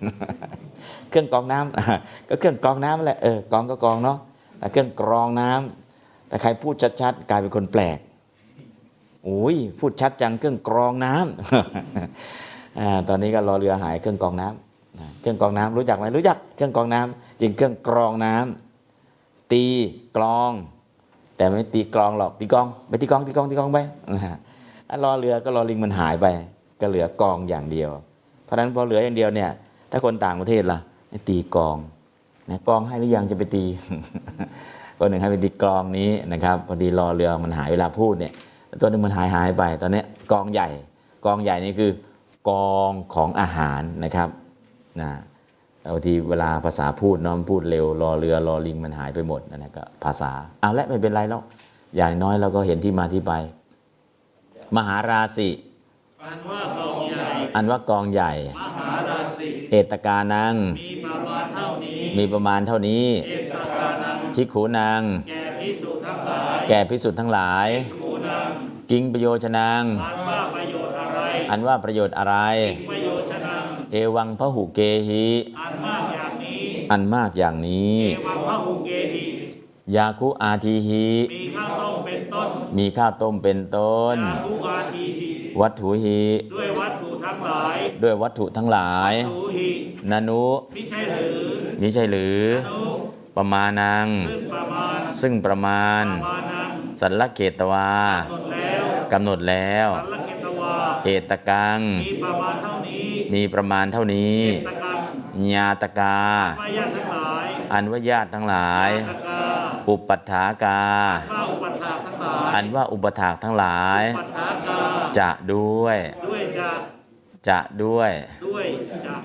เครื่องกรองน้ำก็เครื่องกรองน้ำแหละเออกรองก็กรองเนาะแต่เครื่องกรองน้ำแต่ใครพูดชัดๆกลายเป็นคนแปลกโอ้ยพูดชัดจังเครื่องกรองน้ำอ่าตอนนี้ก็รอเรือหายเครื่องกรองน้ำอ่าเครื่องกรองน้ำรู้จักไหมรู้จัก เครื่องกรองน้ำจริงเครื่องกรองน้ำตีกลอง แต่ไม่ตีกลองหรอกตีกอง ไปตีกองตีกองตีกองไปนะฮะอันรอเรือก็รอลิงมันหายไป ก็เหลือกองอย่างเดียว เพราะฉะนั้นพอเหลืออย่างเดียวเนี่ย ถ้าคนต่างประเทศล่ะตีกองนะกองให้หรือยังจะไปตีคนหนึ่งให้ไปตีกลองนี้นะครับพอดีรอเรือมันหายเวลาพูดเนี่ยตัวนึงมันหายหายไป ตอนนี้กองใหญ่ กองใหญ่นี่คือกองของอาหารนะครับนะ บางทีเวลาภาษาพูดเน้องพูดเร็วรอเรือรอลิงมันหายไปหมดนั่นนะก็ภาษาเอาละไม่เป็นไรแล้วอย่างน้อยเราก็เห็นที่มาที่ไป มหาราศีอันว่ากองใหญ่อันว่ากองใหญ่ มหาราศีเอตกานัง มีประมาณเท่านี้มีประมาณเท่านี้เอกกานังพิกขูนางแก่พิสุทั้งหลายแก่พิสุทธ์ทั้งหลายขูนังกิงประโยชนางอันว่าประโยชน์อะไรอันว่าประโยชน์อะไร เอวังพหุเกหิอันมากอย่างนี้อันมากอย่างนี้เอวังพระหุเกหิยาคุอาทีหิมีข้าวต้มเป็นต้นมีข้าวต้มเป็นต้นยาคุอาทีหิวัตถุหิด้วยวัตถุทั้งหลาย ด้วยวัตถุทั้งหลายตูหินานุมิใช่หรือมิใช่หรือนุประมาณัง ซึ่งประมาณซึ่งประมาณประมาณนั้นสัลลเกตวาหมดแล้วกำหนดแล้วสัลลเกตวาเอตกังมีประมาณเท่านี้ มีประมาณเท่านี้ตะกันญาตกาพยาทั้งหลายอันว่าญาติทั้งหลายตะกาอุปัฏฐากาข้าอุปถากทั้งหลายอันว่าอุปถากทั้งหลายอุปถากาจะด้วยด้วยจะจะด้วยด้วยจะ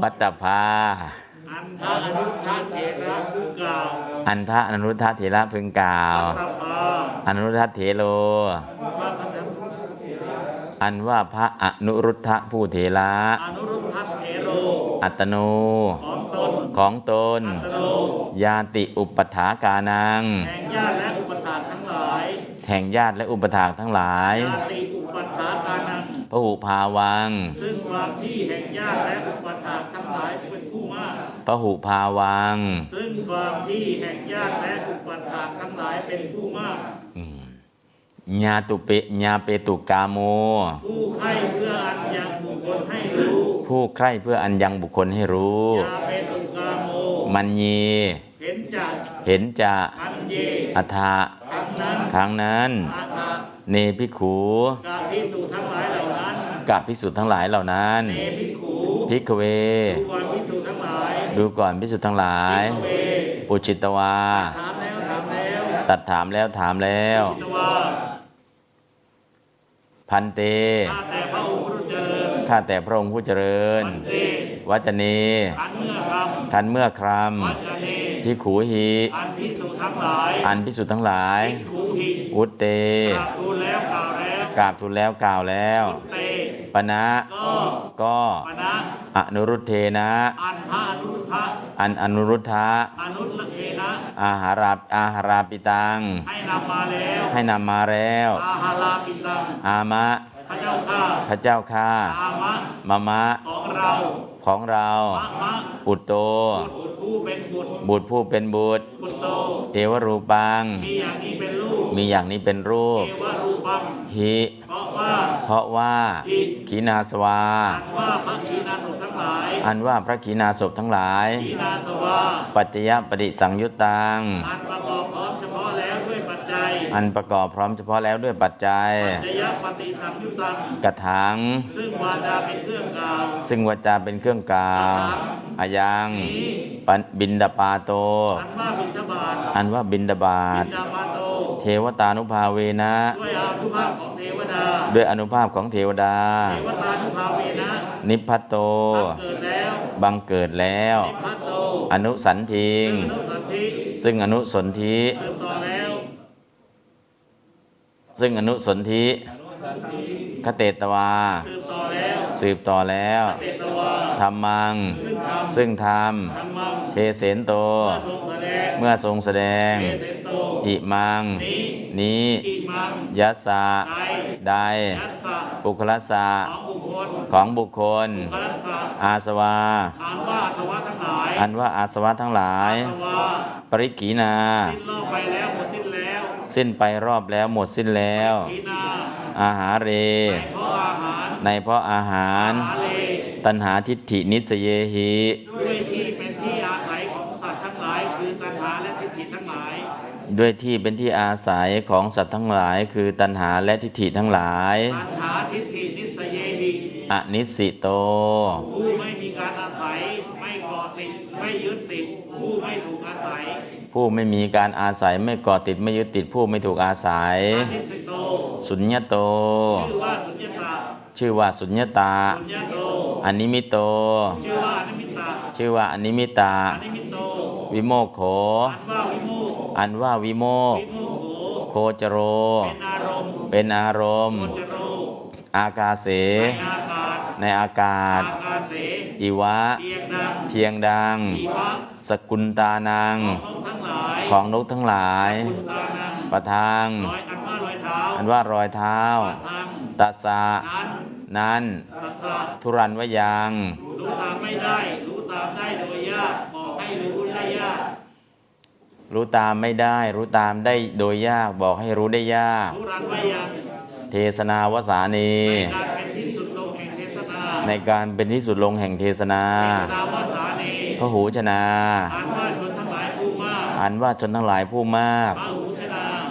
วัตตภาอันทะอนุทัเถระผู้กล่าวอันพระอนุรุทธเถระพึงกล่าวตภาอนุรุทธเถโลพระพันธ อันว่าพระอนุรุทธผู้เถระอนุรุทธเถโรอัตโน ของตนของตนตโนยาติอุปถากานังแห่งญาติและอุปถากทั้งหลายแห่งญาติและอุปถากทั้งหลายญาติอุปถากานังพระหุภาวัง ซึ่งความที่แห่งญาติและอุปถากทั้งหลายเป็นผู้มากพหุภาวัง ซึ่งความที่แห่งญาติและอุปัฏฐานทั้งหลายเป็นผู้มากอืม ญาตุเปญาเปตุกาโม ผู้ใคร่เพื่ออันยังบุคคลให้รู้ผู้ใคร่เพื่ออันยังบุคคลให้รู้ยาเป็นตุกาโม มันยีเห็นจักเห็นจะอันเยอัฏฐะทั้งนั้นครั้งนั้น อาตาเนพิขูกาพิสูจน์ทั้งหลายเหล่านั้นกับพิสุทธ์ทั้งหลายเหล่านั้น เนพิขูพิกเวทุกวันพิสูจน์ทั้งหลายดูก่อนพิสุทธ์ทั้งหลาย เวปุจิตวา ถามแล้วถามแล้วตัดถามแล้วถามแล้ว จิตวา พันเตข้าแต่พระองค์ผู้เจริญข้าแต่พระองค์ผู้เจริญวันเตวัจเนขันเมื่อคคันเมื่อครำวัจเนำพิขูหีอันพิสูจน์ทั้งหลายอันพิสุทธ์ทั้งหลายทูหิวุตเต กราบทูลแล้วกล่าวแล้วกราบทูลแล้วกล่าวแล้ว เตปณะก็ก็ปนะอนุรุทเทนะ อันพระอนุรุทธะอันอนุรุทธะอนุลเทนะอาหาราอาหาราปิตัง ให้นำมาแล้วให้นำมาแล้ว อาหาราปิตัง อามะ พระเจ้าข้าพระเจ้าข้าอามะมามะของเรา ของเรามะมะอุตโต บุตรผู้เป็นบุตรบุตรผู้เป็นบุตรบุตรโตเทวรูปัง มีอย่างนี้เป็นลูกมีอย่างนี้เป็นรูปเทวรูปังหิเพราะว่าเพราะว่าขีนาสวา อันว่าพระขีณาสพทั้งหลายอันว่าพระขีนาศพทั้งหลายขีณาสวาปัจจยปฏิสังยุตตัง อันประกอบพร้อมเฉพาะแล้วด้วยปัจจัยอันประกอบพร้อมเฉพาะแล้วด้วยปัจจัยปัจจยปฏิสัมยุตตังกระถัง ซึ่งวาจาเป็นเครื่องกล่าวซึ่งวาจาเป็นเครื่องกล่าวอายังปันบินดาปาโต อันว่าบิณฑบาตอันว่าบินดาบาบิตณฑบาตโตเทวตานุภาเวนะ ด้วยอานุภาพของเทวดาด้วยอนุภาพของเทวดาเทวตานุภาเวนะนิพพัตโต บังเกิดแล้วบังเกิดแล้วนิพพัตโตอนุสันทิง ซึ่งอนุสันติซึ่งอนุสนธิเติมต่อแล้วซึ่งอนุสนธิคเตตวาเติมต่อแล้ว สืบต่อแล้วเตตวาธรรมัง ซึ่งธรรมธรรมังเทเสนโตทรงแสดงเมื่อทรงแสดงเทเสนโตอิมัง นี้นี้อิมังยัสสะไดใดยัสสะปุคละสะของบุคคลของบุคคลคลัสสะอาสวาอ่านว่าสวะทั้งหลายอันว่าอาสวะทั้งหลายสวะปริกีนาสิ้นรอบไปแล้วหมดสิ้นแล้วสิ้นไปรอบแล้วหมดสิ้นแล้วขีนาอาหารเร เพราะอาหารในเพราะอาหารหาเลตัณหาทิฏฐินิสเยหิด้วยที่เป็นที่อาศัยของสัตว์ทั้งหลายคือตัณหาและทิฏฐิทั้งหลาย ด้วยที่เป็นที่อาศัยของสัตว์ทั้งหลาย คือตัณหาและทิฏฐิทั้งหลาย ตัณหาทิฏฐินิสเยหิอนิสสิโต ผู้ไม่มีการอาศัยไม่เกาะติดไม่ยึดติดผู้ไม่ถูกอาศัย ผู้ไม่มีการอาศัยไม่เกาะติดไม่ยึดติดผู้ไม่ถูกอาศัยอนิสสิโต สุญญโตชื่อว่าสุญญตา ชื่อว่าสุญญตาสุญญโตอนิมิตโต ชื่อว่าอนิมิตตาชื่อว่าอนิมิตตาอนิมิตโตวิโมกโข อันว่าวิโมกข์อันว่าวิโมกข์วิโมกโขโคจโร เป็นอารมณ์เป็นอารมณ์โคจโรอากาเส ในอากาศในอากาศอากาเสอิวะ เพียงดังเพียงดังอีวะสกุลตานัง ของนกทั้งหลายของนกทั้งหลายคุณตานังประทางร อยอันว่ารอยเท้าอันว่ารอยเท้าทางตัสสะนั้นนั้นตัสสะทุรันวยังรู้ตามไม่ได้ รู้ตามได้โดยยากบอกให้รู้ได้ยากรู้ตามไม่ได้ รู้ตามได้โดยยากบอกให้รู้ได้ยากรู้รันไว้ยังเทศนาวสานีในการเป็นที่สุดลงแห่งเทศนาในการเป็นที่สุดลงแห่งเทศนานามว่าสานีพหูชนาอ่านว่าชนทั้งหลายผู้มาก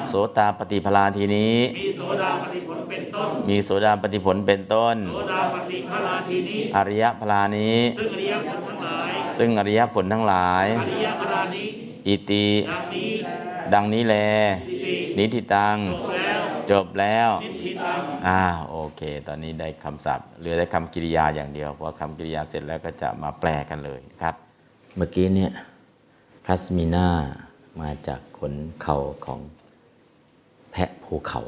โสตาปฏิพลาทีนี้ มีโสดาปฏิผลเป็นต้น มีโสดาปฏิผลเป็นต้น โสดาปฏิพระราทีนี้ อริยพลานี้ ซึ่งอริยผลทั้งหลาย ซึ่งอริยผลทั้งหลาย อริยพระรานี้ อิติดังนี้ดังนี้แลติตินิทิตัง จบแล้วจบแล้วนิทิตังอ่าโอเค ตอนนี้ได้คำศัพท์เหลือได้คำกริยาอย่างเดียวพอคำกริยาเสร็จแล้วก็จะมาแปลกันเลยครับ เมื่อกี้เนี่ยพลัสมีนามาจากขนเขาของแพะภูเขา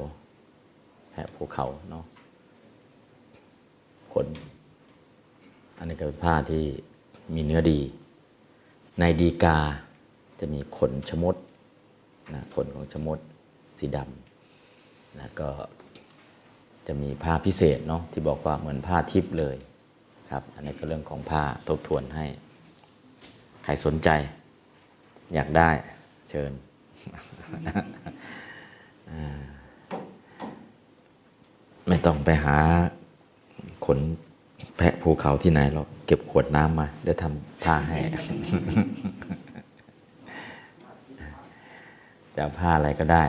แพะภูเขาเนาะขนอันนี้ก็เป็นผ้าที่มีเนื้อดี ในดีกาจะมีขนชะมดนะขนของชะมดสีดำแล้วก็จะมีผ้าพิเศษเนาะที่บอกว่าเหมือนผ้าทิพย์เลยครับ อันนี้ก็เรื่องของผ้าทบทวนให้ ใครสนใจ อยากได้เชิญ ไม่ต้องไปหาขนแพะภูเขาที่ไหนหรอกเก็บขวดน้ำมาเดี๋ยวทำท่าให้จะผ้าอะไรก็ได้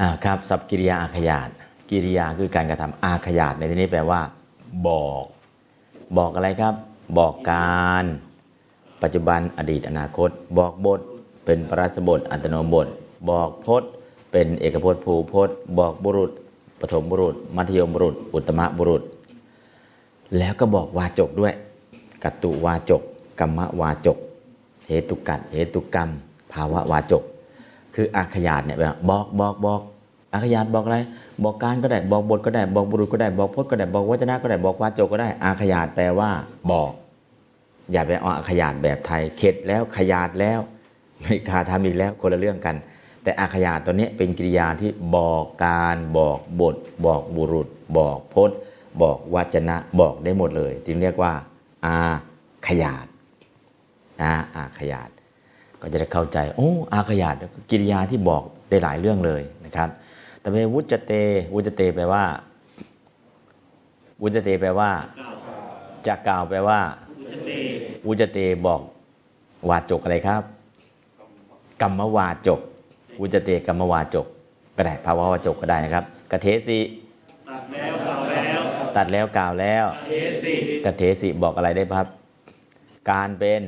อ่าครับสับกิริยาอาขยาตกิริยาคือการกระทำอาขยาตในที่นี้แปลว่า บอก บอกอะไรครับ บอกการ ปัจจุบันอดีตอนาคต บอกบท เป็นปรัสบทอัตโนบท บอกพจน์ เป็นเอกพจน์ภูพจน์ บอกบุรุษปฐมบุรุษ มัธยมบุรุษ อุตตมบุรุษ แล้วก็บอกวาจกด้วย กัตตุวาจก กรรมวาจก เหตุกัดเหตุกรรม ภาวะวาจก คืออาขยาตเนี่ยแบบบอกบอกบอกอาขยาตบอกอะไร บอกการก็ได้บอกบทก็ได้บอกบุรุษก็ได้บอกพจน์ก็ได้บอกวจนะก็ได้บอกวาจกก็ได้ อาขยาตแปลว่าบอก อย่าไปเอาอาขยาตแบบไทยเข็ดแล้วขยาดแล้ว ไม่คาทำอีกแล้วคนละเรื่องกัน แต่อาขยาตตัวนี้เป็นกริยาที่บอกการบอกบท บอกบุรุษ บอกพจน์ บอกวจนะบอกได้หมดเลยจึงเรียกว่า อาขยาตนะอาขยาตก็จะได้เข้าใจโอ้อาขยาตกิริยาที่บอกได้หลายเรื่องเลยนะครับแต่เปวุจเตวุจเตแปลว่า วุจจเตแปลว่าจะกล่าวแปลว่าวุจจเตวุจจเตบอกวาจกอะไรครับ กรรมวาจกวุจจเตกรรมวาจกก็ได้ภาวะวาจกก็ได้นะครับกเถสิตรัสแล้วกล่าวแล้วตรัสแล้วกล่าวแล้วเถสิกเถสิบอกอะไรได้ครับ การเป็น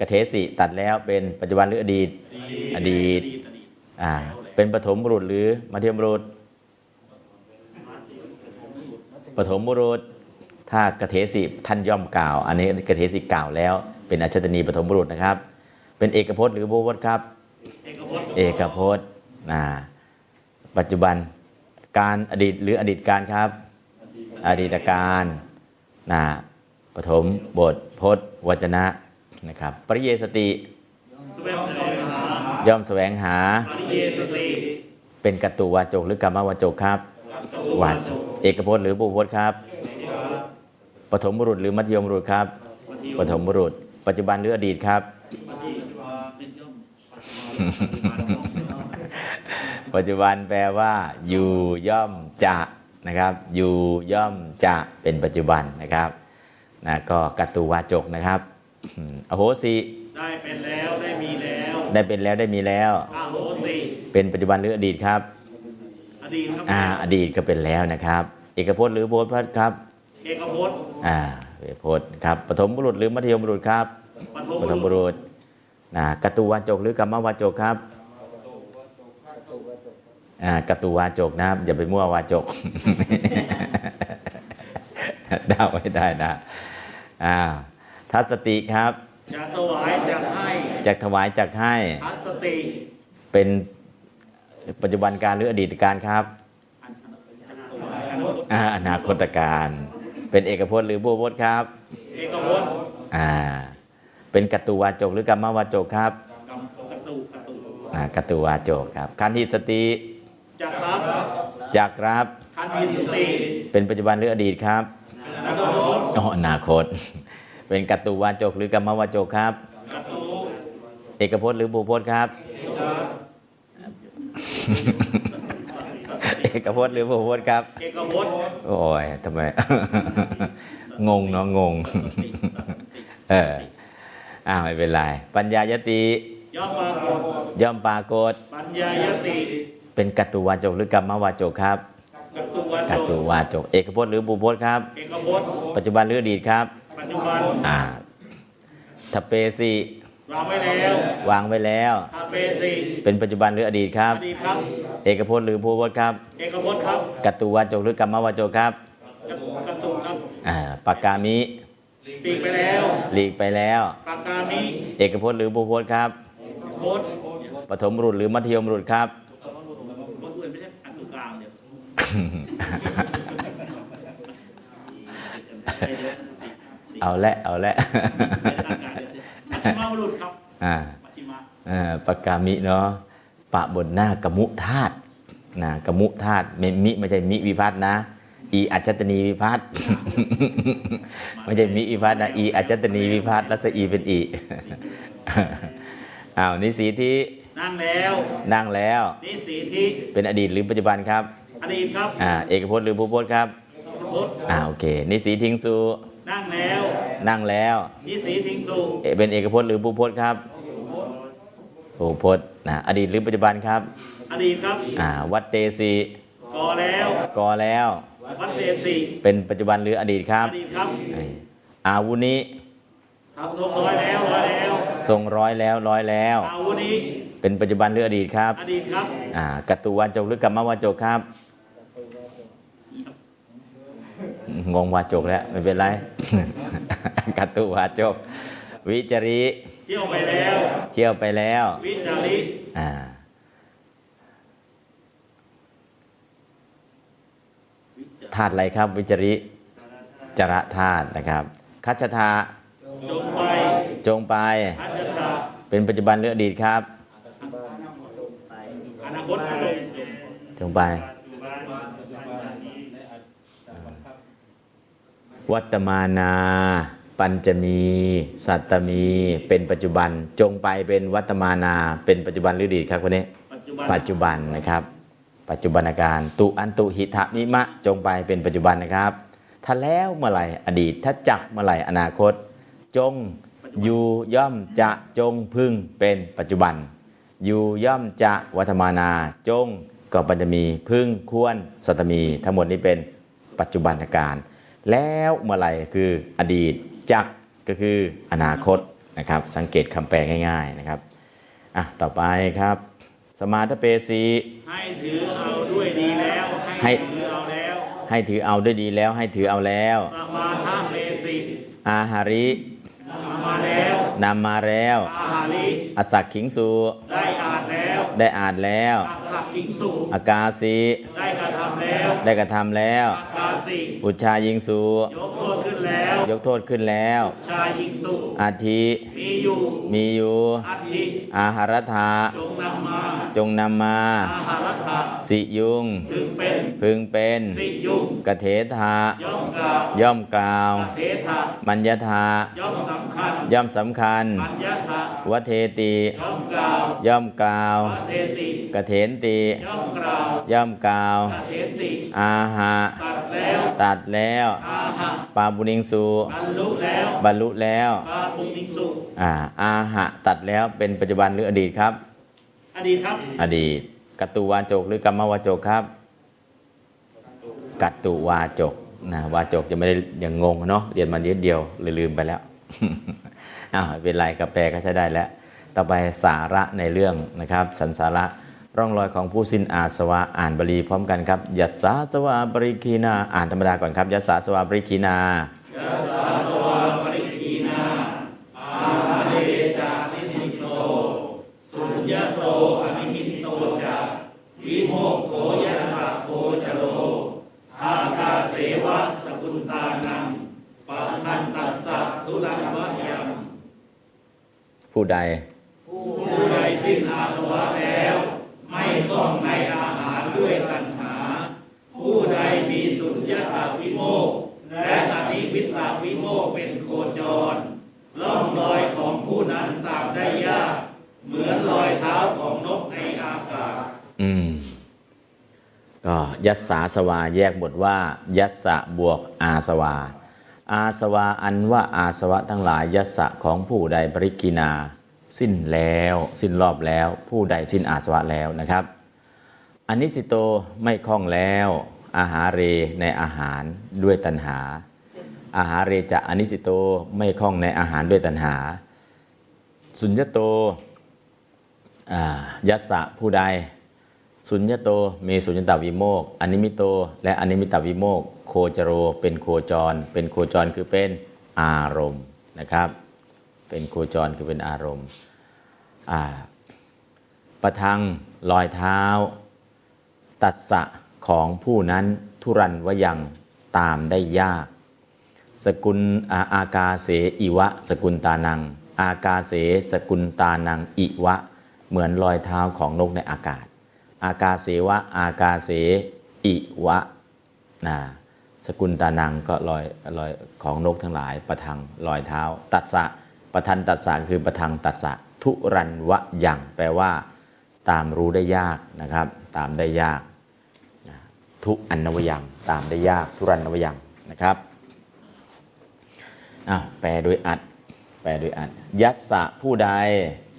กเถสิตรัสแล้วเป็นปัจจุบันหรืออดีตอดีตอ่าเป็นปฐมบุรุษหรือมัธยมบุรุษปฐมบุรุษถ้ากเทสิท่านย่อมกล่าว อันนี้กเทสิกล่าวแล้ว เป็นอัชตนีปฐมบุรุษนะครับ เป็นเอกพจน์หรือบูพจน์ครับ เอกพจน์เอกพจน์อ่าปัจจุบันการอดีตหรืออดีตการครับ อดีตการนะปฐมบทพจน์วจนะนะครับปริเยสติสเปมสองหาย่อมแสวงหาปริเยสติเป็นกตุวาจกหรือกรรมวาจกครับวาจกเอกพจน์หรือบูพจน์ครับปฐมบุรุษหรือมัธยมบุรุษครับปฐมบุรุษ ปัจจุบันหรืออดีตครับ ปัจจุบันแปลว่า อยู่ย่อมจะนะครับ อยู่ย่อมจะเป็นปัจจุบันนะครับนะก็กัตตุวาจกนะครับอืมอโหสิได้เป็นแล้วได้มีแล้ว ได้เป็นแล้วได้มีแล้วอาโหสิเป็นปัจจุบันหรืออดีตครับ อดีตครับอ่าอดีตก็เป็นแล้วนะครับ เอกพจน์หรือโพจน์ครับเอกพจน์อ่าเอกพจน์ครับปฐมบุรุษหรือมัธยมบุรุษครับปฐมปฐมบุบุรุษรุษ นะกัตตุวาจกหรือกรรมวาจกครับอ่ากัตตุวาจกนะครับอย่าไปมั่ววาจกได้ไว้ได้นะอ้าวทัศติครับจะถวายจะให้จากถวายจากให้ทัศติ เป็นปัจจุบันการหรืออดีตการครับถวายอนุอ่าอนาคตการ เป็นเอกพจน์หรือบูพจน์ครับ เอกพจน์อ่า เป็นกัตตุวาจกหรือกรรมวาจกครับกำกระตุกระตุอ่ากัตตุวาจกครับ คันธิสติจะรับจากรับคันมีสติเป็นปัจจุบันหรืออดีตครับอนาคตอ๋ออนาคต เป็นกัตตุวาจกหรือกรรมวาจกครับกระตุเอกพจน์หรือบูพจน์ครับ เอกพจน์หรือบูพจน์ครับเอกพจน์โอ้ยทำไมงงเนาะงง เออ อ้าวไม่เป็นไรปัญญายติ ย่อมปรากฏย่อมปรากฏ ปัญญายติ เป็นกัตตุวาจกหรือกรรมวาจกครับกระตุวักัตจตุวาจก เอกพจน์หรือบูพจน์ครับ เอกพจน์ปัจจุบันหรืออดีตครับ ปัจจุบันอ่าทเปสิวางไว้แล้ววางไว้แล้วทาเปสิเป็นปัจจุบันหรืออดีตครับ อดีตครับ เอกพจน์หรือบูพจน์ครับ เอกพจน์ครับกัตตุวาจกหรือ กรรมวาจกครับกระตุกระตุกครับอ่าปากกามิ ปีกไปแล้วหลีกไปแล้วปากกามิเอกพจน์หรือบูพจน์ครับพจน์ปฐมบุรุษหรือมัธยมบุรุษครับพจน์อื่นไม่ใช่อันตุกลางเดี๋ยวเอาละเอาละมัชชิมาบุรุษครับอ่ามัชชิมาอ่าปากกามิเนาะปะบนหน้ากมุธาตุนะกมุธาตุเมมิไม่ใช่มิวิพัฒน์นะ อีอัจฉตนีวิพัฒน์ไม่ใช่มีวิพัฒน์นะอีอัจฉตนีวิพัฒน์แล้วสอีเป็นอีอ้าวนิสีที่นั่งแล้วนั่งแล้วนิสีทิเป็นอดีตหรือปัจจุบันครับ อดีตครับอ่าเอกพจน์หรือภูพจน์ครับพจน์อ่าโอเคนิสีทิงสูนั่งแล้ว นั่งแล้วนิสีทิงสุเอ่อเป็นเอกพจน์หรือภูพจน์ครับภูพจน์นะอดีตหรือปัจจุบันครับ อดีตครับอ่าวัดเตสีก่อแล้วกอแล้ว วัดเตสีเป็นปัจจุบันหรืออดีตครัอบดีตครับ อาวุนิทำทรงร้อยแล้วร้อยแล้วทรงร้อยแล้วร้อยแล้ว อาวุธนี้ เป็นปัจจุบันหรืออดีตครับ อดีตครับ อ่ากัตตุวาจกหรือกรรมวาจกครับ งงวาจกแล้วไม่เป็นไร กัตตุวาจก วิจริ เที่ยวไปแล้ว เที่ยวไปแล้ว วิจาริ อ่า ธาตุอะไรครับ วิจริจระธาตุนะครับคัจฉทาจงไปจงไปอาชตาเป็นปัจจุบันหรืออดีตครับ อนาคตอารมณ์จงไป วัตมานา ปัญจมี สัตตมี เป็นปัจจุบัน จงไปเป็นวัตมานา เป็นปัจจุบันหรืออดีตครับคนนี้ ปัจจุบันปัจจุบันนะครับ ปัจจุบันการตุอันตุหิทะมิมะจงไปเป็นปัจจุบันนะครับ ถ้าแล้วเมื่อไหร่อดีต ถ้าจักเมื่อไหร่อนาคต จงอยู่ย่อมจะจงพึงเป็นปัจจุบัน อยู่ย่อมจะวัฒมานา จงก็ปัญจมีพึงควรสัตตมี ทั้งหมดนี้เป็นปัจจุบันการ แล้วเมื่อไหร่คืออดีตจักก็คืออนาคตนะครับ สังเกตคำแปลง่าย ๆนะครับอะต่อไปครับ สมาธิเปสีให้ถือเอาด้วยดีแล้วให้ให้ถือเอาแล้ว ให้ถือเอาด้วยดีแล้ว ให้ถือเอาแล้ว สมาธิเมสิอาหาริ มาแล้วนำมาแล้วอาหาริอสักขิงสูได้อ่านแล้วได้อ่านแล้วอักษรพิงสุอากาสีได้กระทำแล้วได้กระทำแล้วอากาสิอุชายิงสูยกโทษขึ้นแล้วยกโทษขึ้นแล้วชายยิงสุอาทิมีอยู่มีอยู่อัฐิอาหารธาจงนำมาจงนำมาอาหารถะสิยุงพึงเป็นพึงเป็นสิยุงกเถธาย่อมกล่าวย่อมกล่าวเทถะมัญญธาย่อมสำคัญ ย่อมสำคัญปัญญาถะวเทติย่อมกล่าวย่อมกล่าวพระเทติกเถนติย่อมกล่าวย่อมกล่าวพระเทติอาหะตัดแล้วตัดแล้วอาหะปาบุณิงสูบรรลุแล้วบรรลุแล้วปาปุณิสุอ่าอาหะตัดแล้วเป็นปัจจุบันหรืออดีตครับ อดีตครับ อดีตกัตตุวาจกหรือกรรมวาจกครับ กัตตุวาจกนะวาจกยังไม่ได้ยังงงเนาะเรียนมานิดเดียวเลยลืมไปแล้ว อ้าวเป็นไรกับแปลก็ใช้ได้แล้ว ต่อไปสาระในเรื่องนะครับ สันสาระร่องรอยของผู้สิ้นอาสวะอ่านบาลีพร้อมกันครับยัสสาสวะบริคีนา อ่านธรรมดาก่อนครับยัสสาสวะบริคีนายะโตอนิมิตโตจะวิโมกโขยัสสะโคจโล อากาเสวะสกุลตานังปัพพันตัสสะทุลังวะยัง ผู้ใด ผู้ใดสิ้นอาสวะแล้ว ไม่ต้องในอาหารด้วยตัณหา ผู้ใดมีสุญญตาวิโมกข์และอนิวิตาวิโมกข์เป็นโคจรล่องลอยของผู้นั้นตามได้ยาก เหมือนรอยเท้าของนกในอากาศ อืม ก็ยัสสาสวาแยกบทว่า ยัสสะบวกอาสวา อาสวาอันว่าอาสวะทั้งหลายยัสสะของผู้ใดปริกินา สิ้นแล้วสิ้นรอบแล้ว ผู้ใดสิ้นอาสวะแล้วนะครับอนิสิโตไม่คล่องแล้ว อาหารเรในอาหารด้วยตัณหา อาหาเรจะอนิสสิโตไม่ข้องในอาหารด้วยตัณหา สุญญโตยัสสะผู้ใด สุญญโตมีสุญญตาวิโมกข์อนิมิตโต และอนิมิตตาวิโมกข์ โคจโรเป็นโคจร เป็นโคจรคือเป็นอารมณ์นะครับ เป็นโคจรคือเป็นอารมณ์ประทังรอยเท้า ตัดสะของผู้นั้นทุรันวยังตามได้ยาก สกุลอาอากาเสอิวะ สกุลตานัง อากาเสสกุลตานังอิวะ เหมือนรอยเท้าของนกในอากาศ อากาเสวะ อากาเสอิวะนะ สกุลตานังก็ลอยลอยของนกทั้งหลาย ประทังลอยเท้า ตัดสะประทันตัดสะคือประทังตัดสะทุรันวะยังแปลว่า ตามรู้ได้ยากนะครับ ตามได้ยากทุอันนวยังตามได้ยากทุรันนวยังนะครับอ้าวแปลโดยอัดแปลโดยอัดยัสสะผู้ใด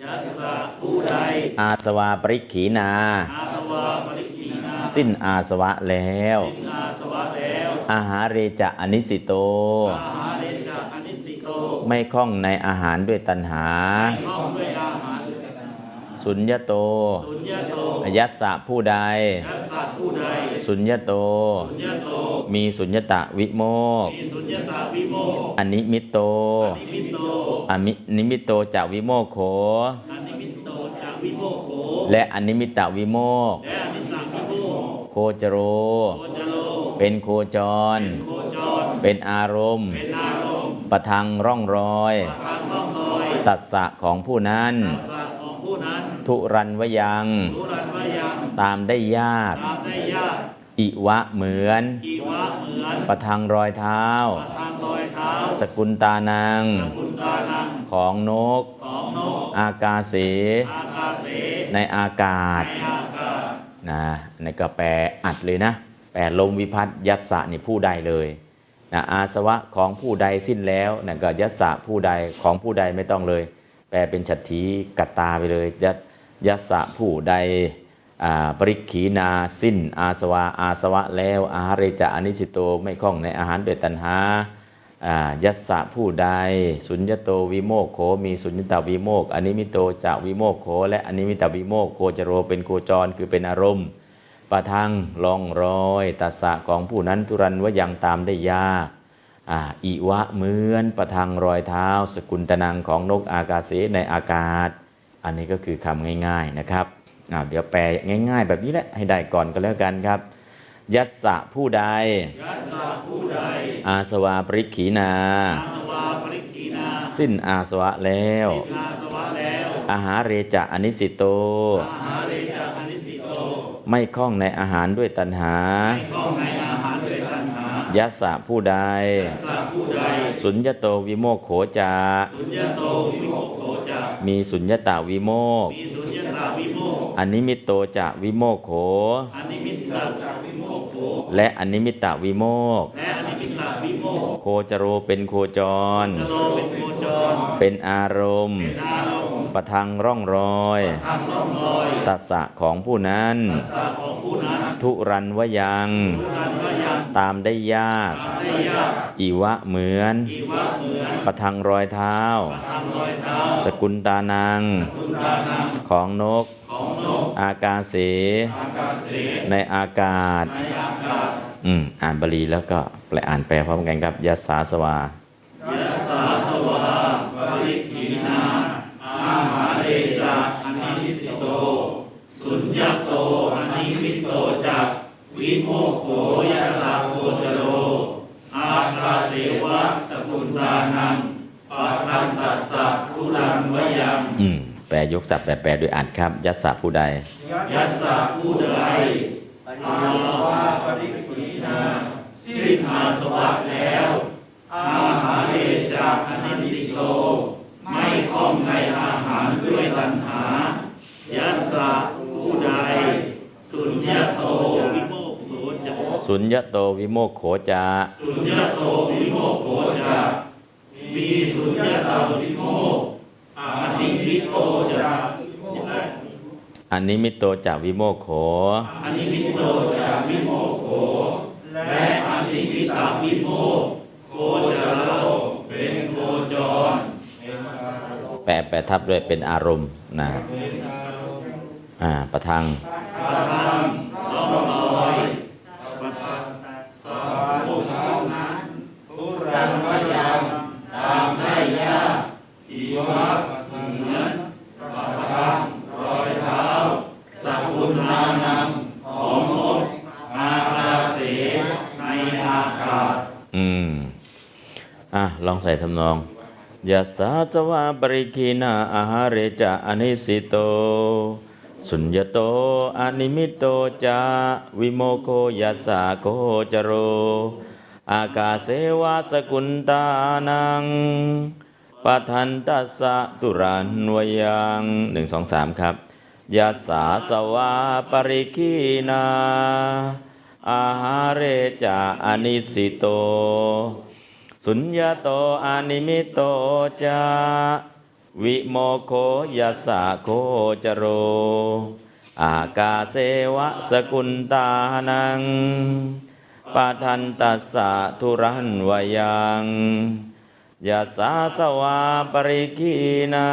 ยัสสะผู้ใดอาสวาปริขีนา อาตวาปริกีนาสิ้นอาสวะแล้ว สินอาสวะแล้วอาหารเรจะอนิสิโต อาหาเรจะอนิสสิโตไม่ข้องในอาหารด้วยตัณหา ข้องด้วยอาหาร สุญญโตสุญญโต ยัสสะผู้ใดยัสสะผู้ใดสุญญโตสุญญโต มีสุญญตะวิโมกข์มีสุญญตาวิโมกข์อนิมิตโตนิมิตโตอมินิมิตโตจากวิโมกโขอนิมิตโตจะวิโมกโข และอนิมิตตวิโมกข์และอนิมิตตวิโมกข์โคจโรโคจโลเป็นโคจรโคจรเป็นอารมณ์เป็นอารมณ์ ประทังร่องรอยทางร่องรอยตัดสะของผู้นั้น ทุรันวยังรู้รันว่ายัง ตามได้ยากตามได้ยากอิวะเหมือนอีวะเหมือน ประทังรอยเท้าทางรอยเท้าสกุลตานังคุณตานัง ของนกของนกอากาเสอากาเส ในอากาศในอากาศนะในก็แปลอัดเลยนะ แปลลมวิพัฒน์ยัสสะนี่ผู้ใดเลยนะอาสวะของผู้ใดสิ้นแล้วนะก็ยัสสะผู้ใดของผู้ใดไม่ต้องเลย แปลเป็นฉัตรทีกัตตาไปเลยยัส ยัสสะผู้ใดปริขีนาสิ้น อาสวะอาสวะแล้วอาหารเรจะอนิสิโตไม่คล่องในอาหารด้วยตัณหายัสสะผู้ใด สุญญโตวิโมกโขมีสุญญตาวิโมกข์อนิมิตโตจะวิโมกโขและอนิมิตตาวิโมกข์โคจโรเป็นโคจรคือเป็นอารมณ์ปทังร่องรอยตัสสะของผู้นั้นทุรันว่ายังตามได้ยากอิวะเหมือนปทังรอยเท้า สกุนตานังของนกอากาเสในอากาศ อันนี้ก็คือคำง่ายๆนะครับอ่าเดี๋ยวแปลง่าย ๆ แบบนี้แหละให้ได้ก่อนก็แล้วกันครับ ยัสสะผู้ใดยัสสะผู้ใดอาสวาปริกขีณาอาสวาปริกขีณาสิ้นอาสวะแล้วอาสวะแล้ว อาหาเรจะอนิสสิโตอาหาเรจะอนิสสิโตไม่ข้องในอาหารด้วยตัณหา ยัสสะผู้ใดสุญญโตวิโมกโขจะสุญญโตวิโมกโขจะมีสุญญตาวิโมกข์มีสุญญตาวิโมกข์อนิมิตโตจะวิโมกโขอนิมิตตาจากวิโมกข์โขและอนิมิตตวิโมกข์และอนิมิตตาวิโมกข์ โคจโรเป็นโคจรจโรเป็นโคจรเป็นอารมณ์เป็นอารมณ์ ประทังร่องรอยทางร่องรอยตัสสะของผู้นั้นสะของผู้นั้น ทุรันวยังผู้นั้นก็ยังตามได้ยากทำได้ยากอิวะเหมือนอิวะเหมือน ปทังรอยเท้าทังรอยเท้าสกุลตานังคุณตานังของนกของนก อากาเสอากาเสในอากาศในอากาศ อืม อ่านบาลีแล้วก็แปลอ่านแปลพร้อมกันครับยัสสาสวายัสสาสวาปริกีน สสะทุรังวยังอืมแปลยกศัพท์แปลแปลโดยอ่านครับ ยัสสะผู้ใด ยัสสะผู้ใดอาสวะปริกีนาสิ้นอาสวะแล้วอาหาเดจากอนิสิโต ไม่คล่องในอาหารด้วยตัณหา ยัสสะผู้ใด สุญญโตวิโมกโขจะสุญญโตวิโมกโขจาสุญญโตวิโมกโขจะ มีสุญญโตวิโมกข์อนิมิตโตจะอนิมิตโตจะวิโมกโขอนิมิตโตจะวิโมกโข และอนิมิตตาวิโมกข์โคจโรเป็นโคจร แปลแปลทับด้วยเป็นอารมณ์นะอ่าประทังประทังร่อง ลองใส่ทำนองยัสาสวาปริคีนาอาหารเรจะอนิสิโต สุญญโตอนิมิตโตจะวิโมกโขยัสสะโคจโร อากาเสวะสกุนตานังปะทันตัสสะทุรันวยังหนึ่งสองสามครับยัสสาสวาปริกขีณาอาหาเรจะอนิสสิโต สุญญโตอนิมิตโตจาวิโมโคยัสสะโคจโร อากาเสวะสกุลตานังปะทันตัสสะทุรันวยังยาสาสวาปริกีนา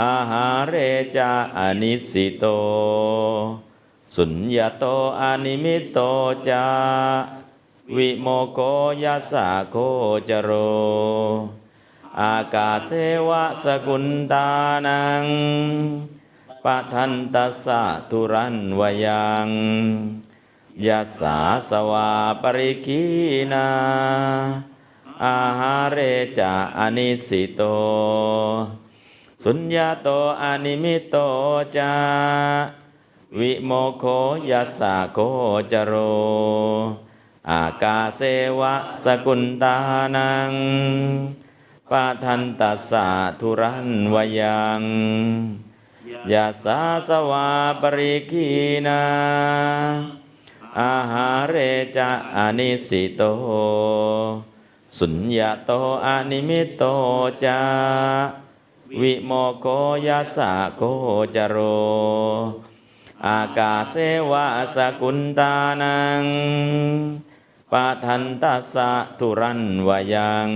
อาหาเรจาอนิสิโต สุญญาโตอานิมิโตจา วิโมโกยัสสะโคจโร อากาเสวะสกุลตานังปะทันตัสสะทุรันวยังยาสาสวาปริกีนา อาหาเรจาอนิสิโต สุญญาโตอานิมิโตจาวิโมโคยัสสะโคจโร อากาเสวะสกุลตานังปะทันตัสสะทุรันวยังยาสาสวาปริกีนาอาหาเรจะอานิสิโต สุญญาโตอานิมิโตจาวิโมโคยัสสะโคจโร อากาเสวะสกุลตานัง ปะทันตัสสะทุรันวยัง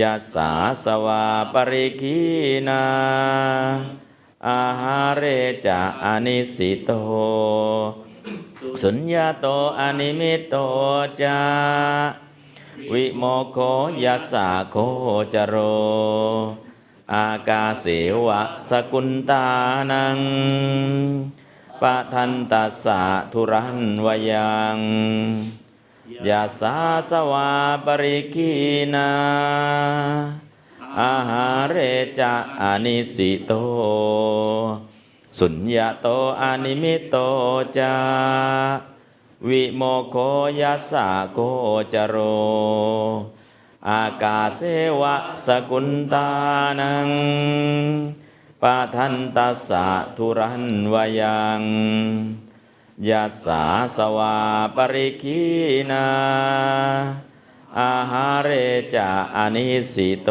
ยาสาสวาปริกีนาอาหาเรจะอานิสิโต สุญญาโตอานิมิโตจาวิโมโคยัสสะโคจโร อากาเสวะสกุลตานังปะทันตัสสะทุรันวยัง ยาสาสวาปริกีนาอาหาเรจะอานิสิโต สุญญาโตอานิมิโตจาวิโมโคยัสสะโคจโร อากาเสวะสกุลตานังปะทันตัสสะทุรันวยัง ยัสสาสวาปริกีนาอาหาเรจะอานิสิโต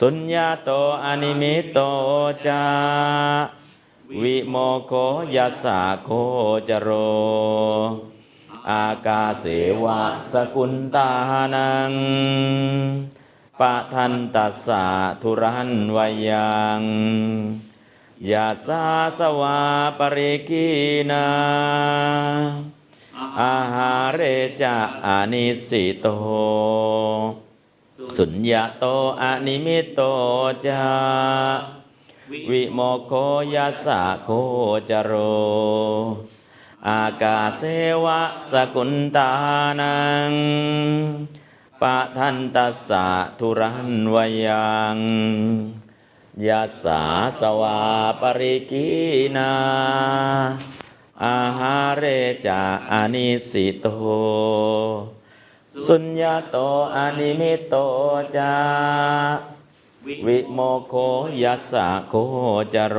สุญญาโตอานิมิโตจาวิโมโคยัสสะโคจโร อากาเสวะสกุลตานังปะทันตัสสะทุรันวยัง ยาสาสวาปริกีนาอาหาเรจะอานิสิโต สุญญโตอนิมิตโตจะวิโมกโขยัสสะโคจโร อากาเสวะสกุนตานังปะทันตัสสะทุรันวยัง ยัสสาสวาปริกขีณาอาหาเรจะอนิสสิโต สุญญาโตอนิมิโตจาวิโมโคยัสสะโคจโร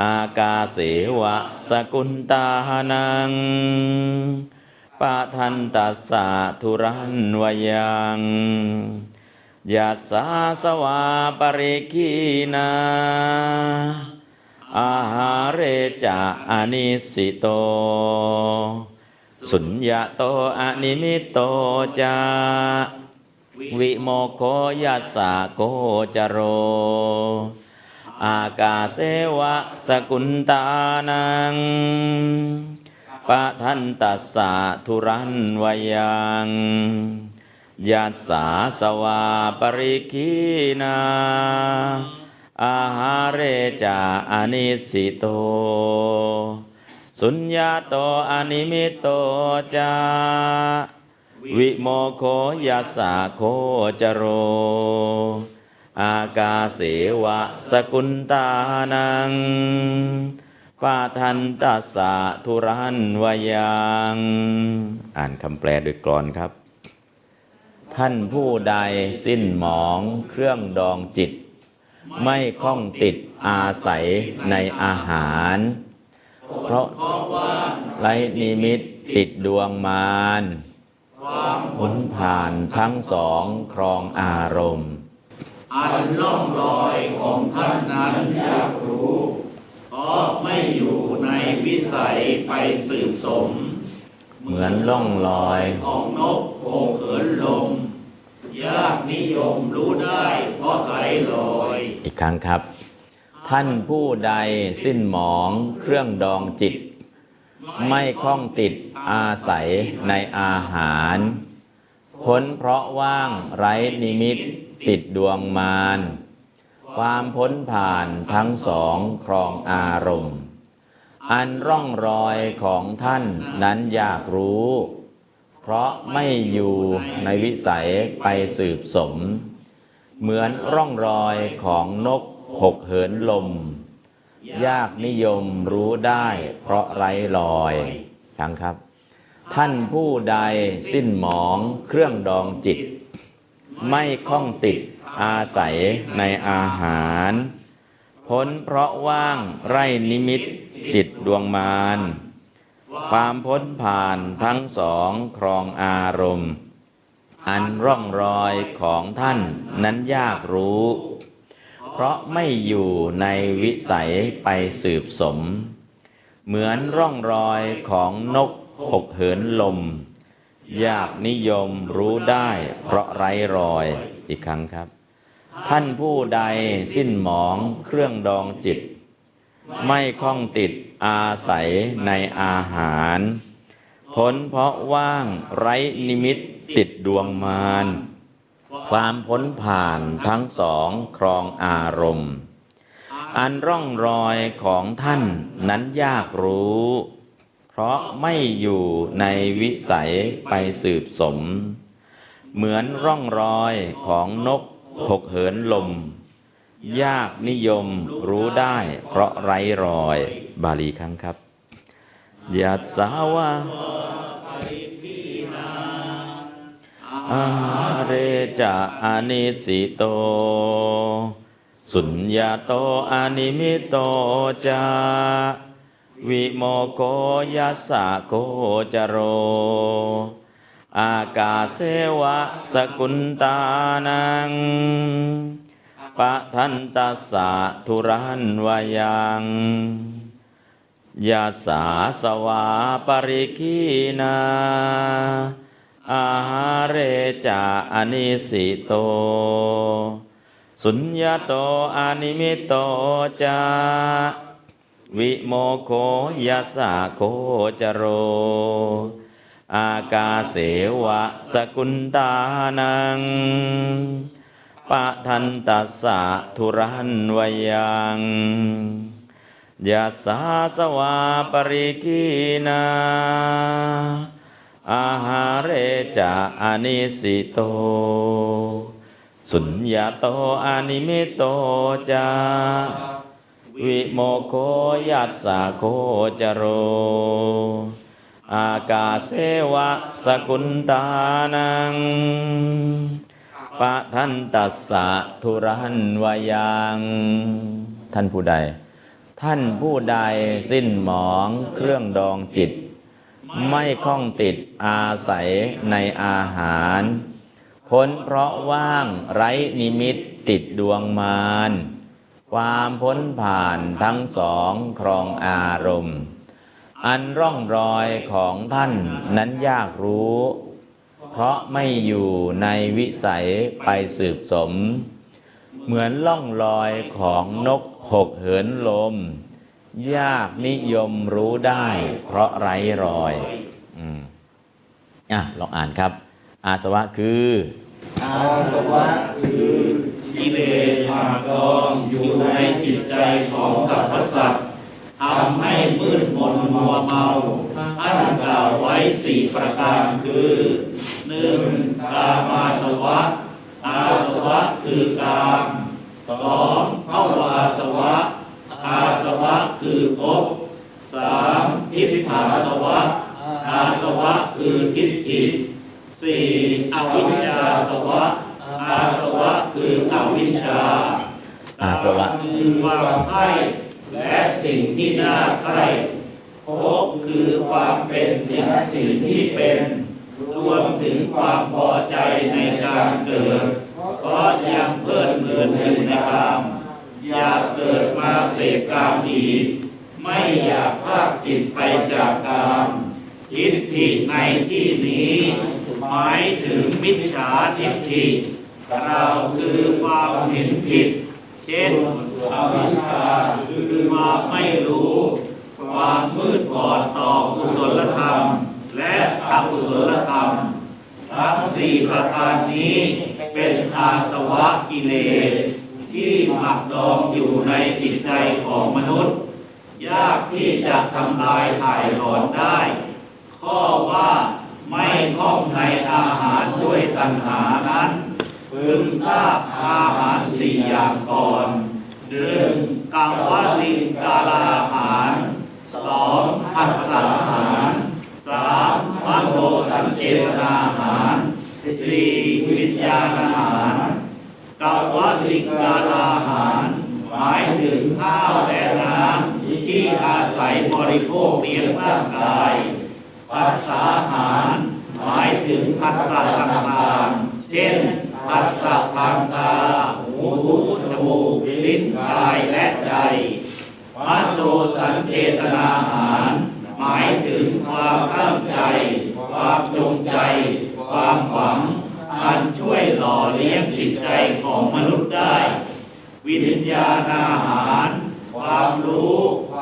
อากาเสวะสกุลตานังปะทันตัสสะทุรันวยัง ยัสสาสวาปริกีนาอาหาเรจะอานิสิโต สุญญาโตอานิมิโตจาวิโมโคยัสสะโคจโร อากาเสวะสกุลตานังปะทันตัสสะทุรันวยัง ยัสสาสวาปริกีนาอาหาเรจะอะนิสสิโต สุญญะโตอะนิมิตโตจะ วิโมกโข ยัสสะโคจะโร อากาเสวะ สะกุนตานังปะทันตัสสะทุรันนะยัง อ่านคำแปลโดยกรอนครับ ท่านผู้ใดสิ้นหมองเครื่องดองจิต ไม่คล้องติดอาศัยในอาหาร เพราะไรนิมิตติดดวงมารผลผ่านทั้งสองครองอารมณ์ อันล่องลอยของท่านนั้นอยากรู้เพราะไม่อยู่ในวิสัยไปสืบสม เหมือนล่องลอยของนกโผเขินลมยากนิยมรู้ได้เพราะไหลลอย อีกครั้งครับ ท่านผู้ใดสิ้นหมองเครื่องดองจิต ไม่คล้องติดอาศัยในอาหารพ้นเพราะว่างไร้นิมิตติดดวงมาร ความพ้นผ่านทั้งสองครองอารมณ์ อันร่องรอยของท่านนั้นอยากรู้ เพราะไม่อยู่ในวิสัยไปสืบสม เหมือนร่องรอยของนกหกเหินลม ยากนิยมรู้ได้เพราะไร้ลอยครั้งครับ ท่านผู้ใดสิ้นหมองเครื่องดองจิต ไม่คล้องติดอาศัยในอาหาร พ้นเพราะว่างไร่นิมิตติ ดวงมารความพ้นผ่านทั้งสองครองอารมณ์ อันร่องรอยของท่านนั้นยากรู้ เพราะไม่อยู่ในวิสัยไปสืบสม เหมือนร่องรอยของนกหกเหินลม ยากนิยมรู้ได้เพราะไร้รอยอีกครั้งครับ ท่านผู้ใดสิ้นหมองเครื่องดองจิต ไม่คล้องติดอาศัยในอาหาร พ้นเพราะว่างไร้นิมิตติดดวงมารความพ้นผ่านทั้งสองครองอารมณ์ อันร่องรอยของท่านนั้นยากรู้ เพราะไม่อยู่ในวิสัยไปสืบสม เหมือนร่องรอยของนกหกเหินลม ยากนิยมรู้ได้เพราะไร้รอย บาลีครั้งครับยัสสาวะอาเรจะอานิสิโต สุญญาโตอะนิมิตโตจะ วิโมกโข ยัสสะโคจะโร อากาเสวะ สะกุนตานัง ปะทันตัสสะทุรันนะยังยัสสาสะวา ปะริกขีณา อาหาเรจะ อะนิสสิโต สุญญาโตอานิมิโตจาวิโมโคยัสสะโคจโร อากาเสวะสกุลตานัง ปะทันตัสสะทุรันวายังยาสาสวาปริกีนาอาหาเรจะอะนิสสิโต สุญญะโตอะนิมิตโตจะ วิโมกโข ยัสสะโคจะโร อากาเสวะ สะกุนตานัง ปะทันตัสสะทุรันนะยังท่านผู้ใด ท่านผู้ใดสิ้นหมองเครื่องดองจิต ไม่คล้องติดอาศัยในอาหารพ้นเพราะว่างไร้นิมิตติดดวงมารความพ้นผ่านทั้งสองครองอารมณ์ อันร่องรอยของท่านนั้นยากรู้ เพราะไม่อยู่ในวิสัยไปสืบสม เหมือนล่องรอยของนกหกเหินลม ยากนิยมรู้ได้ เพราะไร้รอยอืมอะลองอ่านครับ อาสวะคือ อาสวะคือกิเลสหากกองอยู่ในจิตใจของสรรพสัตว์ทำให้มืดมนมัวเมาท่านกล่าวไว้สี่ประการคือ นึ่งกามาสวะ อาสวะคือกามสองภวาสวะ อาสวะคือภพสามทิฏฐาสวะ อาสวะคือทิฏฐิสี่อวิชชาสวะ อาสวะคืออวิชชาอาสวะคือความใคร่และสิ่งที่น่าใคร่ภพคือความเป็นสิ่งสิ่งที่เป็น รวมถึงความพอใจในการเกิด เพราะยังเพลิดเพลินอยู่ในกามอยากเกิดมาเสพกามอีก ไม่อยากพากจิตไปจากกามทิฏฐิในที่นี้ หมายถึงมิจฉาทิฏฐิเราคือความเห็นผิด เช่นอวิชชาคือความไม่รู้ ความมืดบอดต่อกุศลธรรม และอกุศลธรรม ทั้งสี่ประการนี้เป็นอาสวะกิเลสที่หมักดองอยู่ในจิตใจของมนุษย์ ยากที่จะทำลายถ่ายถอนได้ ข้อว่าไม่คล่องในอาหารด้วยตัณหานั้นพึงทราบอาหารสี่อย่างก่อนหนึ่งกังวัลิงกาลาหารสองผัสสาหารามมโนสัญเจตนาอาหารสี่วิญญาณอาหารกังวัลิกาลาหาร หมายถึงข้าวและน้ำที่อาศัยบริโภคเลี้ยงร่างกายภาษาอาหาร หมายถึงภาษาต่างๆเช่นภาษาทางตาหูจมูกลิ้นกายและใจมโนสัญเจตนาอาหาร หมายถึงความตั้งใจ ความจงใจ ความหวัง อันช่วยหล่อเลี้ยงจิตใจของมนุษย์ได้ วิญญาณอาหาร ความรู้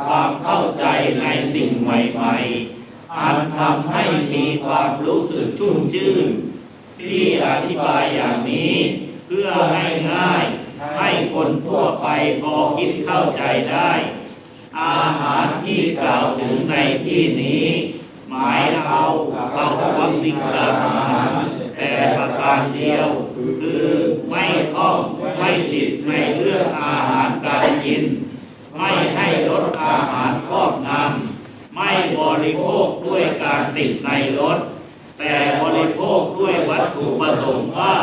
ความเข้าใจในสิ่งใหม่ๆ อันทำให้มีความรู้สึกชุ่มชื่น ที่อธิบายอย่างนี้เพื่อให้ง่าย ให้คนทั่วไปพอคิดเข้าใจได้ อาหารที่กล่าวถึงในที่นี้ หมายเอาเอาวัตถิกอาหารแต่ประการเดียว คือไม่คล้องไม่ติดในเรื่องอาหารการกิน ไม่ให้ลดอาหารครอบงำไม่บริโภคด้วยการติดในรถแต่บริโภคด้วยวัตถุประสงค์ว่า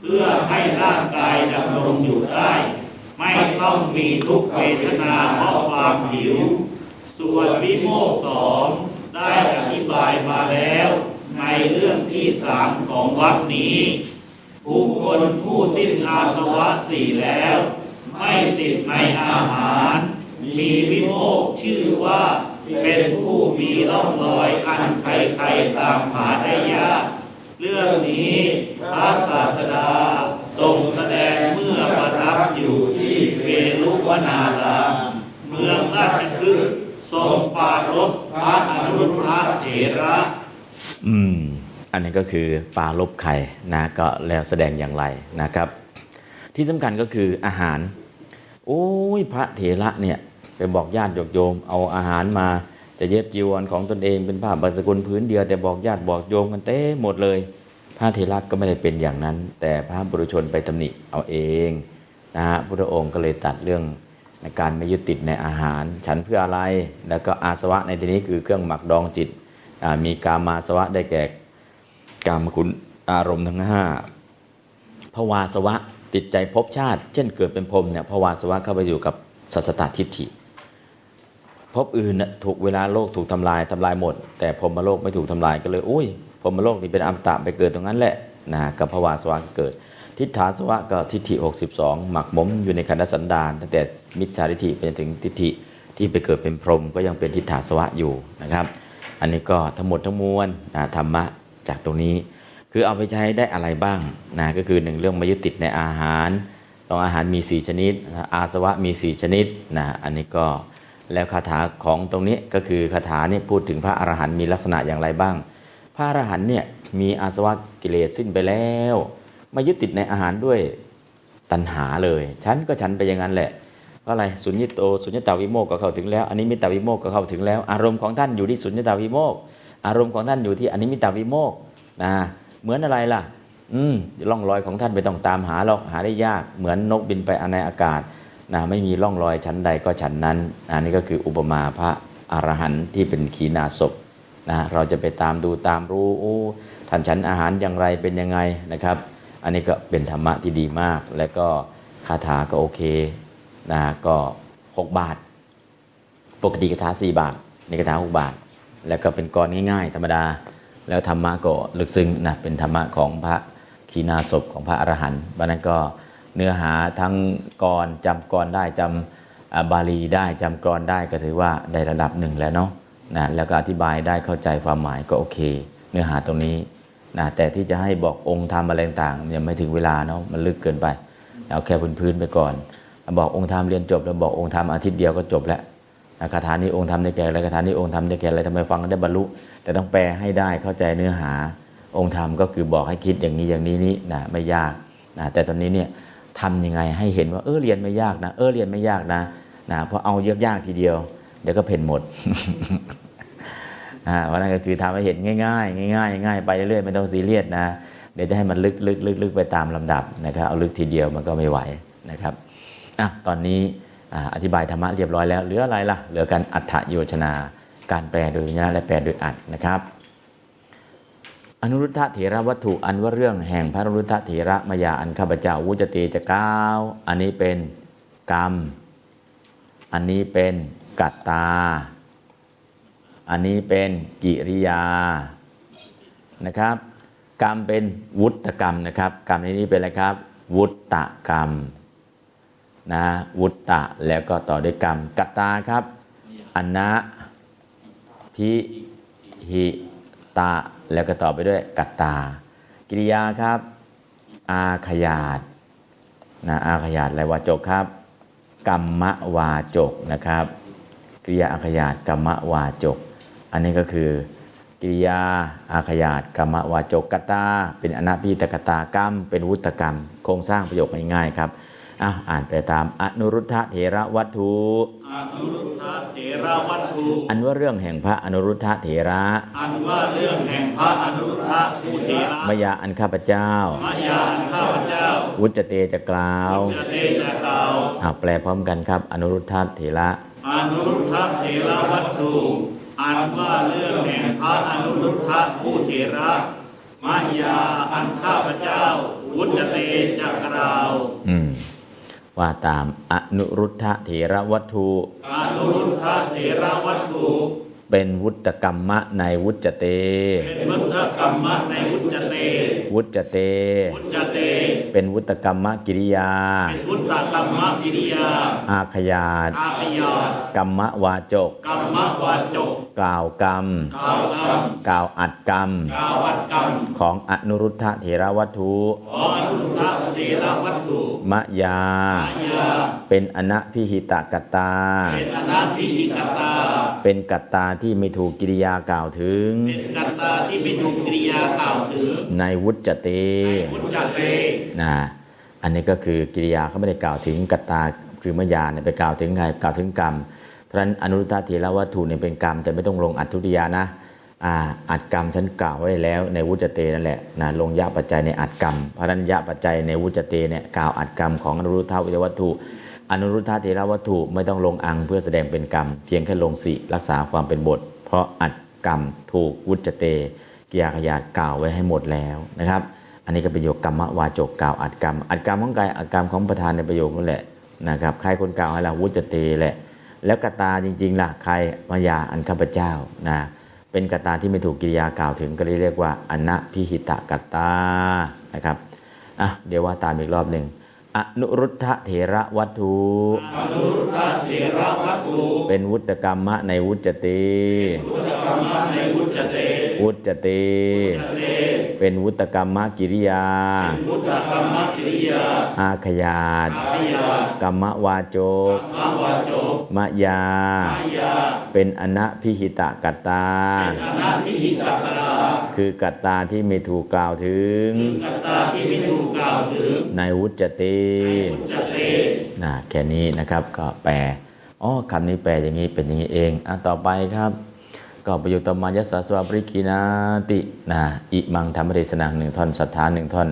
เพื่อให้ร่างกายดำรงอยู่ได้ ไม่ต้องมีทุกขเวทนาเพราะความหิว ส่วนวิโมกสองได้อธิบายมาแล้ว ในเรื่องที่สามของวัดนี้บุคคลผู้สิ้นอาสวะสี่แล้ว ไม่ติดในอาหาร มีวิโมกชื่อว่าเป็นผู้มีร่องรอยอันใครๆตามหาได้ยากเรื่องนี้พระศาสดา ทรงแสดงเมื่อประทับอยู่ที่เวรุวนารามเมืองราชคฤห์ทรงปารภพระอนุรุทธเถระอืมอันนี้ก็คือปลาลบไข่นะก็แล้วแสดงอย่างไรนะครับ ที่สำคัญก็คืออาหาร โอ้ยพระเถระเนี่ยไปบอกญาติโยมเอาอาหารมาจะเย็บจีวรของตนเองเป็นผ้าบาสกุลพื้นเดียวแต่บอกญาติบอกโยมกันเต้หมดเลย พระเถระก็ไม่ได้เป็นอย่างนั้น แต่พระบุรุชนไปตำหนิเอาเองนะฮะพุทธองค์ก็เลยตัดเรื่องการไม่ยึดติดในอาหาร ฉันเพื่ออะไรแล้วก็อาสวะในที่นี้คือเครื่องหมักดองจิตมีกามาสวะได้แก่กามคุณอารมณ์ทั้งห้าภวาสวะติดใจภพชาติ เช่นเกิดเป็นพรหมเนี่ยภวาสวะเข้าไปอยู่กับสัสตตทิฏฐิภพอื่นถูกเวลาโลกถูกทำลายทำลายหมด แต่พรหมโลกไม่ถูกทำลายก็เลยอุ้ย พรมโลกนี่เป็นอมตะไปเกิดตรงนั้นแหละนะกับภวาสวะเกิด ทิฏฐาสวะก็ทิฏฐิ 62 หมักหมมอยู่ในขันธสันดานตั้งแต่มิจฉาทิฏฐิไปถึงทิฏฐิที่ไปเกิดเป็นพรหมก็ยังเป็นทิฏฐาสวะอยู่นะครับ อันนี้ก็ทั้งหมดทั้งมวลนะธรรมะจากตรงนี้ คือเอาไปใช้ได้อะไรบ้างนะก็คือหนึ่งเรื่องม่ยึดติดในอาหารต้องอาหารมี 4 ชนิด อาสวะมี 4 ชนิดนะอันนี้ก็แล้วคาถาของตรงนี้ก็คือคาถานี่พูดถึงพระอรหันต์มีลักษณะอย่างไรบ้าง พระอรหันต์เนี่ยมีอาสวะกิเลสสิ้นไปแล้วไม่ยึดติดในอาหารด้วยตัณหาเลย ฉันก็ฉันไปอย่างนั้นแหละเพราะอะไรสุญญโตสุญญตาวิโมกข์ก็เข้าถึงแล้วอันนี้มิตาวิโมกข์ก็เข้าถึงแล้ว อารมณ์ของท่านอยู่ที่สุญญตาวิโมกข์อารมณ์ของท่านอยู่ที่อันนี้มิตาวิโมกข์นะเหมือนอะไรล่ะ อืมร่องรอยของท่านไม่ต้องตามหาหรอกหาได้ยากเหมือนนกบินไปในอากาศนะไม่มีร่องรอยชั้นใดก็ชั้นนั้นอันนี้ก็คืออุปมาพระอรหันต์ที่เป็นขีณาสพ นะเราจะไปตามดูตามรู้โอ้ท่านฉันอาหารอย่างไรเป็นยังไงนะครับ อันนี้ก็เป็นธรรมะที่ดีมาก แล้วก็คาถาก็โอเคนะก็ 6 บาท ปกติคาถา 4 บาทในคาถา 6 บาท แล้วก็เป็นกรง่ายๆ ธรรมดา แล้วธรรมะก็ลึกซึ้งนะเป็นธรรมะของพระขีณาสพของพระอรหันต์บันนั้นก็เนื้อหาทั้งกรจำกรได้จำอ่าบาลีได้จำกรได้ก็ถือว่าได้ระดับหนึ่งแล้วเนาะ นะแล้วก็อธิบายได้เข้าใจความหมายก็โอเค เนื้อหาตรงนี้นะแต่ที่จะให้บอกองค์ธรรมอะไรต่างยังไม่ถึงเวลาเนาะมันลึกเกินไปเอาแค่พื้นๆไปก่อน บอกองค์ธรรมเรียนจบ แล้วบอกองค์ธรรมอาทิตย์เดียวก็จบแล้วนะคาถานี้องค์ธรรมได้แก่อะไรคาถานี้องค์ธรรมได้แก่อะไรทำไมฟังได้บรรลุ แต่ต้องแปลให้ได้เข้าใจเนื้อหาองค์ธรรมก็คือบอกให้คิดอย่างนี้อย่างนี้นี่นะไม่ยากนะแต่ตอนนี้เนี่ยทำยังไงให้เห็นว่าเออเรียนไม่ยากนะ เออเรียนไม่ยากนะนะเพราะเอาเยอะยากทีเดียว เดี๋ยวก็เพ่นหมดอ่าวันนั้นก็คือทำให้เห็นง่ายๆง่ายๆง่ายไปเรื่อยๆไม่ต้องซีเรียสนะเดี๋ยวจะให้มันลึกลึกลึกลึกไปตามลำดับนะครับเอาลึกทีเดียวมันก็ไม่ไหวนะครับอะตอนนี้อ่าอธิบายธรรมะเรียบร้อยแล้วเหลืออะไรล่ะเหลือการอัฏฐโยชนา การแปลโดยวิญญาณและแปลโดยอัดนะครับ อนุรุทธะเถระวัตถุอันว่าเรื่องแห่งพระอนุรุทธะเถระมายาอันข้าพเจ้าวุจเตจะก้าวอันนี้เป็นกรรม อันนี้เป็น กัตตา อันนี้เป็นกิริยานะครับ กรรมเป็นวุตกรรมนะครับ กรรมในนี้เป็นอะไรครับ วุตตกรรมนะวุตตะแล้วก็ต่อด้วยกรรมกัตตาครับอันนะพิหิตาแล้วก็ต่อไปด้วยกัตตา กิริยาครับ อาขยาตนะอาขยาตอะไรวาจกครับ กรรมวาจกนะครับ กิริยาอาขยาตกรรมวาจก อันนี้ก็คือ กิริยาอาขยาตกรรมวาจกกตา เป็นอนาพิตกตากรรม เป็นวุตกรรม โครงสร้างประโยคง่ายๆครับอะอ่านไปตามอนุรุทธะเถระวัตถุอนุรุทธะเถระวัตถุอันว่าเรื่องแห่งพระอนุรุทธะเถระ อันว่าเรื่องแห่งพระอนุรุทธะผู้เถระมยาอันข้าพเจ้ามายาอันข้าพเจ้า วุจเตจะกล่าวจะเตจะกล่าวอ่าแปลพร้อมกันครับ อนุรุทธะเถระ อนุรุทธะเถระวัตถุอันว่าเรื่องแห่งพระอนุรุทธะผู้เถระมายาอันข้าพเจ้าวุฒเตจะกล่าวอืมว่าตามอนุรุทธะเถระวัตถุอนุรุทธะเถระวัตถุ เป็นวุตกรรมะในวุจเต เป็นวุฒกรรมะในวุจเต วุจเต วุจเต เป็นวุตกรรมกิริยา เป็นวุฒกรรมะกิริยา อาขยาตอาขยาตกรรมวาจก กรรมวาจก กล่าวกรรม กล่าวกรรม กล่าวอัดกรรม กล่าววัดกรรม ของอนุรุทธะเถระวัตถุขออนุรุทธะเถระวัตถุมะยาอายาเป็นอนะพิหิตกตา เป็นอนาพิหิกตา เป็นกัตตาที่ไม่ถูกกิริยากล่าวถึง เป็นกัตตาที่ไม่ถูกกิริยากล่าวถึง ในวุจเตในวุจเตนะอันนี้ก็คือกิริยาเขาไม่ได้กล่าวถึงกัตตาคือมยาเนี่ยไปกล่าวถึงไงกล่าวถึงกรรม เพราะฉะนั้นอนุรุทธะเถระวัตถุเนี่ยเป็นกรรมแต่ไม่ต้องลงอัตถุติยานะอ่าอัดกรรมฉันกล่าวไว้แล้วในวุจเตนั่นแหละนะลงยะปัจจัยในอัดกรรมเพราะฉะนั้นยะปัจจัยในวุจเตเนี่ยกล่าวอัดกรรมของอนุรุทธะวิวัตถุ อนุรุทธะเถระวัตถุไม่ต้องลงอังเพื่อแสดงเป็นกรรม เพียงแค่ลงสิรักษาความเป็นบท เพราะอัดกรรมถูกวุจเตกิยาขยาตกล่าวไว้ให้หมดแล้วนะครับ อันนี้ก็ประโยคกรรมวาจกกล่าวอัดกรรม อัดกรรมของกายอัดกรรมของประธานในประโยคนั่นแหละนะครับใครคนกล่าวให้เราวุจเตแหละ แล้วกตาจริงๆล่ะใครมายาอันข้าพเจ้านะเป็นกตาที่ไม่ถูกกิริยากล่าวถึงก็เรียกว่าอนะพิหิตกตานะครับอะเดี๋ยวว่าตามอีกรอบหนึ่ง อนุรุทธะเถระวัตถุอนุรุทธะเถระวัตถุ เป็นวุตกรรมะในวุจเตวุฒกรรมะในวุจเตวุจเตเต เป็นวุตกรรมะกิริยาวุฒกรรมะกิริยา อาขยาตอาขยากรรมวาโจกมะวาโจมะยาอายา เป็นอนะพิหิตกตาอนาพิหิกตา คือกัตตาที่ไม่ถูกกล่าวถึงกัตตาที่ไม่ถูกกล่าวถึง ในวุจเตวุจเตนะแค่นี้นะครับก็แปลอ๋อคำนี้แปลอย่างนี้เป็นอย่างนี้เองอะต่อไปครับ ก็ประโยคต่อมายัสสะสวาปริกินาตินะอิมังธรรมเทศนาหนึ่งท่อนสัทธาหนึ่งท่อน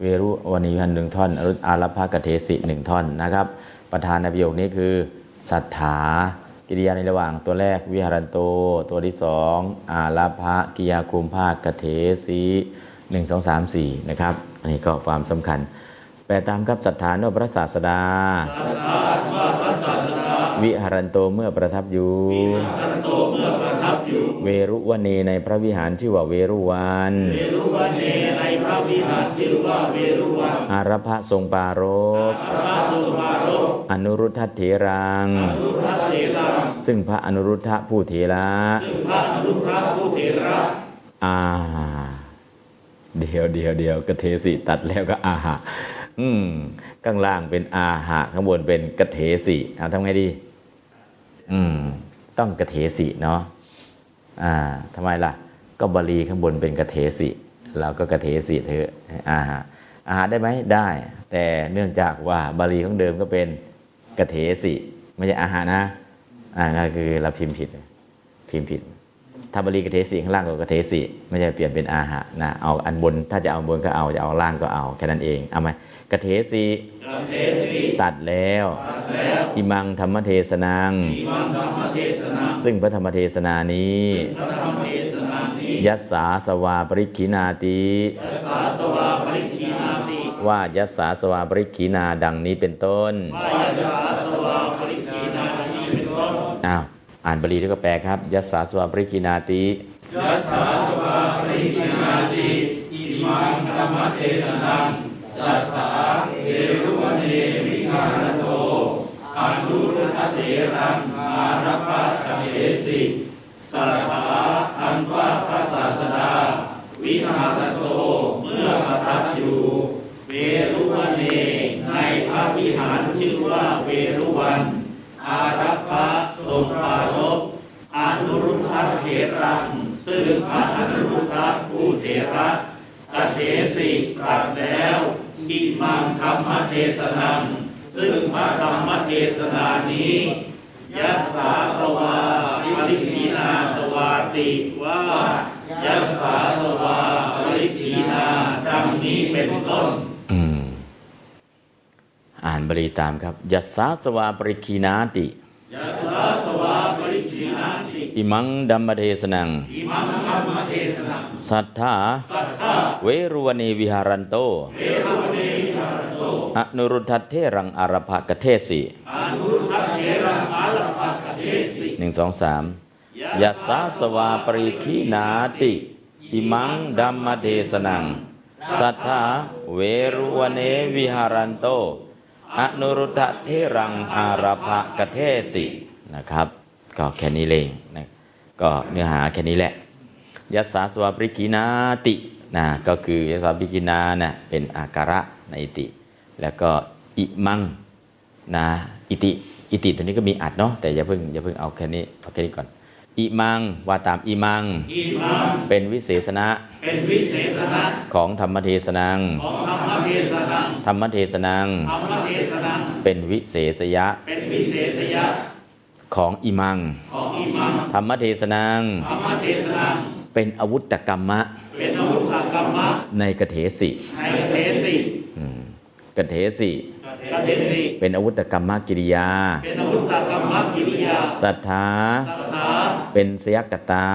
เวรุวณียันหนึ่งท่อนอรุตอารัพภกเทสิหนึ่งท่อนนะครับ ประธานในประโยคนี้คือศรัทธากิริยาในระหว่างตัวแรกวิหารันโต ตัวที่สองอาลาภะกิยาคุมภาคกเถสีหนึ่งสองสามสี่นะครับ อันนี้ก็ความสำคัญ แปลตามครับศรัทธาโนพระศาสดา วิหารันโตเมื่อประทับอยู่ เวรุวเนในพระวิหารชื่อว่าเวรุวันเวรุวันเนในพระวิหารชื่อว่าเวรุวันอารพะทรงปารภพระสุมารบอนุรุทธเถรังรุทัตเถระซึ่งพระอนุรุทธะผู้เถระซึ่งพระอนุทัตผู้เถระอาเดียวเดียวเดียวกเทสิตัดแล้วก็อาหะ อืมข้างล่างเป็นอาหะข้างบนเป็นกเทสิเอาทำไงดี อืม ต้องกเทสิเนาะอ่าทำไมล่ะ ก็บาลีข้างบนเป็นกเทสิเราก็กเทสิเถอะอาหะอาหะได้ไหมได้ แต่เนื่องจากว่าบาลีของเดิมก็เป็นกเทสิไม่ใช่อาหารนะ อ่าก็คือเราพิมพ์ผิด พิมพ์ผิดถ้าบาลีกเทสีข้างล่างก็กเทสีไม่ใช่เปลี่ยนเป็นอาหะนะเอาอันบนถ้าจะเอาบนก็เอาจะเอาล่างก็เอาแค่นั้นเองเอาไหม กเทสีกัเทสีตัดแล้ว อิมังธรรมเทศนังอิมังธรรมเทศนาซึ่งพระธรรมเทศนานี้พระธรรมเทศนานี้ยัสสาสวาปริกินาติสาสวาปริกีนาติว่ายัสสาสวาปริกินาดังนี้เป็นต้นวายสาสวาปริกีนาติเป็นต้นอ้าวอ่านบาลีแล้วก็แปลครับยัสสาสวาปริกินาติยัสสาสวาปริกีนาติอิมังธรรมเทศนัง สัทธาเทรุวเนวิหารโตอนุรุทเถรังอารพะกเถสิสัทธาอันว่าพระศาสดา วิหารโตเมื่อประทับอยู่เวรุวเนในพระวิหารชื่อว่าเวรุวัน อารัพะทรงปารภอนุรุทธเถรังซึ่งพระอนุรุทธผู้เถระกเถสิตรัสแล้ว อิมังธรรมเทศนัง ซึ่งพระธรรมเทศนานี้ยัสสาสวาปริกีนาสวาติว่ายัสสาสวาปริกีนาดังนี้เป็นต้นอืมอ่านบาลีตามครับยัสสาสวาปริกินาติยัสสาสวาปริกีนาติอิมังดัมมเทศนังอิมังธรรมเทศนัง สัทธาเวรุวณีวิหารันโตเวรุรโตอนุรุทธเทรังอารภกเทสิอนุรุทธเถรังอาลภกเทสิหนึ่งสองสามยัสสาสวาปริคีนาติ อิมังดัมมเทศนัง สัทธาเวรุวเนวิหารันโต อนุรุทธเทรังอารภกเทสินะครับ ก็แค่นี้เลยนะก็เนื้อหาแค่นี้แหละ ยัสสาสวาปริกินาตินะก็คือยัสสาปริกินานะเป็นอาการะในอิติ แล้วก็อิมังนะอิติอิติตัวนี้ก็มีอัดเนาะแต่อย่าเพิ่งอย่าเพิ่งเอาแค่นี้เอาแค่นี้ก่อนอิมังว่าตามอิมังอิมังเป็นวิเศษณะเป็นวิเศษณะของธรรมเทศนังของธรรมเทศนังธรรมเทศนังธรรมเทศนัง เป็นวิเศษยะเป็นวิเศษยะของอิมังของอิมังธรรมเทศนังธรรมเทศนัง เป็นอาวุธกรรมะ เป็นอาวุธกรรมะ ในกเถสิในกเทสิอืมกเถสิกเทสิเป็นอาวุธกรรมกิริยา เป็นอาวุธกรรมะกิริยาศรัทธาสัทธา เป็นสยกตา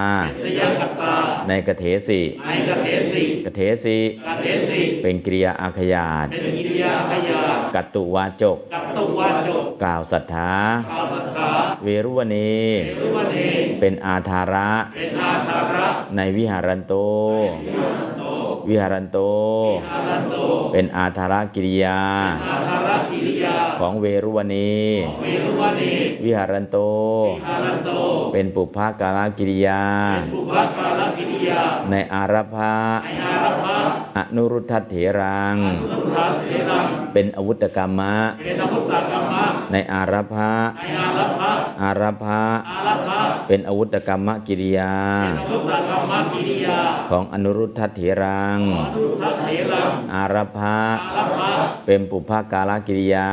สยกัตตาในกเถสิในกเทสิกเถสิกเทสิเป็นกิริยาอาขยาตเป็นกิริยาขยากัตตุวาจกกัตตุวาจก กล่าวศรัทธากาวสัทธาเวรุวเนเอรุวเนเป็นอาธาระเป็นอาธาระ ในวิหารันโต วิหารันโตอารันโต เป็นอาธาระกิริยาอาธาระกิริยา ของเวรุวเนเวรุวเนวิหารันโตอารันโต เป็นปุพพากาลกิริยาบุพกาลกิริยา ในอารภาในอารัพะอนุรุทธเถรังนุทัสเทรังเป็นอาวุธกรรมะเป็นอาวุธกรรมะในอารภาในอารัพะอารภาอารัพะเป็นอาวุธกรรมกิริยาเป็นอาวุธกรรมะกิริยา ของอนุรุทธเถรังนุทัสเทรังอารภาอารัพะเป็นปุพพากาลกิริยา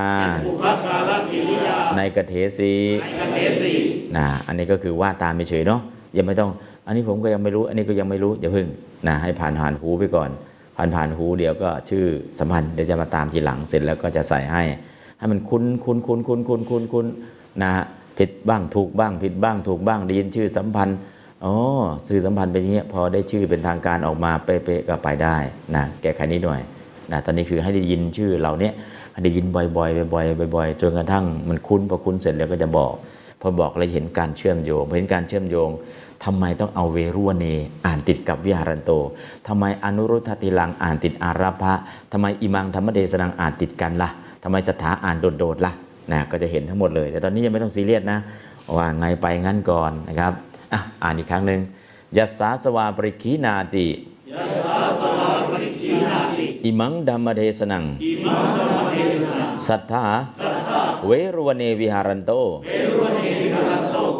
บุพกาลกิริยา ในกเถสีในกเทสินะอันนี้ก็คือว่าตามไม่เฉยๆเนาะยังไม่ต้อง อันนี้ผมก็ยังไม่รู้ อันนี้ก็ยังไม่รู้อย่าเพิ่งนะให้ผ่านผ่านหูไปก่อน ผ่านผ่านหูเดียวก็ชื่อสัมพันธ์เดี๋ยวจะมาตามทีหลังเสร็จแล้วก็จะใส่ให้ ให้มันคุ้นคุ้นคุ้นคุ้นคุ้นคุ้นคุ้นนะฮะผิดบ้างถูกบ้างผิดบ้างถูกบ้างได้ยินชื่อสัมพันธ์อ๋อชื่อสัมพันธ์เป็นอย่างเงี้ยพอได้ชื่อเป็นทางการออกมาเป๊ะๆก็ไปได้นะแก้ไขนิดหน่อยนะตอนนี้คือให้ได้ยินชื่อเราเนี้ยให้ได้ยินบ่อยๆบ่อยๆบ่อยๆจนกระทั่งมันคุ้นพอคุ้นเสร็จแล้วก็จะบอก พอบอกเราเห็นการเชื่อมโยงเห็นการเชื่อมโยง ทำไมต้องเอาเวรุวเน อ่านติดกับวิหารันโตทำไมอนุรุทธติลังอ่านติดอาราภะทำไมอิมังธรรมเดสนังอ่านติดกันละ่ะทำไมสถาอ่านโดดๆละ่ะนะก็จะเห็นทั้งหมดเลย แต่ตอนนี้ยังไม่ต้องซีเรียสนะว่าไงไปงั้นก่อนนะครับอะอ่านอีกครั้งหนึ่งยัสสาสวาปริคีนาติอิมังดัมมเทสนังสัทธาเวรุวเนวิหารันโต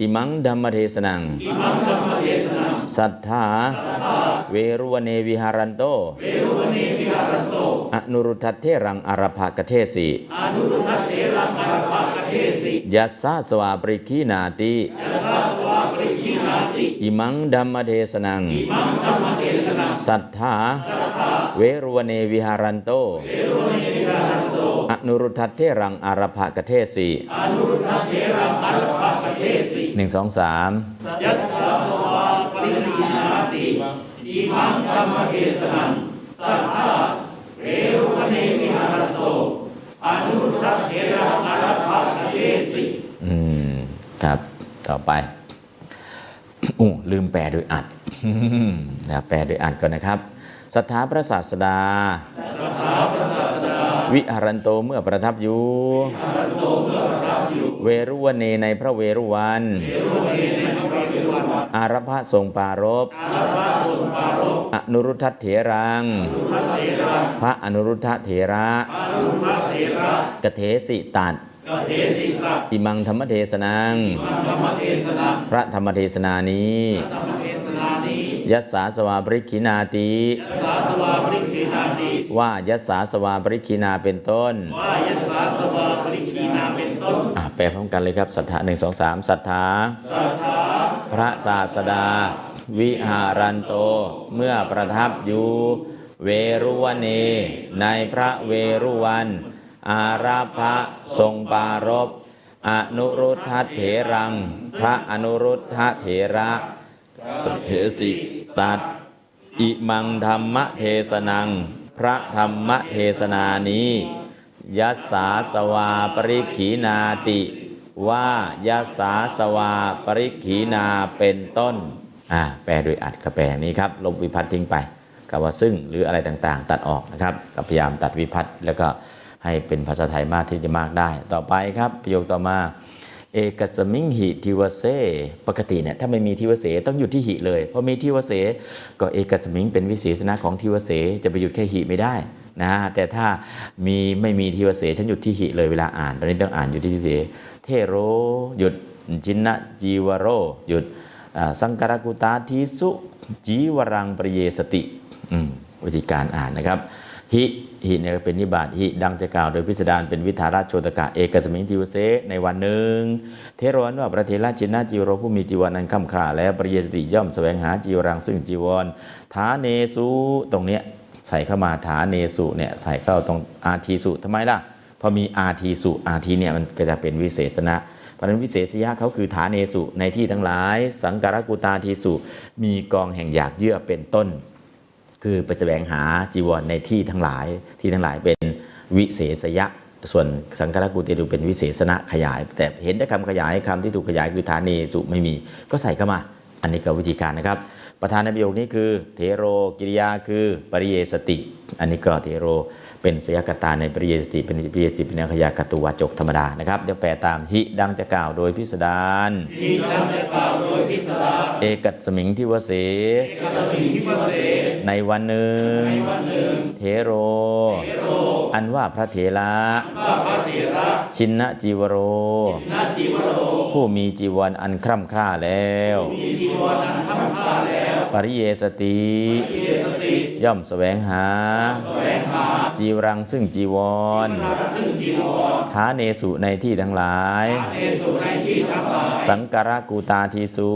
อิมัง ธัมมเทสนัง สัตถา เวฬุวเนวิหรันโต อนุรุทธเถรังอารัพภะ กเถสิยัสสาสวาปริกขีณาติอิมัง ธัมมเทสนัง สัตถา เวฬุวเนวิหรันโต อนุรุทธเถรังอารัพภะ กเถสิ หนึ่งสองสามยัสสะสวาปริคีนาติอิมังธรรมเทศนังสัทธาเวรุวเนวิหารโตอนุรุทธเถระอรภะเทสิอืมครับต่อไปอู้ลืมแปลโดยอัดนะแปลโดยอัดก่อนนะครับสถาพระศาสดา วิหารันโตเมื่อประทับอยู่ เวรุวเนในพระเวรุวันอารพะทรงปารบอนุรุทธเถรัง พระอนุรุทธเถระกเทสิตัดก็เทสิตะอิมังธรรมเทศนังธรรมเทศนาพระธรรมเทศนานี้ ยัสสาสวาปริคินาติยัสสาสวาปริคีนาติว่ายัสสาสวาปริคินาเป็นต้น ว่ายัสสาสวาปริคีนาเป็นต้นอะแปลพร้อมกันเลยครับสัทธาหนึ่งสองสามสัทธาสัทธาพระศาสดา วิหารันโต เมื่อประทับอยู่ เวรุวเนในพระเวรุวัน อาราภะทรงปารบอนุรุทธเถรัง พระอนุรุทธเถระเถสิ ตัดอิมังธรรมเทศนัง พระธรรมเทศนานี้ยัสสาสวาปริขีนาติ ว่ายัสสาสวาปริขีนาเป็นต้นอ่าแปลโดยอัดกับแปลนี้ครับลบวิพัฒน์ทิ้งไปกับว่าซึ่งหรืออะไรต่างๆ ตัดออกนะครับก็พยายามตัดวิพัฒน์แล้วก็ให้เป็นภาษาไทยมากที่จะมากได้ ต่อไปครับประโยคต่อมา เอกสมิงหิทิวเสปกติเนี่ยถ้าไม่มีทิวเสต้องหยุดที่หิเลยเพราะมีทิวเสก็เอกสมิงเป็นวิเศษณะของทิวเสจะไปหยุดแค่หิไม่ได้นะแต่ถ้ามีไม่มีทิวเสฉันหยุดที่หิเลยเวลาอ่าน ตอนนี้ต้องอ่านอยู่ที่ทิวเสเทโรหยุดจินนะจีวโร หยุดสังกรกุตาทิสุจีวรังปริเยสติวิธีการอ่านนะครับหิ หิเนี่ยเป็นนิบาตหิดังจะกล่าวโดยพิสดารเป็นวิธาราชโชตกะเอกสมิงทิวเสในวันหนึ่ง เทโรนว่าพระเทระจินนาจีวโรผู้มีจีวรอันค่ำคร่าและปริยสติย่อมแสวงหาจีวรังซึ่งจีวรฐานเนสุตรงเนี้ยใส่เข้ามาฐานเนสุเนี่ยใส่เข้าตรงอาทีสุทำไมล่ะพอมีอาทีสุอาทีเนี่ยมันก็จะเป็นวิเศษณะเพราะนั้นวิเศษยะเขาคือฐานเนสุในที่ทั้งหลาย สังการกุตาทีสุมีกองแห่งหยากเยื่อเป็นต้น คือไปแสวงหาจีวรในที่ทั้งหลายที่ทั้งหลายเป็นวิเศษยะส่วนสังฆรกุติดูเป็นวิเศษณะขยาย แต่เห็นได้คำขยายคำที่ถูกขยายคือฐานีสุไม่มี ก็ใส่เข้ามา อันนี้ก็วิธีการนะครับ ประธานในประโยคนี้คือ เทโรกิริยาคือปริเยสติ อันนี้ก็เทโร เป็นเป็นสยกตาในปริเยสติเป็นปริเยสติเป็นอัคยากตุวาจกธรรมดานะครับเดี๋ยวแปลตามหิดังจะกล่าวโดยพิสดารที่ดังจะกล่าวโดยพิสดารเอกัสมิงทิวเสกสมิงทิวเสในวันหนึ่งวันหนึ่งเทโรเทโร อันว่าพระเถระว่าพระเถระชินนจีวโรนาจีวโร ผู้มีจีวรอันคร่ำคร่าแล้วมีจีวรอันทำค่าแล้วปริเยสติเยสติ ย่อมแสวงหาแสวงหาจีวรังซึ่งจีวรท้าเนสุในที่ทั้งหลายเนสุในที่ทั้งหลาย สังการะกูตาทีสุ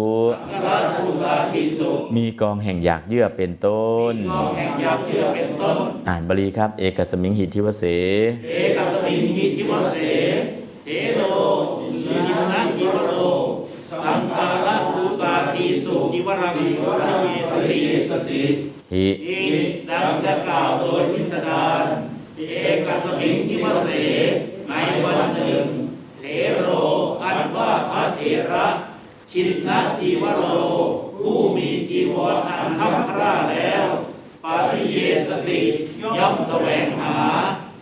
มีกองแห่งอยากเยื่อเป็นต้น อ่านบาลีครับ เอกสมิงหิทิวเสเอกสมิงหิทิวเสเทโลชินะจิวโลสังกาลภูตาทิสุจิวรังวิเยสติสติ หิดังจะกล่าวโดยพิสดารเอกสมิงทิวเสในวันหนึ่งเทโรอันว่าพระเถระ ชินนะจีวโร ผู้มีจีวรอันคับคร่าแล้ว ปาริเยสติย่อมแสวงหา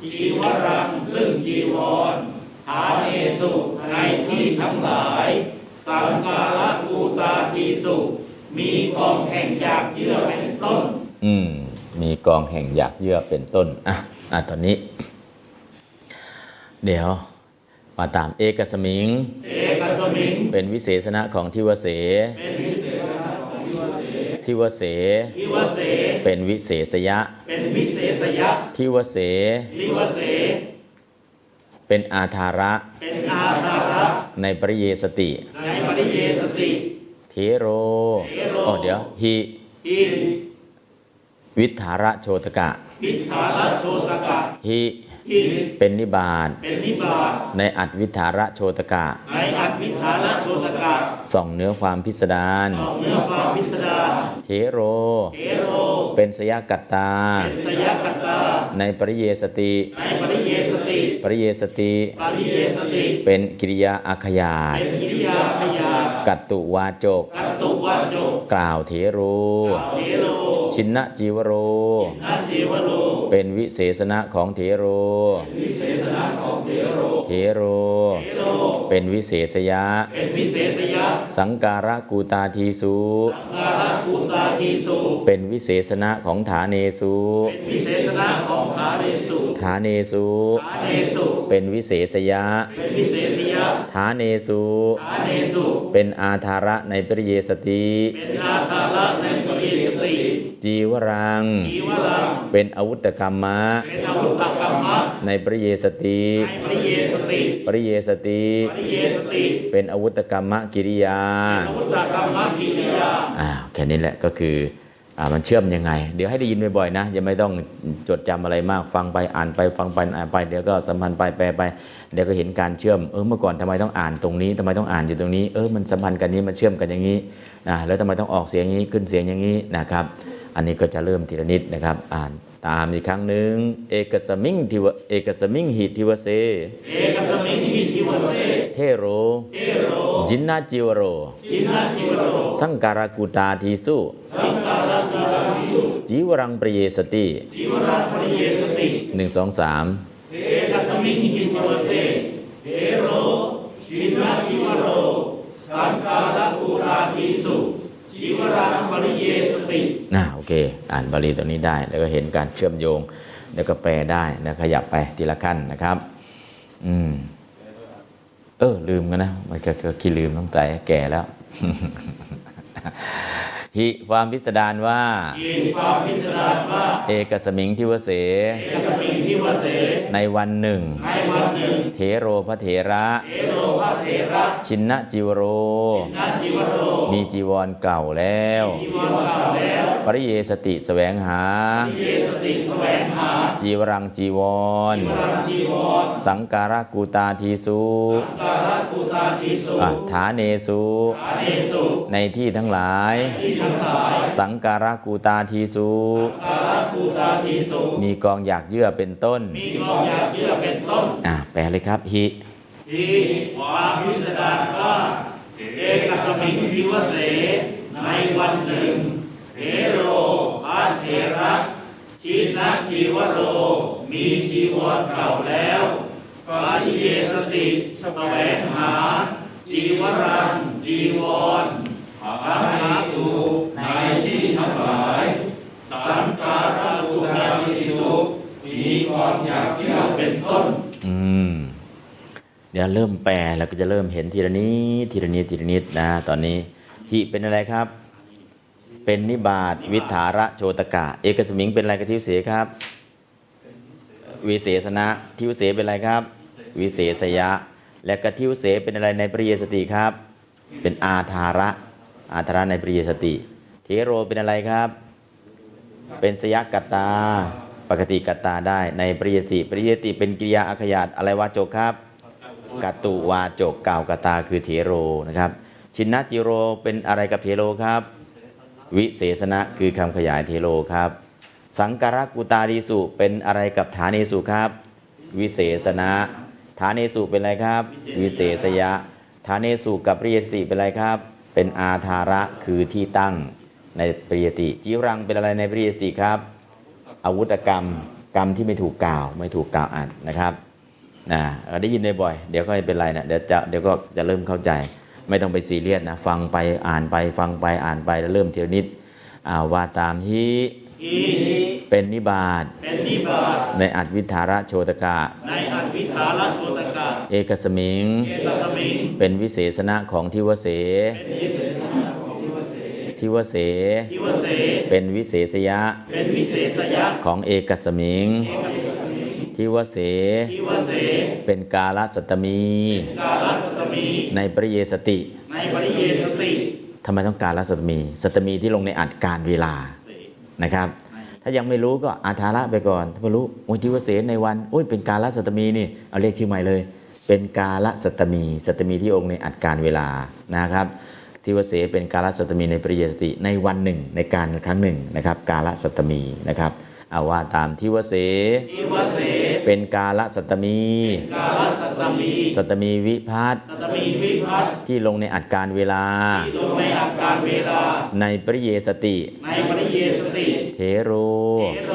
จีวรังซึ่งจีวรฐานเนสุในที่ทั้งหลาย สังกาละกูตาทีสุ มีกองแห่งอยากเยื่อเป็นต้น อืมมีกองแห่งอยากเยื่อเป็นต้น อะ อะ ตอนนี้ เดี๋ยว มาตามเอกสมิง เอกสมิง เป็นวิเศษณะของทิวเส เป็นวิเศษณะของทิวเส ทิวเส ทิวเส เป็นวิเศษยะ เป็นวิเศษยะ ทิวเส ทิวเส เป็นอาธาระ เป็นอาธาระ ในปริเยสติ ในปริเยสติ เทโร เทโรอ๋อเดี๋ยวหิอิน วิทธาระโชตกะ วิทาลโชตกะหิอินเป็นนิบาตเป็นนิบาตในอัตวิทธาระโชตกะ ในอัตวิทาลโชตกะส่องเนื้อความพิสดารสองเนื้อความพิสดารเทโรเทโร เป็นสยกัตตา เป็นสยกัตตา ในปริเยสติ ในปริเยสติ ปริเยสติ ปริเยสติ เป็นกิริยาอาขยาตเป็นกิริยาพยากัตตุวาจก กัตตุวัจโจกล่าวเทโรเทโร ชินนะจีวโรนันจิวโร เป็นวิเศษณะของเทโรวิเศษณะของเทโรเทโรเทโรเป็นวิเศษยะเป็นวิเศษยะ สังการะกูตาทีสุสังกาลภูตาทีสุเป็นวิเศษณะของฐาเนสุเป็นวิเศษณะของฐานเนสุฐาเนสุฐานเนสุเป็นวิเศษยะเป็นวิเศษยะฐาเนสุฐานเนสุเป็นอาธาระในปริเยสติ เป็นอาคาระในปริเยสติ จีวรังอีวรัง เป็นอาวุธกรรมะเป็นอาวุธกรรมะในปริเยสติในปริเยสติปริเยสติปริเยสติเป็นอาวุธกรรมะกิริยาอาวุธกรรมะกิริยาอ่าแค่นี้แหละก็คืออ่ามันเชื่อมยังไง เดี๋ยวให้ได้ยินบ่อยๆนะอย่าไม่ต้องจดจำอะไรมากฟังไปอ่านไปฟังไปอ่านไปเดี๋ยวก็สัมพันธ์ไปแปลไปเดี๋ยวก็เห็นการเชื่อมเออเมื่อก่อนทำไมต้องอ่านตรงนี้ทำไมต้องอ่านอยู่ตรงนี้เออมันสัมพันธ์กันนี้มันเชื่อมกันอย่างนี้นะแล้วทำไมต้องออกเสียงอย่างนี้ขึ้นเสียงอย่างนี้นะครับ อันนี้ก็จะเริ่มทีละนิดนะครับ อ่านตามอีกครั้งหนึ่งเอกัสมิงทิวเอกัสมิงหิทิวเสเอกัสมิงหิทิวเสเถโรเถโร ชิณณจีวโร ชิณณจีวโรสังการกูฏาทีสุสังการกูฏาทีสุจีวรังปริเยสติจิวรังปริเยสติหนึ่งสองสามเอกสมิงหิทิวเสเทโรชินนาจิวโรสังกาลภูตาทีสุจิวรังปริเยสติน่าโอ เค อ่านบาลีตัวนี้ได้ แล้วก็เห็นการเชื่อมโยง แล้วก็แปลได้นะขยับไปทีละขั้นนะครับ อืม เออ ลืมกันนะ มันก็คิดลืมตั้งแต่แก่แล้ว หิความพิสดารว่ายินความพิสดารว่า เอกสมิงทิวเส เอกสมิงทิวเส ในวันหนึ่ง ในวันหนึ่ง เทโรพระเถระเทโรพระเถระ ชินนะจิวโรนันจิวโร มีจีวรเก่าแล้วจีวรเก่าแล้ว ปริเยสติแสวงหาเยสติแสวงหา จีวรังจีวรรังจีวร สังการะกูตาทีสุกาลภูตาทีสุอะฐาเนสุฐานเนสุ ในที่ทั้งหลายที่ทั้งหลาย สังการะกูตาทีสุกาลภูตาทีสุมีกองอยากเยื่อเป็นต้น มีกองอยากเยื่อเป็นต้น อะแปลเลยครับหิที่ความพิสดารว่าเอกสมิงทิวเส ในวันหนึ่งเทโรพระเถระชินะจีวโรมมีจีวรเก่าแล้วปริเยสติแสวงหา จีวรังจีวรหาหาสู่ในที่ทั้งหลาย สังการะอุตาทิสุมีความอยากเที่ยวเป็นต้น อืมเดี๋ยวเริ่มแปลแล้วก็จะเริ่มเห็นทีละนิดทีละนิดทีละนิดนะ ตอนนี้หิเป็นอะไรครับ เป็นนิบาตวิถาระโชตกะ เอกสมิงเป็นอะไรกับทิวเสครับวิเศษณะทิวเสเป็นอะไรครับ วิเศษยะ และกระทิวเสเป็นอะไรในปริยสติครับ เป็นอาธาระ อาธาระในปริยสติเทโรเป็นอะไรครับ เป็นสยกัตตา ปกติกัตตาได้ในปริยสติ ปริยสติเป็นกิริยาอาขยาตอะไรวาจกครับกัตตุวาจกกล่าวกตาคือเถโรนะครับ ชินนจิโรเป็นอะไรกับเถโรครับ วิเศษณะคือคำขยายเทโลครับ สังการกุตาดีสุเป็นอะไรกับฐานีสุครับ วิเศษณะฐานีสุเป็นอะไรครับ วิเศษยะฐานีสุกับปริยสติเป็นอะไรครับ เป็นอาธาระคือที่ตั้งในปริยติจิรังเป็นอะไรในปริยติครับ อาวุธกรรมกรรมที่ไม่ถูกกล่าว ไม่ถูกกล่าวอ่านนะครับนะได้ยินบ่อยเดี๋ยวก็ไม่เป็นไรนะเดี๋ยวจะเดี๋ยวก็จะเริ่มเข้าใจ ไม่ต้องไปซีเรียสนะฟังไปอ่านไปฟังไปอ่านไปแล้วเริ่มเทียวนิดอ่าว่าตามที่ อีเป็นนิบาตเป็นนิบาตในอัตวิทาระโชตกะ ในอัตวิธาลโชตกะ เอกสมิง เอตสมิง เป็นวิเศษณะของทิวเสทิวเสทิวเส เป็นวิเศษยะ เป็นวิเศษยะ ของเอกสมิง ทิวเสทิวเสเป็นกาลสัตตมีกาลสตมี ในปริเยสติ ในปริเยสติทำไมต้องการละสัตตมี สัตตมีที่ลงในอัดการเวลา นะครับ ถ้ายังไม่รู้ก็อาธาระไปก่อน ถ้าไม่รู้โอ้ยทิวเสในวันโอ้ยเป็นกาลสัตมีนี่เอาเรียกชื่อใหม่เลย เป็นกาลสัตมีสัตมีที่องค์ในอัดการเวลานะครับทิวเสเป็นกาลสัตมีในปริยสติในวันหนึ่งในการครั้งหนึ่งนะครับ กาลสัตมีนะครับ อาว่าตามทิวเสทิวเส เป็นกาลสัตตมีกาลสตมี สัตตมีวิพัตน์สตมีวิพัฒน์ที่ลงในอัดการเวลาที่ลงในอาการเวลาในปริเยสติในปริเยสติ เทโรเทโร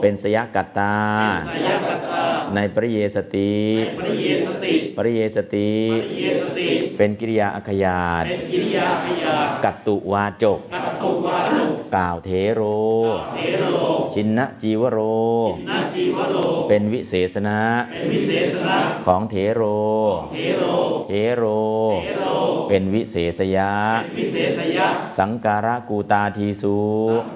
เป็นสยกัตตาสายกัตตา ในปริเยสติปริเยสติปริเยสติ ปริเยสติ เป็นกิริยาอัคยาตเป็นกิริยาขยากัตตุวาจกกัตตุวารุกล่าวเทโรเทโร ชินนะจีวโรนาจีวโรเป็นวิเศษณะเป็นวิเศษณะของเทโร เทโรเทโรเทโรเป็นวิเศษยะเป็นวิเศษยะ สังการะกูตาทีสู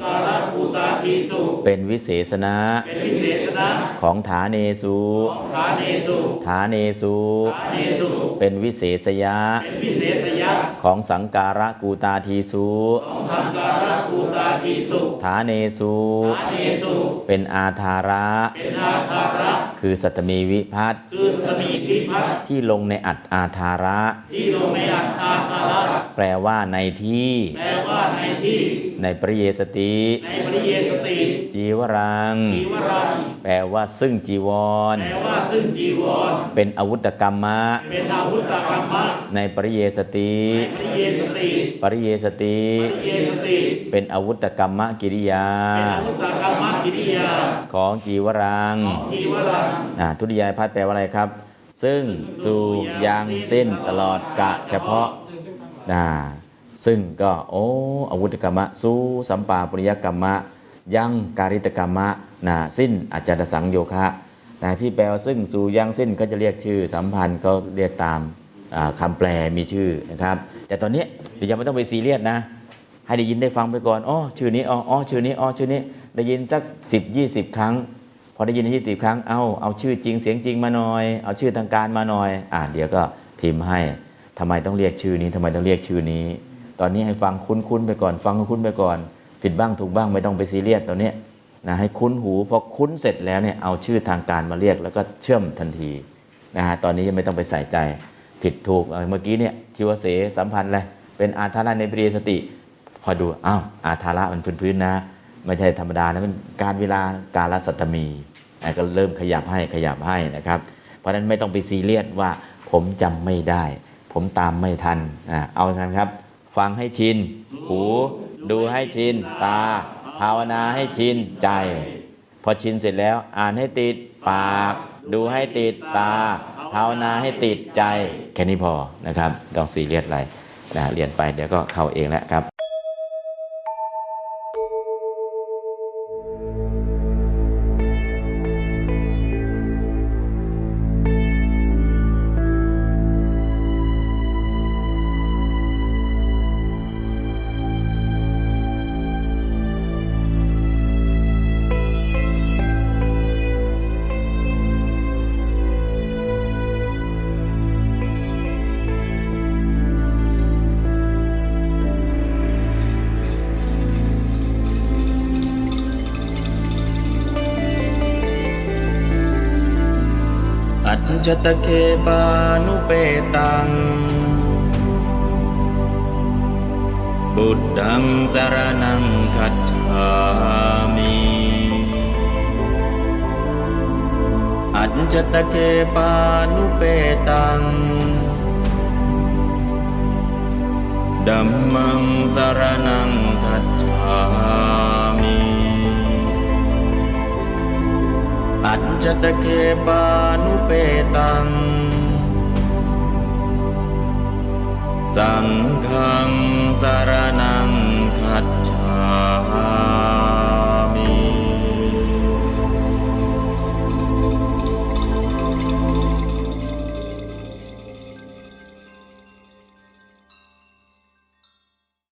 กาลภูตาทีสุเป็นวิเศษณะเป็นวิเศษณะของฐานเนสูของฐานเนสุฐานเนสูฐานเนสุเป็นวิเศษยะเป็นวิเศษยะ ของสังการะกูตาทีสูของทำการะภูตาทีสุฐานเนสูฐานเนสุเป็นอาธาระ เป็นอาคาระ คือสัตตมีวิพัตน์คือสมีพิพัฒน์ที่ลงในอัตอาธาระ ที่ลงในอัตอาคาระ แปลว่าในที่ แปลว่าในที่ ในปริเยสติ ในปริเยสติ จีวรัง จีวรัง แปลว่าซึ่งจีวรแปลว่าซึ่งจีวร เป็นอาวุธกรรมะ เป็นอาวุธกรรมะ ในปริเยสติในปริเยสติปริเยสติ ปริเยสติ เป็นอาวุธกรรมกิริยา เป็นอาวุธกรรมะกิริยา ของจีวรังของจีวรังอ่าทุติยายพัดแปลว่าอะไรครับ ซึ่งสู่ยังสิ้นตลอดกะเฉพาะนะซึ่งก็โอ้อาวุธกรรมะ สู้สัมปาปุริยกรรมะ ยังการิตกรรมะนะสิ้นอาจารย์สังโยคะ นะที่แปลว่าซึ่งสู่ยังสิ้นก็จะเรียกชื่อสัมพันธ์ก็เรียกตามอ่าคำแปลมีชื่อนะครับ แต่ตอนนี้เดี๋ยวยังไม่ต้องไปซีเรียสนะ ให้ได้ยินได้ฟังไปก่อนอ๋อชื่อนี้อ๋ออ๋อชื่อนี้อ๋อชื่อนี้ได้ยินสักสิบยี่สิบครั้ง พอได้ยินยี่สิบครั้งเอาเอาชื่อจริงเสียงจริงมาหน่อย เอาชื่อทางการมาหน่อย อ่าเดี๋ยวก็พิมพ์ให้ทำไมต้องเรียกชื่อนี้ทำไมต้องเรียกชื่อนี้ ตอนนี้ให้ฟังคุ้นๆไปก่อน ฟังคุ้นๆไปก่อน ผิดบ้างถูกบ้างไม่ต้องไปซีเรียสตอนเนี้ย นะให้คุ้นหูพอคุ้นเสร็จแล้วเนี่ยเอาชื่อทางการมาเรียกแล้วก็เชื่อมทันทีนะฮะตอนนี้ยังไม่ต้องไปใส่ใจผิดถูกเมื่อกี้เนี่ยทิวเสสัมพันธ์อะไรเป็นอาธาระในปริยสติ พอดูอ้าวอาธาระมันพื้นๆนะไม่ใช่ธรรมดานะมันการเวลาการละสัตตมีก็เริ่มขยับให้ขยับให้นะครับ เพราะฉะนั้นไม่ต้องไปซีเรียสว่าผมจำไม่ได้ ผมตามไม่ทันอเอาทันครับ ฟังให้ชิน หู ดูให้ชิน ตา ภาวนาให้ชินใจ พอชินเสร็จแล้ว อ่านให้ติดปาก ดูให้ติดตา ภาวนาให้ติดใจ แค่นี้พอนะครับ ต้องซีเรียสอะไรนะเรียนไปเดี๋ยวก็เข้าเองแล้วครับ จจตเคปานุเปตัง บุตตังสารนังคัจฉามิอัจจตเคปานุเปตังดัมมังสารนังคัจฉามิ อัจจตะเคปานุเปตัง สังฆสารนังขัดฉา